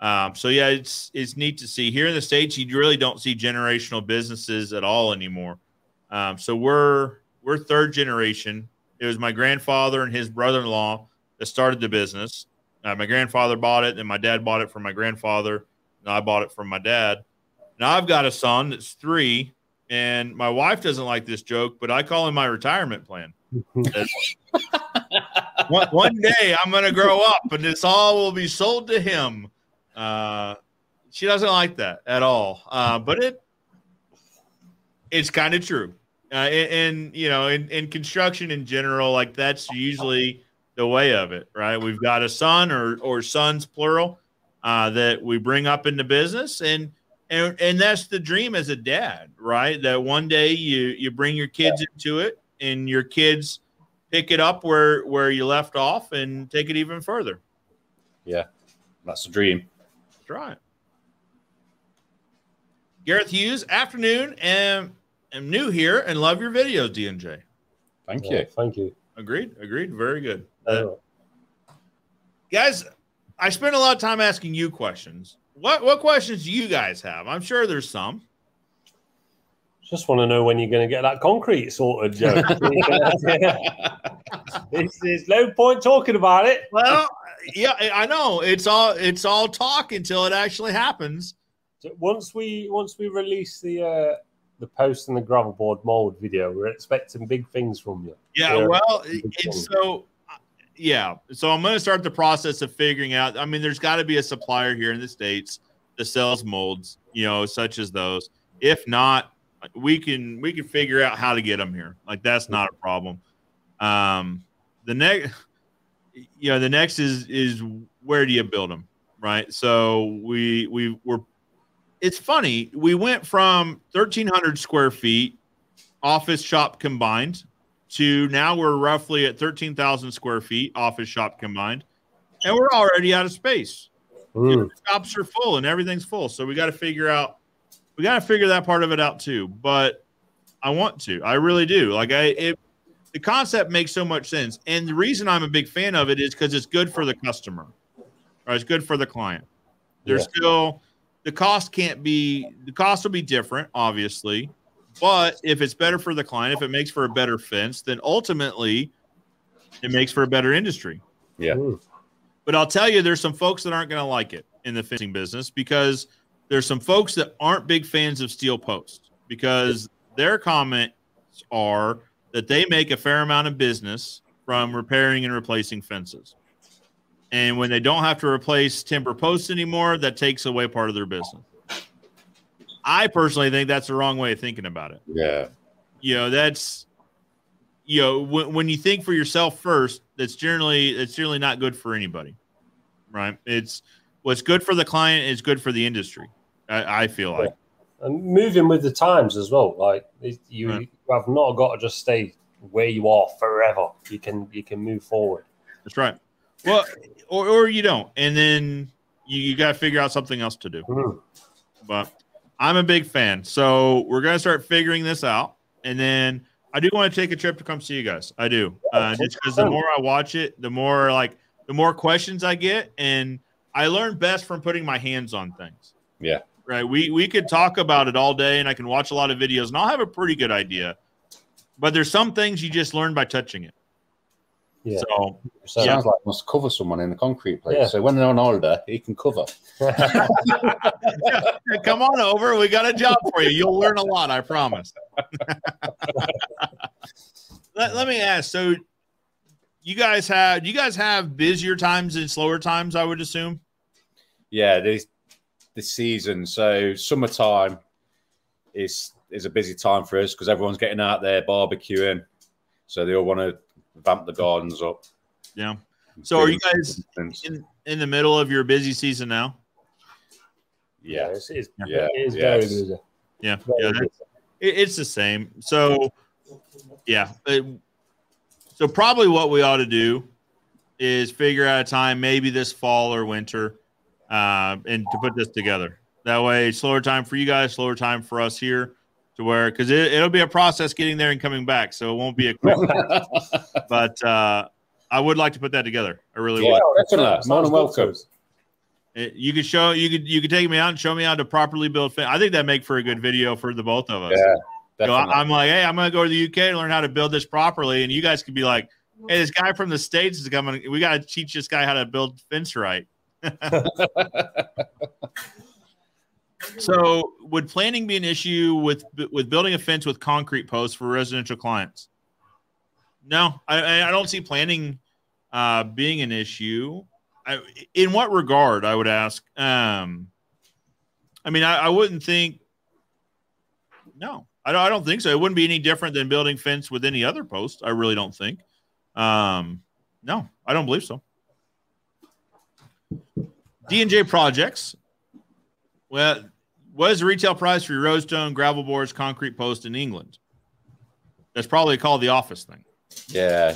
Speaker 1: Um, so yeah, it's it's neat to see here in the states. You really don't see generational businesses at all anymore. Um, so we're we're third generation. It was my grandfather and his brother-in-law that started the business. Uh, my grandfather bought it, and my dad bought it from my grandfather, and I bought it from my dad. Now I've got a son that's three, and my wife doesn't like this joke, but I call him my retirement plan. one, one day I'm going to grow up, and this all will be sold to him. Uh, she doesn't like that at all, uh, but it it's kind of true. Uh, and, and you know, in, in construction in general, like that's usually the way of it, right? We've got a son or or sons plural uh, that we bring up into business, and and and that's the dream as a dad, right? That one day you you bring your kids into it, and your kids pick it up where where you left off and take it even further.
Speaker 3: Yeah, that's the dream.
Speaker 1: That's right. Gareth Hughes, afternoon, and am new here and love your videos, D&J.
Speaker 3: Thank
Speaker 2: Yeah,
Speaker 3: you.
Speaker 2: Thank you.
Speaker 1: Agreed. Agreed. Very good. Uh,
Speaker 2: Uh,
Speaker 1: guys, I spent a lot of time asking you questions. What what questions do you guys have? I'm sure there's some.
Speaker 2: just want to know when you're going to get that concrete sorted, Joe. It's- There's no point talking about it.
Speaker 1: Well, yeah, I know. It's all it's all talk until it actually happens.
Speaker 2: So Once we once we release the uh, the post and the gravel board mold video, we're expecting big things from you.
Speaker 1: Yeah,
Speaker 2: Yeah.
Speaker 1: well, it's so yeah. So I'm going to start the process of figuring out. I mean, there's got to be a supplier here in the states that sells molds, you know, such as those. If not, we can we can figure out how to get them here. Like that's not a problem. Um, the next, you know, the next is is where do you build them, right? So we we were. It's funny. We went from 1,300 square feet, office shop combined, to now we're roughly at 13,000 square feet, office shop combined, and we're already out of space.
Speaker 2: Mm.
Speaker 1: Shops are full and everything's full. So we got to figure out, we got to figure that part of it out too. But I want to, I really do. Like I, it, the concept makes so much sense, and the reason I'm a big fan of it is because it's good for the customer, or it's good for the client. There's
Speaker 2: Yeah.
Speaker 1: still the cost can't be the cost will be different, obviously, but if it's better for the client, if it makes for a better fence, then ultimately it makes for a better industry.
Speaker 3: Yeah.
Speaker 1: But I'll tell you, there's some folks that aren't going to like it in the fencing business because there's some folks that aren't big fans of steel posts because their comments are that they make a fair amount of business from repairing and replacing fences. And when they don't have to replace timber posts anymore, that takes away part of their business. I personally think that's the wrong way of thinking about it
Speaker 3: Yeah.
Speaker 1: you know that's you know when, when you think for yourself first that's generally it's generally not good for anybody right it's what's good for the client is good for the industry i, I feel like
Speaker 2: And moving with the times as well. Like you,
Speaker 1: Right.
Speaker 2: you have not got to just stay where you are forever. You can you can move forward.
Speaker 1: that's right well or, or you don't and then you, you got to figure out something else to do
Speaker 2: Mm.
Speaker 1: but i'm a big fan so we're going to start figuring this out and then i do want to take a trip to come see you guys i do uh, just because the more i watch it the more like the more questions i get and i learn best from putting my hands on things
Speaker 3: Yeah.
Speaker 1: Right we we could talk about it all day and i can watch a lot of videos and i'll have a pretty good idea but there's some things you just learn by touching it
Speaker 2: Yeah.
Speaker 1: so
Speaker 2: So
Speaker 3: Sounds like I must cover someone in the concrete place.
Speaker 2: Yeah.
Speaker 3: So when they're on holiday, he can cover.
Speaker 1: come on over we got a job for you you'll learn a lot i promise let, let me ask so you guys have you guys have busier times and slower times, I would assume.
Speaker 3: Yeah, this this season. So summertime is is a busy time for us because everyone's getting out there barbecuing. So they all want to vamp the gardens up.
Speaker 1: Yeah. So are you guys in, in the middle of your busy season now?
Speaker 3: Yeah.
Speaker 2: it's, it's,
Speaker 3: Yeah,
Speaker 2: it is
Speaker 3: yes.
Speaker 2: very busy.
Speaker 1: Yeah.
Speaker 2: Very
Speaker 1: Yeah.
Speaker 2: busy.
Speaker 1: It, it's the same. So, yeah. it- so probably what we ought to do is figure out a time, maybe this fall or winter, uh, and to put this together. That way, slower time for you guys, slower time for us here, to where because it, it'll be a process getting there and coming back, so it won't be a quick. but uh, I would like to put that together. I really
Speaker 3: yeah,
Speaker 1: would.
Speaker 3: definitely. More than welcome.
Speaker 1: It- you could show you could you could take me out and show me how to properly build. Fin- I think that make for a good video for the both of us.
Speaker 3: Yeah,
Speaker 1: So. I, am like, hey, I'm going to go to the UK to learn how to build this properly, and you guys could be like, hey, this guy from the states is coming. We got to teach this guy how to build fence right. So, would planning be an issue with with building a fence with concrete posts for residential clients? No, I- I, don't see planning uh, being an issue. I, in what regard? I would ask. Um, I mean, I, I wouldn't think. No, I don't. I don't think so. It wouldn't be any different than building fence with any other post. I really don't think. Um, no, I don't believe so. D and J projects. Well, what is the retail price for your roadstone, gravel boards, concrete post in England? That's probably called the office thing.
Speaker 3: yeah.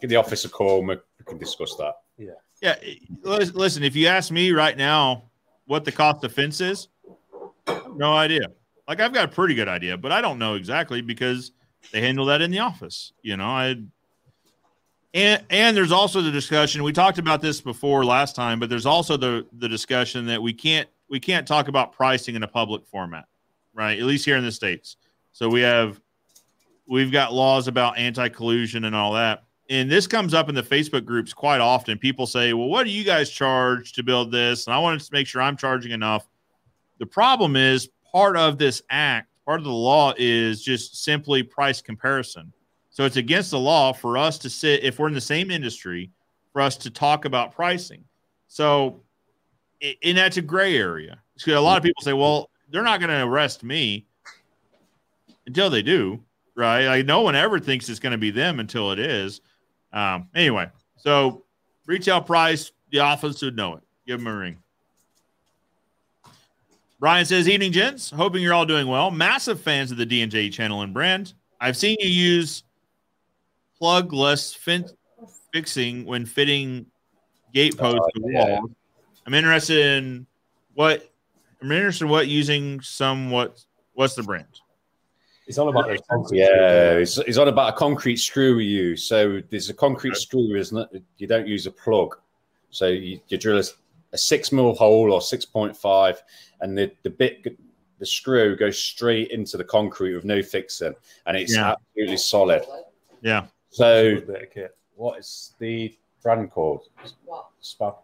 Speaker 3: Give the office a call. We we can discuss that.
Speaker 1: Yeah, Yeah. listen. If you ask me right now what the cost of fence is, no idea. Like I've got a pretty good idea, but I don't know exactly because they handle that in the office. You know, I and and there's also the discussion. We talked about this before last time, but there's also the the discussion that we can't we can't talk about pricing in a public format, right? At least here in the states. So we have we've got laws about anti collusion and all that and this comes up in the Facebook groups quite often. People say, "Well, what do you guys charge to build this?" And I wanted to make sure I'm charging enough. The problem is part of this act, part of the law is just simply price comparison. So it's against the law for us to sit if we're in the same industry for us to talk about pricing. So and that's a gray area. So a lot of people say, "Well, they're not going to arrest me until they do." Right? Like no one ever thinks it's going to be them until it is. Um, anyway, so retail price, the office would know it. Give them a ring. Brian says, "Evening, gents. Hoping you're all doing well. Massive fans of the D&J channel and brand. I've seen you use plugless fin- fixing when fitting gate oh, posts to
Speaker 3: yeah.
Speaker 1: walls. I'm interested in what I'm interested in what using somewhat. What's the brand?
Speaker 2: It's all about concrete
Speaker 3: Yeah, it's, it's on about a concrete screw we use. So there's a concrete screw, isn't it? You don't use a plug. So you, you drill a, a six mil hole or 6.5, and the, the bit, the screw goes straight into the concrete with no fixing, and it's
Speaker 1: Yeah.
Speaker 3: absolutely solid.
Speaker 1: Yeah,
Speaker 3: So
Speaker 2: bit of kit.
Speaker 3: what is the brand called? Spa,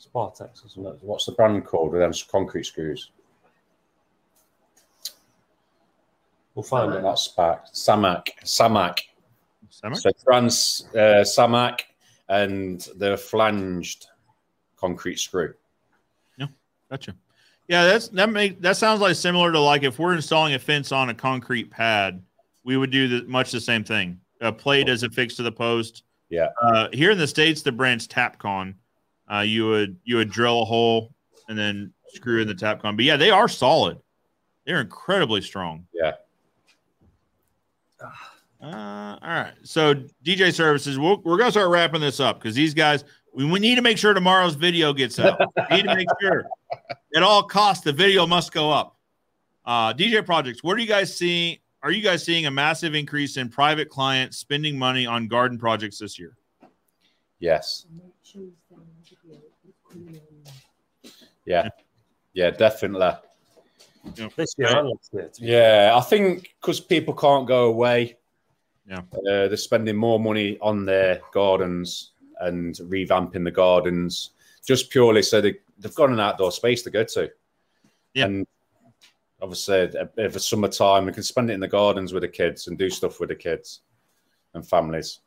Speaker 2: Spartex or something.
Speaker 3: what's the brand called with them concrete screws?
Speaker 2: We'll find it.
Speaker 3: Not Spark, Samac, Samac.
Speaker 1: Summer?
Speaker 3: So trans uh, Samac and the flanged concrete screw.
Speaker 1: Yeah, Gotcha. Yeah, that's that make that sounds like similar to like if we're installing a fence on a concrete pad, we would do the, much the same thing. A plate as affixed to the post.
Speaker 3: Yeah.
Speaker 1: Uh, here in the states, the brand's Tapcon. Uh, you would you would drill a hole and then screw in the Tapcon. But yeah, they are solid. They're incredibly strong.
Speaker 3: Yeah.
Speaker 1: Uh, all right. So DJ services, we'll, we're gonna start wrapping this up because these guys, we, we need to make sure tomorrow's video gets out. we need to make sure at all costs the video must go up. Uh, DJ projects, what are you guys seeing? Are you guys seeing a massive increase in private clients spending money on garden projects this year?
Speaker 3: Yes. Yeah. Yeah, definitely.
Speaker 2: This year and last year.
Speaker 3: Yeah, I think because people can't go away,
Speaker 1: Yeah.
Speaker 3: uh, they're spending more money on their gardens and revamping the gardens just purely so they, they've got an outdoor space to go to.
Speaker 1: Yeah.
Speaker 3: And obviously, if over summertime, we can spend it in the gardens with the kids and do stuff with the kids and families.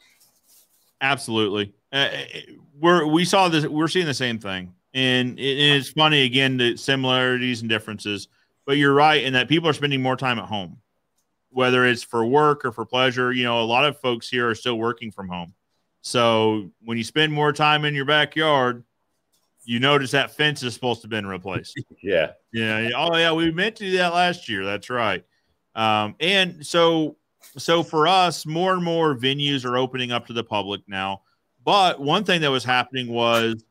Speaker 1: Absolutely. Uh, we're we saw this. We're seeing the same thing, and, it, and it's funny again the similarities and differences. But you're right in that people are spending more time at home, whether it's for work or for pleasure. You know, a lot of folks here are still working from home. So when you spend more time in your backyard, you notice that fence is supposed to have been replaced.
Speaker 3: Yeah.
Speaker 1: Yeah. Oh, yeah. We meant to do that last year. That's right. Um, and so, so for us, more and more venues are opening up to the public now. But one thing that was happening was,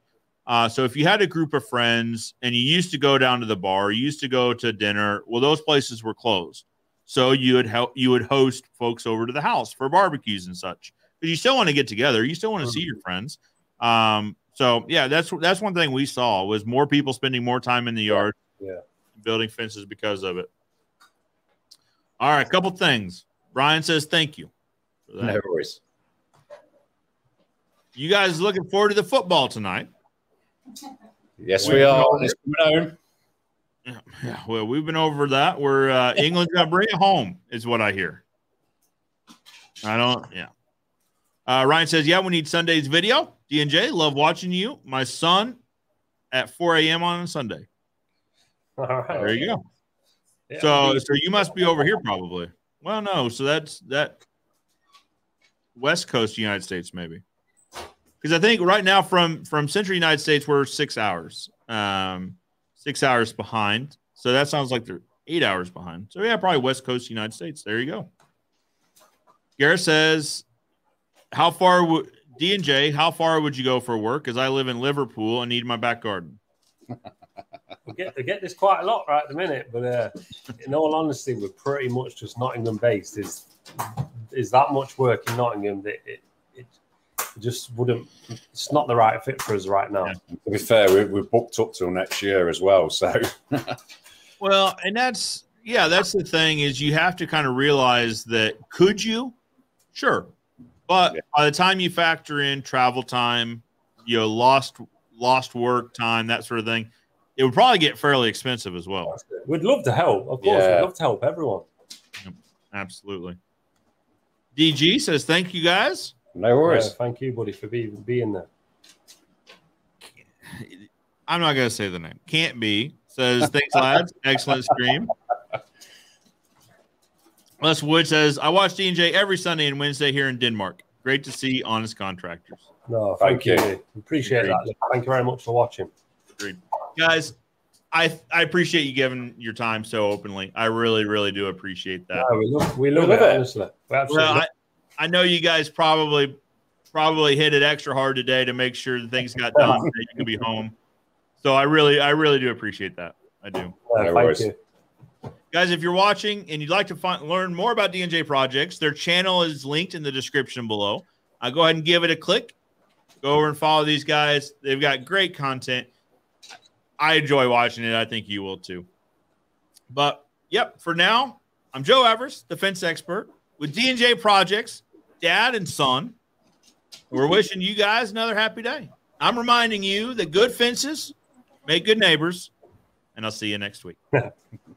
Speaker 1: uh, so if you had a group of friends and you used to go down to the bar, you used to go to dinner, well, those places were closed. So you would help, you would host folks over to the house for barbecues and such. Because you still want to get together, you still want to see your friends. Um, so yeah, that's that's one thing we saw was more people spending more time in the yard,
Speaker 2: Yeah.
Speaker 1: building fences because of it. All right, a couple things. Brian says thank you.
Speaker 3: No worries.
Speaker 1: You guys looking forward to the football tonight?
Speaker 3: Yes,
Speaker 1: Wait,
Speaker 3: we are.
Speaker 1: no.
Speaker 3: It's coming home.
Speaker 1: Yeah, yeah, well, we've been over that. We're uh, England's gonna bring it home, is what I hear. I don't. Yeah. Uh, Ryan says, "Yeah, we need Sunday's video." D and J, love watching you. My son at 4 a.m. on Sunday.
Speaker 2: All right.
Speaker 1: There you go.
Speaker 2: Yeah.
Speaker 1: So, so you must be over here probably. Well, no. So that's that West Coast United States maybe. Because I think right now from from Central United States we're six hours, um, six hours behind. So that sounds like they're eight hours behind. So yeah, probably West Coast United States. There you go. Garrett says, "How far would D and J? How far would you go for work? Because I live in Liverpool and need my back garden."
Speaker 2: we get we get this quite a lot right at the minute, but uh, in all honesty, we're pretty much just Nottingham based. Is is that much work in Nottingham that it, it just wouldn't? It's not the right fit for us right now.
Speaker 1: Yeah.
Speaker 3: To be fair, we, we're booked up till next year as well. So
Speaker 1: Well, and that's yeah, that's the thing is you have to kind of realize that could you? Sure. But
Speaker 3: Yeah.
Speaker 1: by the time you factor in travel time, you know, lost lost work time, that sort of thing, it would probably get fairly expensive as well.
Speaker 2: We'd love to help, of course.
Speaker 3: Yeah.
Speaker 2: We'd love to help everyone.
Speaker 1: Absolutely. DG says thank you guys.
Speaker 3: no worries.
Speaker 2: Yeah, thank you, buddy, for being being there.
Speaker 1: I'm not gonna say the name. Can't be says thanks, lads. Excellent stream. Les Wood says I watch D&J every Sunday and Wednesday here in Denmark. Great to see honest contractors.
Speaker 2: No, thank,
Speaker 3: Thank
Speaker 2: you.
Speaker 3: you.
Speaker 2: Appreciate
Speaker 1: Agreed.
Speaker 2: that. Thank you very much for watching.
Speaker 1: guys i i appreciate you giving your time so openly i really really do appreciate that
Speaker 2: No, we love, we love,
Speaker 3: love
Speaker 2: it,
Speaker 3: it.
Speaker 2: honestly. We absolutely
Speaker 1: well I, I know you guys probably probably hit it extra hard today to make sure that things got done so you can be home so i really i really do appreciate that i do
Speaker 2: it.
Speaker 3: No
Speaker 2: thank
Speaker 3: worries.
Speaker 2: you.
Speaker 1: Guys if you're watching and you'd like to find, learn more about D&J projects their channel is linked in the description below. I go ahead and give it a click. Go over and follow these guys. They've got great content. I enjoy watching it. I think you will too. But yep for now i'm joe evers the fence expert with d&j projects dad and son. We're wishing you guys another happy day. I'm reminding you that good fences make good neighbors and i'll see you next week